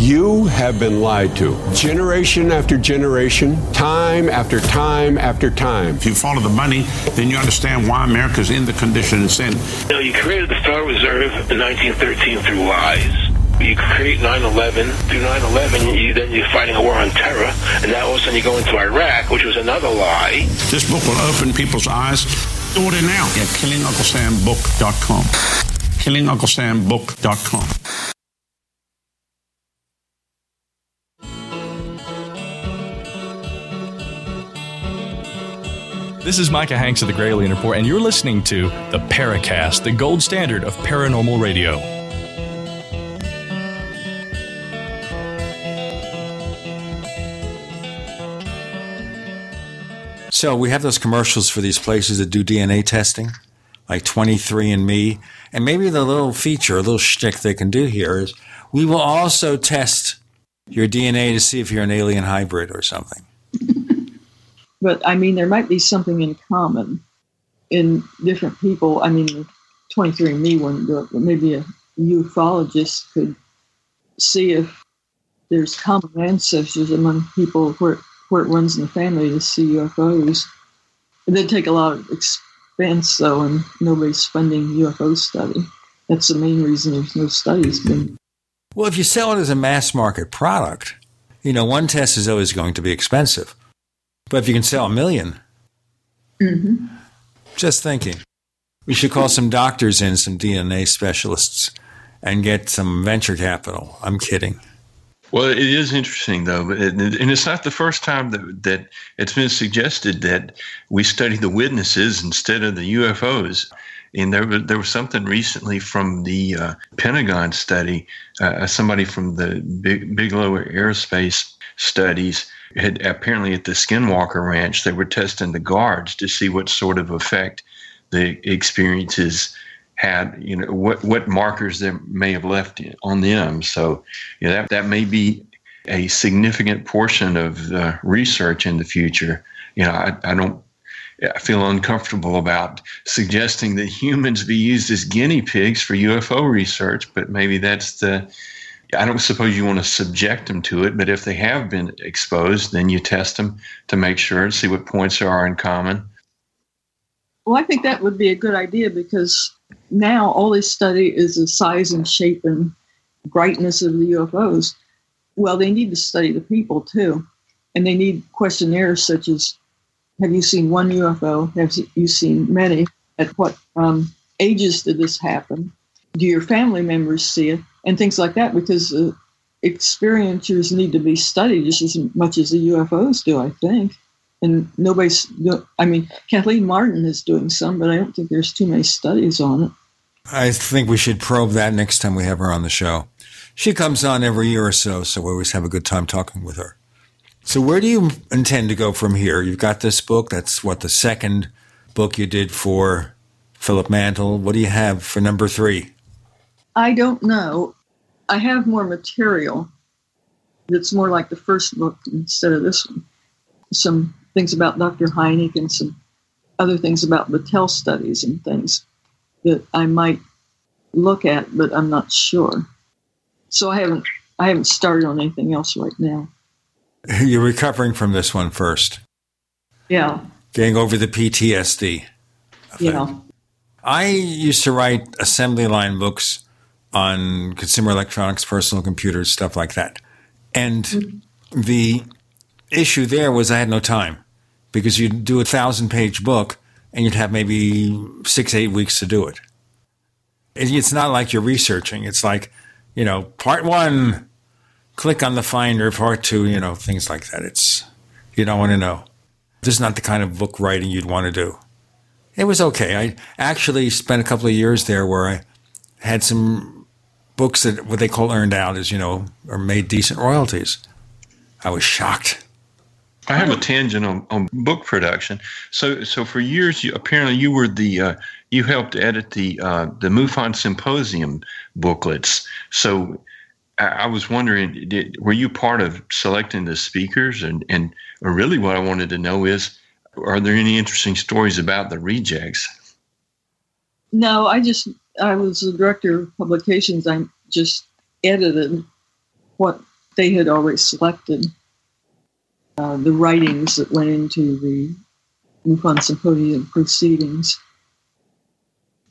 Speaker 34: You have been lied to. Generation after generation, time after time after time.
Speaker 35: If you follow the money, then you understand why America's in the condition it's in.
Speaker 36: You know, you created the Federal Reserve in 1913 through lies. You create 9-11. Through 9-11, you, then you're fighting a war on terror. And now all of a sudden you go into Iraq, which was another lie.
Speaker 35: This book will open people's eyes. Order now at killingunclesambook.com. killingunclesambook.com.
Speaker 37: This is Micah Hanks of the Gralien Report, and you're listening to the Paracast, the gold standard of paranormal radio.
Speaker 2: So we have those commercials for these places that do DNA testing. like 23andMe. And maybe the little feature, a little shtick they can do here is we will also test your DNA to see if you're an alien hybrid or something.
Speaker 4: But I mean, there might be something in common in different people. I mean, 23andMe wouldn't do it, but maybe a ufologist could see if there's common ancestors among people where, where it runs in the family to see UFOs. It would take a lot of expense, though, and nobody's funding UFO study. That's the main reason there's no studies being.
Speaker 2: Well, if you sell it as a mass market product, you know, one test is always going to be expensive. But if you can sell a 1000000
Speaker 4: mm-hmm.
Speaker 2: just thinking. We should call some doctors in, some DNA specialists, and get some venture capital. I'm kidding.
Speaker 3: Well, it is interesting though, and it's not the first time that that it's been suggested that we study the witnesses instead of the UFOs. And there was there was something recently from the uh, Pentagon study. Uh, somebody from the Big, Bigelow Aerospace Studies had apparently at the Skinwalker Ranch they were testing the guards to see what sort of effect the experiences had you know what what markers they may have left on them so you know, that that may be a significant portion of the research in the future you know i, I don't I feel uncomfortable about suggesting that humans be used as guinea pigs for UFO research, but maybe that's the. I don't suppose you want to subject them to it, but if they have been exposed, then you test them to make sure and see what points there are in common.
Speaker 4: Well, I think that would be a good idea because now all they study is the size and shape and brightness of the UFOs. Well, they need to study the people too. And they need questionnaires such as Have you seen one UFO? Have you seen many? At what um, ages did this happen? Do your family members see it? And things like that because uh, experiencers need to be studied just as much as the UFOs do, I think and nobody's i mean Kathleen Marden is doing some but i don't think there's too many studies on it
Speaker 2: I think we should probe that next time we have her on the show. She comes on every year or so, so we always have a good time talking with her. So, where do you intend to go from here? You've got this book. That's what the second book you did for Philip Mantle. What do you have for number three?
Speaker 4: I don't know. I have more material that's more like the first book instead of this one. Some things about Dr. Hynek and some other things about Battelle studies and things that I might look at, but I'm not sure. So I haven't I haven't started on anything else right now.
Speaker 2: You're recovering from this one first.
Speaker 4: Yeah.
Speaker 2: Getting over the PTSD.
Speaker 4: Yeah.
Speaker 2: I used to write assembly line books on consumer electronics, personal computers, stuff like that. And mm-hmm. the issue there was I had no time because you'd do a thousand page book and you'd have maybe six, eight weeks to do it. It's not like you're researching. It's like, you know, part one, click on the finder, part two, you know, things like that. It's, you don't want to know. This is not the kind of book writing you'd want to do. It was okay. I actually spent a couple of years there where I had some books that what they call earned out is, you know, or made decent royalties. I was shocked.
Speaker 3: I have a tangent on, on book production. So, so for years, you, apparently, you were the uh, you helped edit the uh, the MUFON Symposium booklets. So, I, I was wondering, did, were you part of selecting the speakers? And and really, what I wanted to know is, are there any interesting stories about the rejects?
Speaker 4: No, I just I was the director of publications. I just edited what they had already selected uh, the writings that went into the MUFON Symposium proceedings.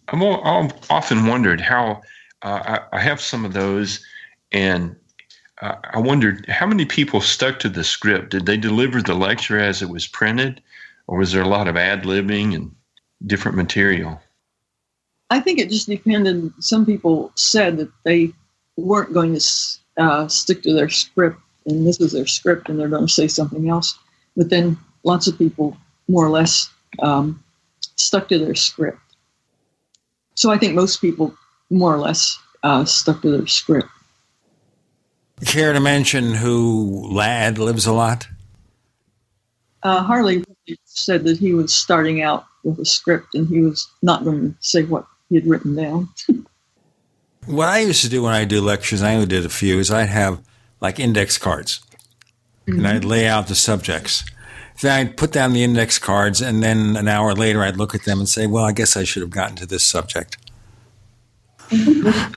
Speaker 3: I've often wondered how uh, I, I, have some of those, and uh, I wondered how many people stuck to the script. Did they deliver the lecture as it was printed, or was there a lot of ad libbing and different material?
Speaker 4: I think it just depended. Some people said that they weren't going to uh, stick to their script and this is their script and they're going to say something else. But then lots of people more or less um, stuck to their script. So I think most people more or less uh, stuck to their script.
Speaker 2: Care to mention who Lad lives a lot?
Speaker 4: Uh, Harley said that he was starting out with a script, and he was not going to say what he had written down.
Speaker 2: what I used to do when I do lectures, I only did a few, is I'd have like index cards, mm-hmm. and I'd lay out the subjects. Then I'd put down the index cards, and then an hour later, I'd look at them and say, "Well, I guess I should have gotten to this subject."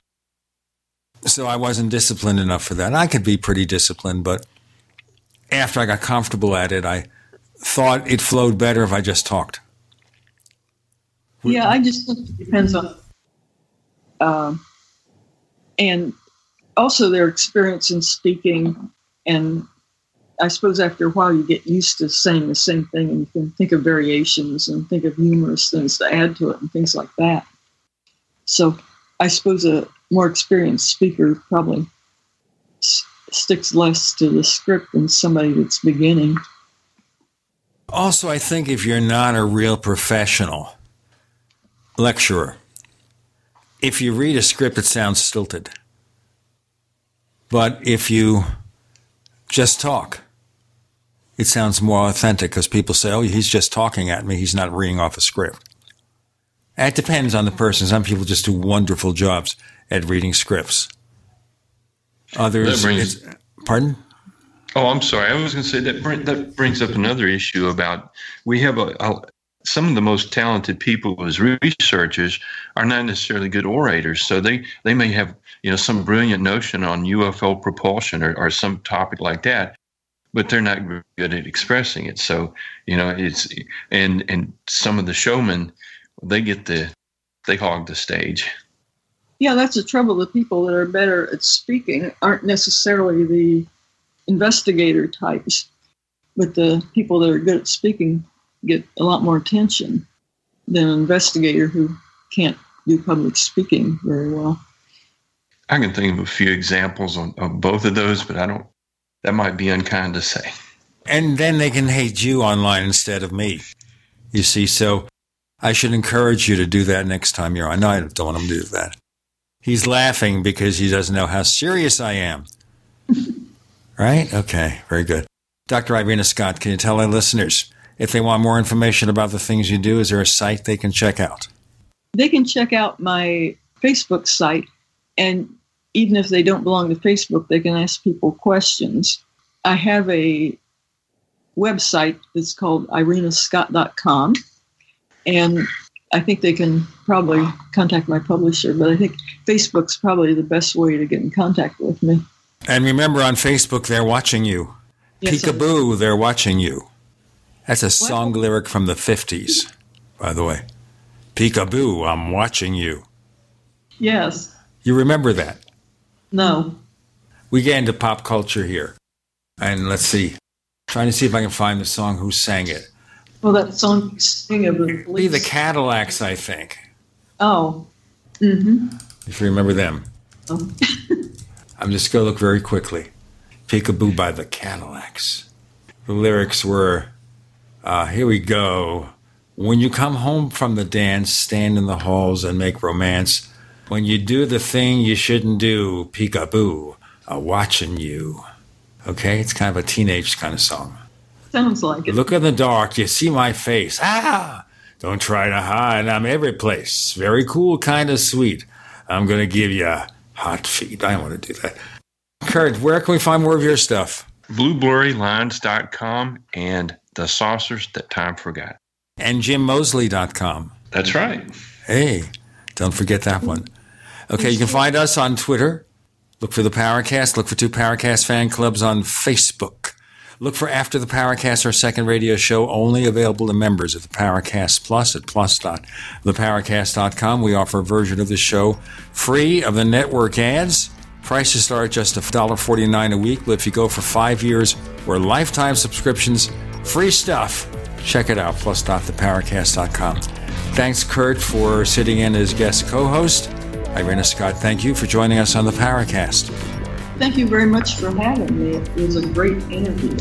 Speaker 2: so I wasn't disciplined enough for that. I could be pretty disciplined, but after I got comfortable at it, I thought it flowed better if I just talked.
Speaker 4: Yeah, I just think it depends on, uh, and also their experience in speaking. And I suppose after a while, you get used to saying the same thing, and you can think of variations and think of humorous things to add to it and things like that. So I suppose a more experienced speaker probably s- sticks less to the script than somebody that's beginning.
Speaker 2: Also, I think if you're not a real professional lecturer, if you read a script, it sounds stilted. But if you just talk, it sounds more authentic because people say, oh, he's just talking at me. He's not reading off a script. It depends on the person. Some people just do wonderful jobs at reading scripts. Others, brings, pardon?
Speaker 3: Oh, I'm sorry. I was going to say that that brings up another issue about we have a, a some of the most talented people as researchers are not necessarily good orators. So they, they may have, you know, some brilliant notion on UFO propulsion or, or some topic like that, but they're not good at expressing it. So, you know, it's, and, and some of the showmen, they get the, they hog the stage.
Speaker 4: Yeah, that's the trouble. The people that are better at speaking aren't necessarily the investigator types, but the people that are good at speaking get a lot more attention than an investigator who can't do public speaking very well.
Speaker 3: I can think of a few examples of, of both of those, but I don't, that might be unkind to say.
Speaker 2: And then they can hate you online instead of me. You see, so I should encourage you to do that next time you're on. No, I don't want him to do that. He's laughing because he doesn't know how serious I am. right? Okay, very good. Dr. Irena Scott, can you tell our listeners if they want more information about the things you do, is there a site they can check out?
Speaker 4: They can check out my Facebook site, and even if they don't belong to Facebook, they can ask people questions. I have a website that's called irenascott.com, and I think they can probably contact my publisher, but I think Facebook's probably the best way to get in contact with me.
Speaker 2: And remember, on Facebook, they're watching you. Yes, Peekaboo, they're watching you. That's a song lyric from the 50s, by the way. Peekaboo, I'm watching you.
Speaker 4: Yes.
Speaker 2: You remember that?
Speaker 4: No.
Speaker 2: We get into pop culture here. And let's see. Trying to see if I can find the song who sang it.
Speaker 4: Well, that song sing of the
Speaker 2: Be the Cadillacs, I think.
Speaker 4: Oh. Mm-hmm.
Speaker 2: If you remember them. Oh. I'm just going to look very quickly. Peekaboo by the Cadillacs. The lyrics were uh, here we go. When you come home from the dance, stand in the halls and make romance. When you do the thing you shouldn't do, peekaboo, a watching you. Okay, it's kind of a teenage kind of song.
Speaker 4: Sounds like it.
Speaker 2: Look in the dark, you see my face. Ah! Don't try to hide, I'm every place. Very cool, kind of sweet. I'm gonna give you hot feet. I don't want to do that. Curt, where can we find more of your stuff?
Speaker 3: BlueBlurryLines.com and the saucers that time forgot.
Speaker 2: And JimMosley.com.
Speaker 3: That's right.
Speaker 2: Hey, don't forget that one. Okay, you can find us on Twitter. Look for the Paracast. Look for two Paracast fan clubs on Facebook. Look for After the Paracast, our second radio show, only available to members of the Paracast Plus at plus.theparacast.com. We offer a version of the show free of the network ads. Prices start at just $1.49 a week, but if you go for five years or lifetime subscriptions, Free stuff. Check it out, plus.theparacast.com. Thanks, Curt, for sitting in as guest co host. Irena Scott, thank you for joining us on the Paracast.
Speaker 4: Thank you very much for having me. It was a great interview.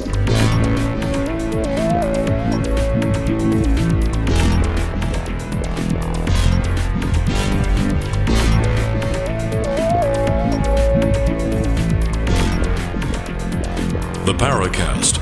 Speaker 1: The Paracast